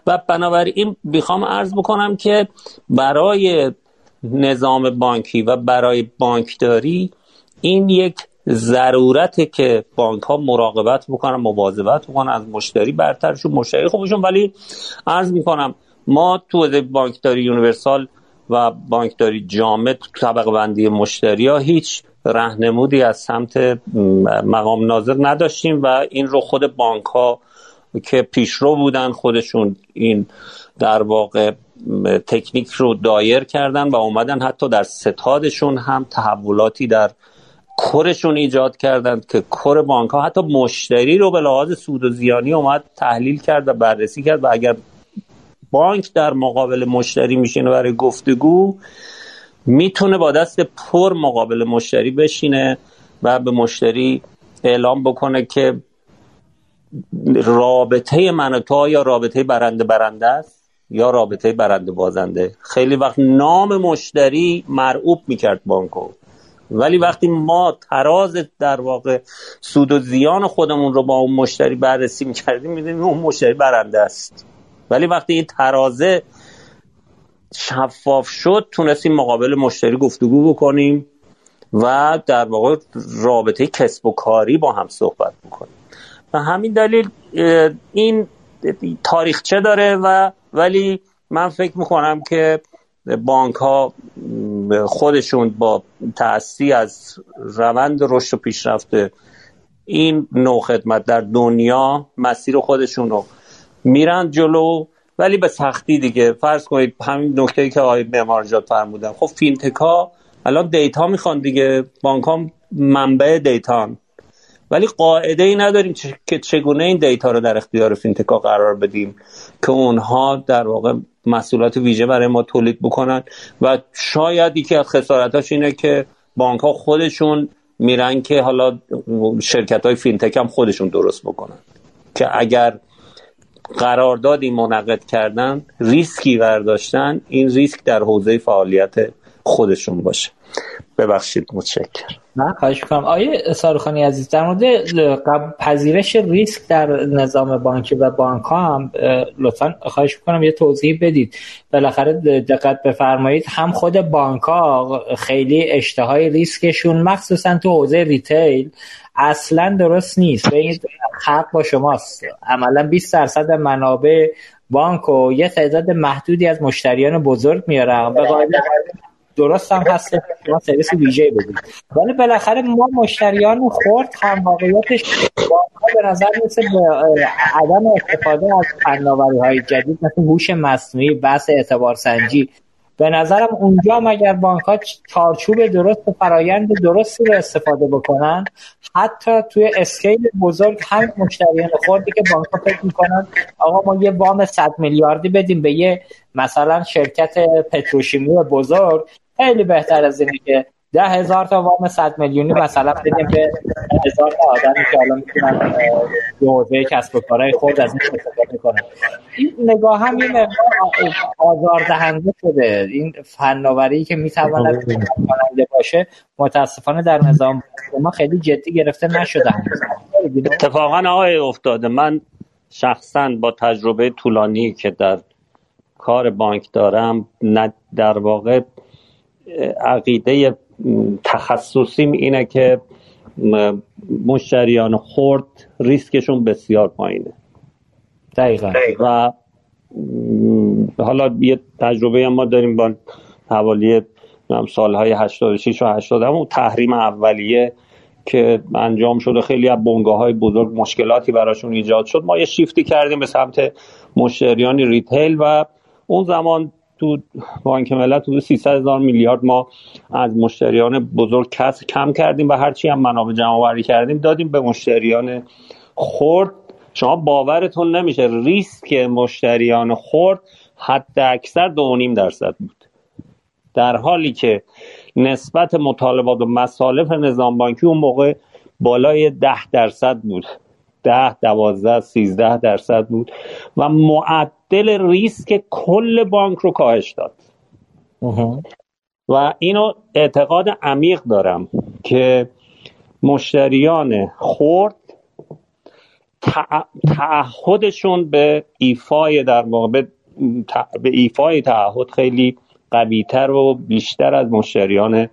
و بنابراین می‌خوام عرض بکنم که برای نظام بانکی و برای بانکداری این یک ضرورته که بانک ها مراقبت بکنن مواظبت بکنن از مشتری برترشون مشتری خوبشون ولی عرض می‌کنم ما تو بانکداری یونیورسال و بانکداری جامع تو طبق بندی مشتری ها هیچ رهنمودی از سمت مقام ناظر نداشتیم و این رو خود بانک ها که پیشرو بودن خودشون این در واقع تکنیک رو دایر کردن و اومدن حتی در ستادشون هم تحولاتی در کرشون ایجاد کردند که کر بانک ها حتی مشتری رو به لحاظ سود و زیانی اومد تحلیل کرد و بررسی کرد و اگر بانک در مقابل مشتری میشینه برای گفتگو می‌تونه با دست پر مقابل مشتری بشینه و به مشتری اعلام بکنه که رابطه من و تو یا رابطه برنده برنده است یا رابطه برنده بازنده. خیلی وقت نام مشتری مرعوب می‌کرد بانکو. ولی وقتی ما تراز در واقع سود و زیان خودمون رو با اون مشتری بررسی می‌کردیم می‌دونیم اون مشتری برنده است. ولی وقتی این ترازه شفاف شد تونستیم مقابل مشتری گفتگو بکنیم و در واقع رابطه کسب و کاری با هم صحبت بکنیم. و همین دلیل این تاریخچه داره و ولی من فکر می‌کنم که بانک ها خودشون با تأثیر از روند رشد و پیشرفت این نوع خدمت در دنیا مسیر خودشون رو میرن جلو ولی به سختی دیگه. فرض کنید همین نکته که آقای معمارنژاد فرمودن. خب fintech ها الان data می‌خوان دیگه. بانک ها منبع data ولی قاعده ای نداریم که چگونه این data رو در اختیار fintech ا قرار بدیم که اونها در واقع محصولات ویژه برای ما تولید بکنن. و شاید یکی از خسارتاش اینه که بانک ها خودشون میرن که حالا شرکت های fintech هم خودشون درست بکنن. که اگر قراردادی منعقد کردن ریسکی برداشتن این ریسک در حوزه فعالیت خودشون باشه. ببخشید متشکر نه خواهش کنم آقای ساروخانی عزیز در مورد پذیرش ریسک در نظام بانکی و بانک ها هم لطفا خواهش کنم یه توضیح بدید. بالاخره دقت بفرمایید هم خود بانک ها خیلی اشتهای ریسکشون مخصوصا تو حوزه retail اصلا درست نیست. ببینید حق با شماست. عملا 20 درصد منابع بانک و یه تعداد محدودی از مشتریان بزرگ میارن به درست هم هست شما سرویس ویژه بدید ولی بالاخره ما مشتریان خورد هم واقعیتش به نظر میسه به عدم استفاده از فناوری های جدید مثل هوش مصنوعی بحث اعتبار سنجی به نظرم اونجا اگر بانک ها چارچوب درست و فرایند درستی رو استفاده بکنن حتی توی اسکیل بزرگ هم مشتریان خوردی که بانک ها فکر می‌کنن آقا ما یه وام 100 میلیاردی بدیم به یه مثلا شرکت پتروشیمی بزرگ خیلی بهتر از اینه که ده هزار تا وام صد میلیونی مثلا بدیم به هزار تا آدمی که حالا می‌تونن حوزه کسب و کارهای خود از این استفاده کنن این نگاه هم این آزار دهنده شده. این فناوری که می‌تواند کننده باشه متاسفانه در نظام ما خیلی جدی گرفته نشده. اتفاقا آقای افتاده من شخصا با تجربه طولانی که در کار بانک دارم در واقع عقیده تخصصیم اینه که مشتریان خورد ریسکشون بسیار پایینه. دقیقا. و حالا یه تجربه هم ما داریم با حوالی سالهای 86 و 80 اون تحریم اولیه که انجام شده خیلی از بنگاه های بزرگ مشکلاتی براشون ایجاد شد. ما یه شیفتی کردیم به سمت مشتریان ریتیل و اون زمان تو بانک ملت تو 300 هزار میلیارد ما از مشتریان بزرگ کس کم کردیم و هرچی هم منابع جمع آوری کردیم دادیم به مشتریان خرد. شما باورتون نمیشه ریسک مشتریان خرد حد اکثر دو نیم درصد بود. در حالی که نسبت مطالبات و مصالف نظام بانکی اون موقع بالای ده درصد بود. ده دوازده سیزده درصد بود و معدل ریسک کل بانک رو کاهش داد. و اینو اعتقاد عمیق دارم که مشتریان خورد تعهدشون به ایفای در واقع به ایفای تعهد خیلی قویتر و بیشتر از مشتریان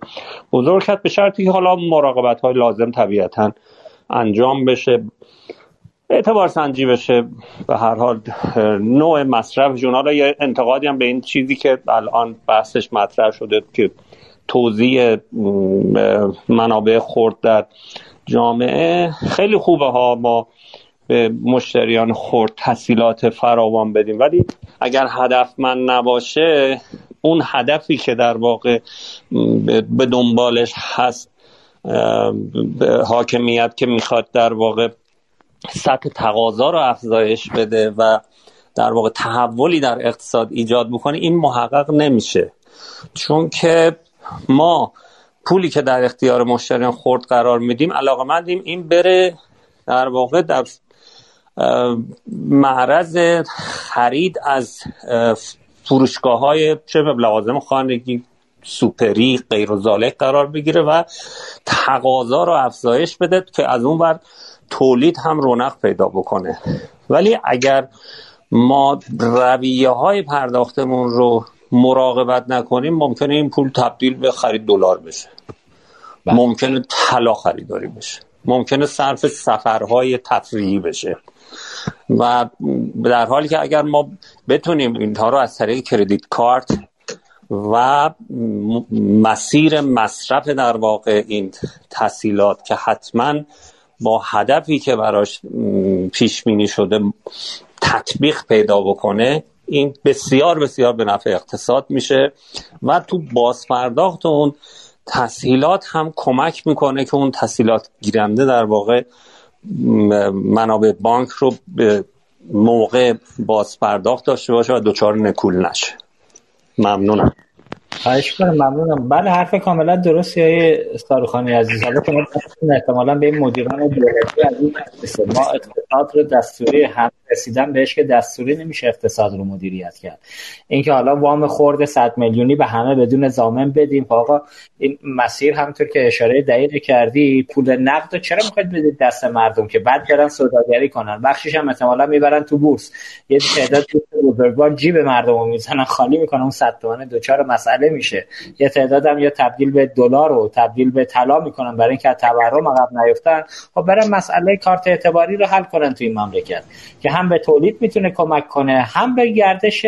بزرگ هست به شرطی که حالا مراقبت های لازم طبیعتا انجام بشه. اعتبار سنجی بشه به هر حال نوع مصرف. حالا یه انتقادی هم به این چیزی که الان بحثش مطرح شده که توضیح منابع خورد در جامعه خیلی خوبه ها ما به مشتریان خورد تحصیلات فراوان بدیم. ولی اگر هدف من نباشه اون هدفی که در واقع به دنبالش هست حاکمیت که می‌خواد در واقع سطح تقاضا رو افزایش بده و در واقع تحولی در اقتصاد ایجاد بکنه این محقق نمیشه. چون که ما پولی که در اختیار مشتریان خورد قرار میدیم علاقه مندیم این بره در واقع در معرض خرید از فروشگاه های چه لوازم خانگی سوپری غیر قرار بگیره و تقاضا رو افزایش بده که از اون ور تولید هم رونق پیدا بکنه. ولی اگر ما رویه های پرداختمون رو مراقبت نکنیم ممکنه این پول تبدیل به خرید دلار بشه. بله. ممکنه طلا خریداری بشه. ممکنه صرف سفرهای تفریحی بشه. و در حالی که اگر ما بتونیم اینها رو از طریق کردیت کارت و مسیر مصرف در واقع این تحصیلات که حتما با هدفی که براش پیش بینی شده تطبیق پیدا بکنه این بسیار بسیار به نفع اقتصاد میشه و تو بازپرداخت اون تسهیلات هم کمک می‌کنه که اون تسهیلات گیرنده در واقع منابع بانک رو به موقع بازپرداخت داشته باشه و دچار نکول نشه. ممنونم. خواهش کنم ممنونم. بله حرف کاملا درست های استارخانی عزیز. حالا که احتمالا به این مدیران دولتی از این ما اقتصاد رو دستوری هم رسیدن بهش که دستوری نمیشه اقتصاد رو مدیریت کرد. اینکه حالا وام خورد 100 میلیونی به همه بدون زامن بدیم. خب آقا این مسیر همونطور که اشاره دقیق کردی پول نقد چرا می‌خواید بدید دست مردم که بعد برن سوداگری کنن؟ بخشش هم احتمالا می‌برن تو بورس. یه تعداد بزرگوار جیب مردم رو می‌زنن خالی می‌کنن اون 100 تومن دوچار مسئله میشه. یه تعداد هم یا تبدیل به دلار و تبدیل به طلا می‌کنن برای اینکه تورم عقب نیفتن. خب برن مسئله کارت اعتباری رو حل کنن تو این مملکت. که هم به تولید می‌تونه کمک کنه هم به گردش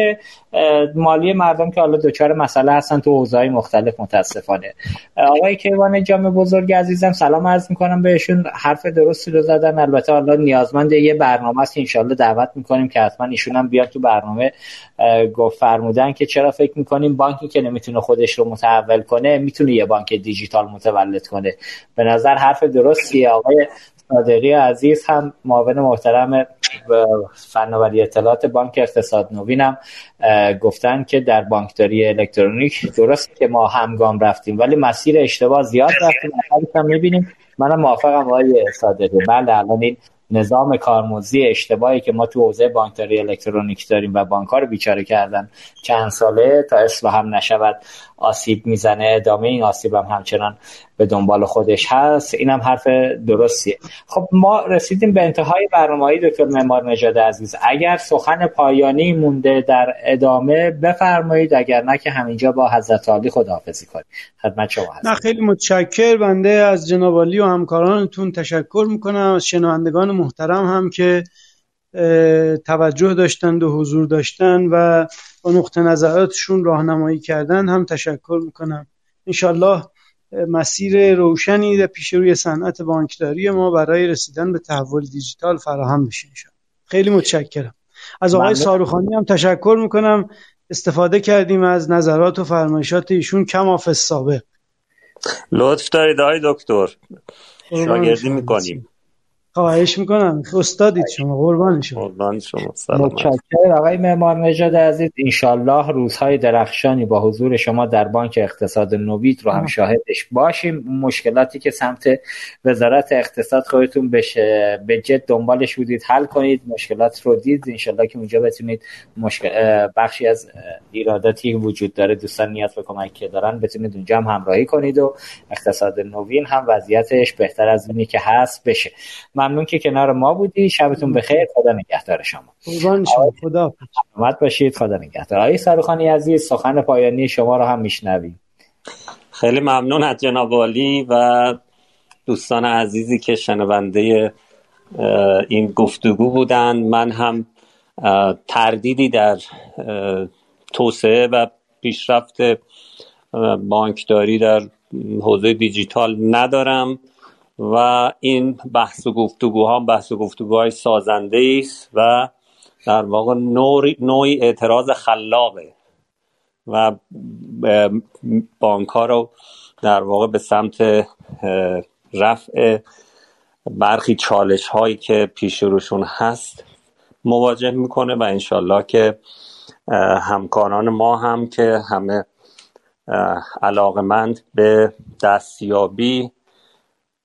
مالی مردم که حالا دوچار مسئله هستن تو حوزه‌های مختلف متاسفانه. آقای کیوان جامع بزرگ عزیزم سلام عرض می‌کنم بهشون. حرف درستی رو زدن. البته حالا نیازمند یه برنامه است انشالله دعوت می‌کنیم که حتما ایشون هم بیاد تو برنامه گفت فرمودن که چرا فکر می‌کنیم بانکی که نمی‌تونه خودش رو متحول کنه می‌تونه یه بانک دیجیتال متولد کنه. به نظر حرف درستیه. آقای صادقی عزیز هم معاون محترم فناوری اطلاعات بانک اقتصاد نوینم گفتن که در بانکداری الکترونیک درست که ما همگام رفتیم ولی مسیر اشتباه زیاد رفتیم. هم می‌بینیم منم موافقم آقای صادقی. بله الان این نظام کارمزدی اشتباهی که ما تو حوزه بانکداری الکترونیک داریم و بانک رو بیچاره کردن چند ساله تا اصلاح هم نشود. آسیب می‌زنه ادامه این آسیب هم همچنان به دنبال خودش هست. این هم حرف درستیه. خب ما رسیدیم به انتهای برنامه دکتر معمار نژاد عزیز. اگر سخن پایانی مونده در ادامه بفرمایید اگر نه که همینجا با حضرت عالی خداحافظی کنیم. خدمت شما نه خیلی متشکر. بنده از جناب عالی و همکارانتون تشکر می‌کنم. از شنوندگان محترم هم که توجه داشتند و حضور داشتن و با نقطه نظراتشون راهنمایی کردن هم تشکر می‌کنم. انشالله مسیر روشنی در پیش روی صنعت بانکداری ما برای رسیدن به تحول دیجیتال فراهم بشه خیلی متشکرم. از آقای ساروخانی هم تشکر می‌کنم. استفاده کردیم از نظرات و فرمایشات ایشون. کم آف سابق. لطف دارید آقای دکتر. شاگردی می‌کنیم. خواهش می‌کنم. استادید شما قربان شما. قربان شما. متشکرم. آقای معمار نژاد عزیز انشالله روزهای درخشانی با حضور شما در بانک اقتصاد نوید رو هم شاهدش باشیم. مشکلاتی که سمت وزارت اقتصاد خودتون بشه به جد دنبالش بودید حل کنید مشکلات رو دید. انشالله که اونجا بتونید مشکل بخشی از ایراداتی وجود داره. دوستان نیاز به کمک که دارن. بتونید اونجا هم همراهی کنید و اقتصاد نوین هم وضعیتش بهتر از اینی که هست بشه. ممنون که کنار ما بودی. شبتون بخیر. خدا نگهدار شما. قربان شما. خدا. باشید. خدا نگهدار. آقای سرخانی عزیز سخن پایانی شما رو هم میشنویم. خیلی ممنون از جناب عالی و دوستان عزیزی که شنونده این گفتگو بودن. من هم تردیدی در توسعه و پیشرفت بانکداری در حوزه دیجیتال ندارم. و این بحث و گفتگوها بحث و گفتگوهای سازنده است و در واقع نوعی اعتراض خلاقه و بانک ها رو در واقع به سمت رفع برخی چالش هایی که پیش روشون هست مواجه می‌کنه و انشالله که همکاران ما هم که همه علاقمند به دستیابی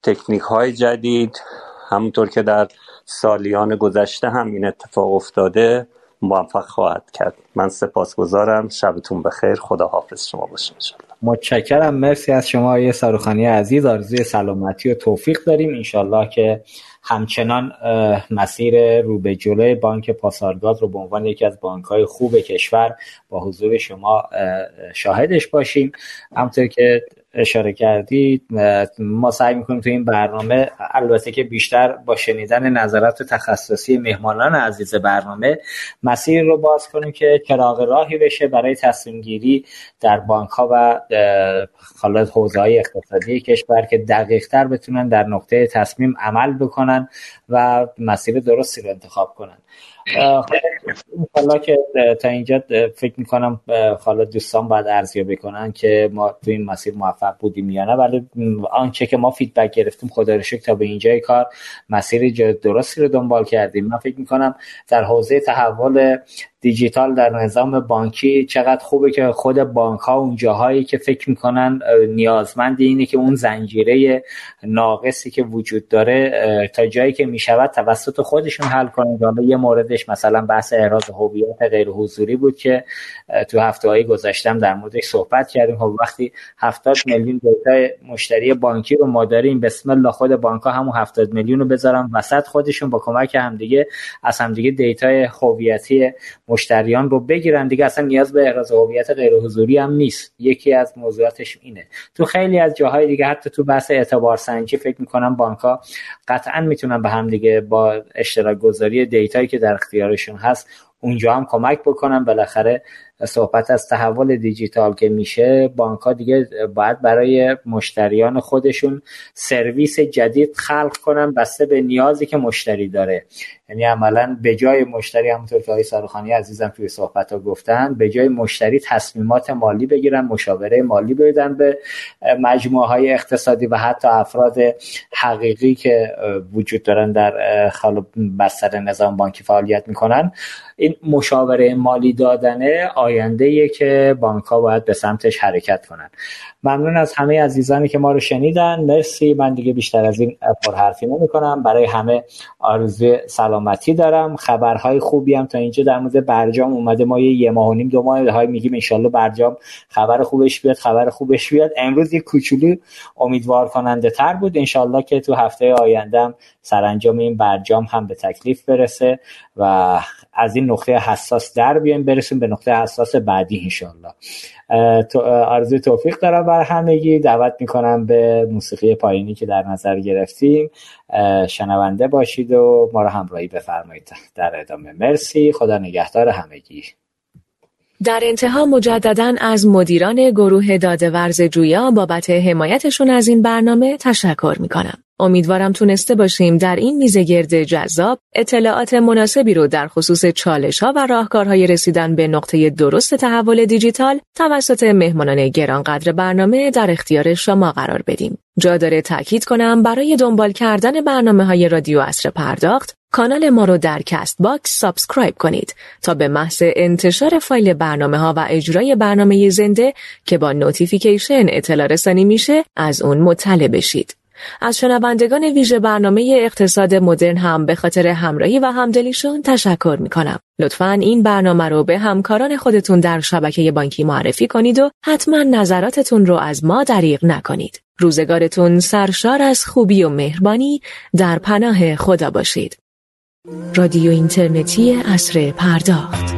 تکنیک های جدید همونطور که در سالیان گذشته هم این اتفاق افتاده موفق خواهد کرد. من سپاسگزارم. شبتون بخیر. خدا حافظ شما باشه متشکرم. مرسی از شما آقای سروخانی عزیز. آرزوی سلامتی و توفیق داریم. انشالله که همچنان مسیر رو به جلوی بانک پاسارگاد رو به عنوان یکی از بانک های خوب کشور با حضور شما شاهدش باشیم. همطور که اشاره کردید ما سعی می‌کنیم تو این برنامه البته که بیشتر با شنیدن نظرات تخصصی مهمانان عزیز برنامه مسیر رو باز کنیم که چراغ راهی بشه برای تصمیم گیری در بانک ها و حالت حوزه های اقتصادی کشور که دقیق تر بتونن در نقطه تصمیم عمل بکنن و مسیر درستی رو انتخاب کنن. حالا که تا اینجا فکر می‌کنم حالا دوستان باید ارزیابی کنن که ما تو این مسیر موفق بودیم یا نه. ولی آنچه که ما فیدبک گرفتیم خدا رو تا به اینجای کار مسیر درستی رو دنبال کردیم. من فکر می‌کنم در حوزه تحول دیجیتال در نظام بانکی چقدر خوبه که خود بانک ها اون جاهایی که فکر می‌کنن نیازمند اینه که اون زنجیره ناقصی که وجود داره تا جایی که می‌شود توسط خودشون حل کنن حالا یه موردش مثلا بحث احراز هویت غیر حضوری بود که تو هفته هایی گذاشتم در موردش صحبت کردیم. خب وقتی 70 میلیون دیتا مشتری بانکی رو ما داریم بسم الله خود بانک ها همون 70 میلیون رو بذارن وسط خودشون با کمک همدیگه از همدیگه دیتا هویتی مشتریان رو بگیرن. دیگه اصلا نیاز به احراز هویت غیر حضوری هم نیست. یکی از موضوعاتش اینه. تو خیلی از جاهای دیگه حتی تو بحث اعتبار سنجی فکر می‌کنم بانک ها قطعا می‌تونن به هم دیگه با اشتراک گذاری دیتایی که در اختیارشون هست اونجا هم کمک بکنن. بالاخره صحبت از تحول دیجیتال که میشه بانک ها دیگه باید برای مشتریان خودشون سرویس جدید خلق کنن بسته به نیازی که مشتری داره. یعنی عملا به جای مشتری همونطور که آقای ساروخانی عزیزم توی صحبت ها گفتن به جای مشتری تصمیمات مالی بگیرن مشاوره مالی بدن به مجموعه های اقتصادی و حتی افراد حقیقی که وجود دارن در بستر نظام بانکی فعالیت می‌کنن. این مشاوره مالی دادنه آینده که بانک ها باید به سمتش حرکت کنن. ممنون از همه عزیزانی که ما رو شنیدن. مرسی. من دیگه بیشتر از این پرحرفی نمی کنم برای همه آرزوی سلامتی دارم. خبرهای خوبی هم تا اینجا در مورد برجام اومده. ما یه ماه و نیم دو ماه های میگیم انشالله برجام خبر خوبش بیاد خبر خوبش بیاد. امروز یه کوچولو امیدوار کننده تر بود. انشالله که تو هفته آیندهم سرانجام این برجام هم به تکلیف برسه و از این نقطه حساس در بیایم برسیم به نقطه حساس بعدی انشالله. آرزوی توفیق دارم بر همگی. دعوت می‌کنم به موسیقی پایینی که در نظر گرفتیم. شنونده باشید و ما رو همراهی بفرمایید. در ادامه. مرسی. خدا نگهدار همگی. در انتها مجددا از مدیران گروه داده ورز جویا بابت حمایتشون از این برنامه تشکر می کنم. امیدوارم تونسته باشیم در این میزگرد جذاب اطلاعات مناسبی رو در خصوص چالش ها و راهکارهای رسیدن به نقطه درست تحول دیجیتال توسط مهمانان گرانقدر برنامه در اختیار شما قرار بدیم. جا داره تاکید کنم برای دنبال کردن برنامه های رادیو عصر پرداخت کانال ما رو در کست باکس subscribe کنید تا به محض انتشار فایل برنامه ها و اجرای برنامه زنده که با notification اطلاع رسانی میشه از اون مطلع بشید. از شنوندگان ویژه برنامه اقتصاد مدرن هم به خاطر همراهی و همدلیشون تشکر می کنم. لطفا این برنامه رو به همکاران خودتون در شبکه بانکی معرفی کنید و حتما نظراتتون رو از ما دریغ نکنید. روزگارتون سرشار از خوبی و مهربانی در پناه خدا باشید. رادیو اینترنتی اصر پرداخت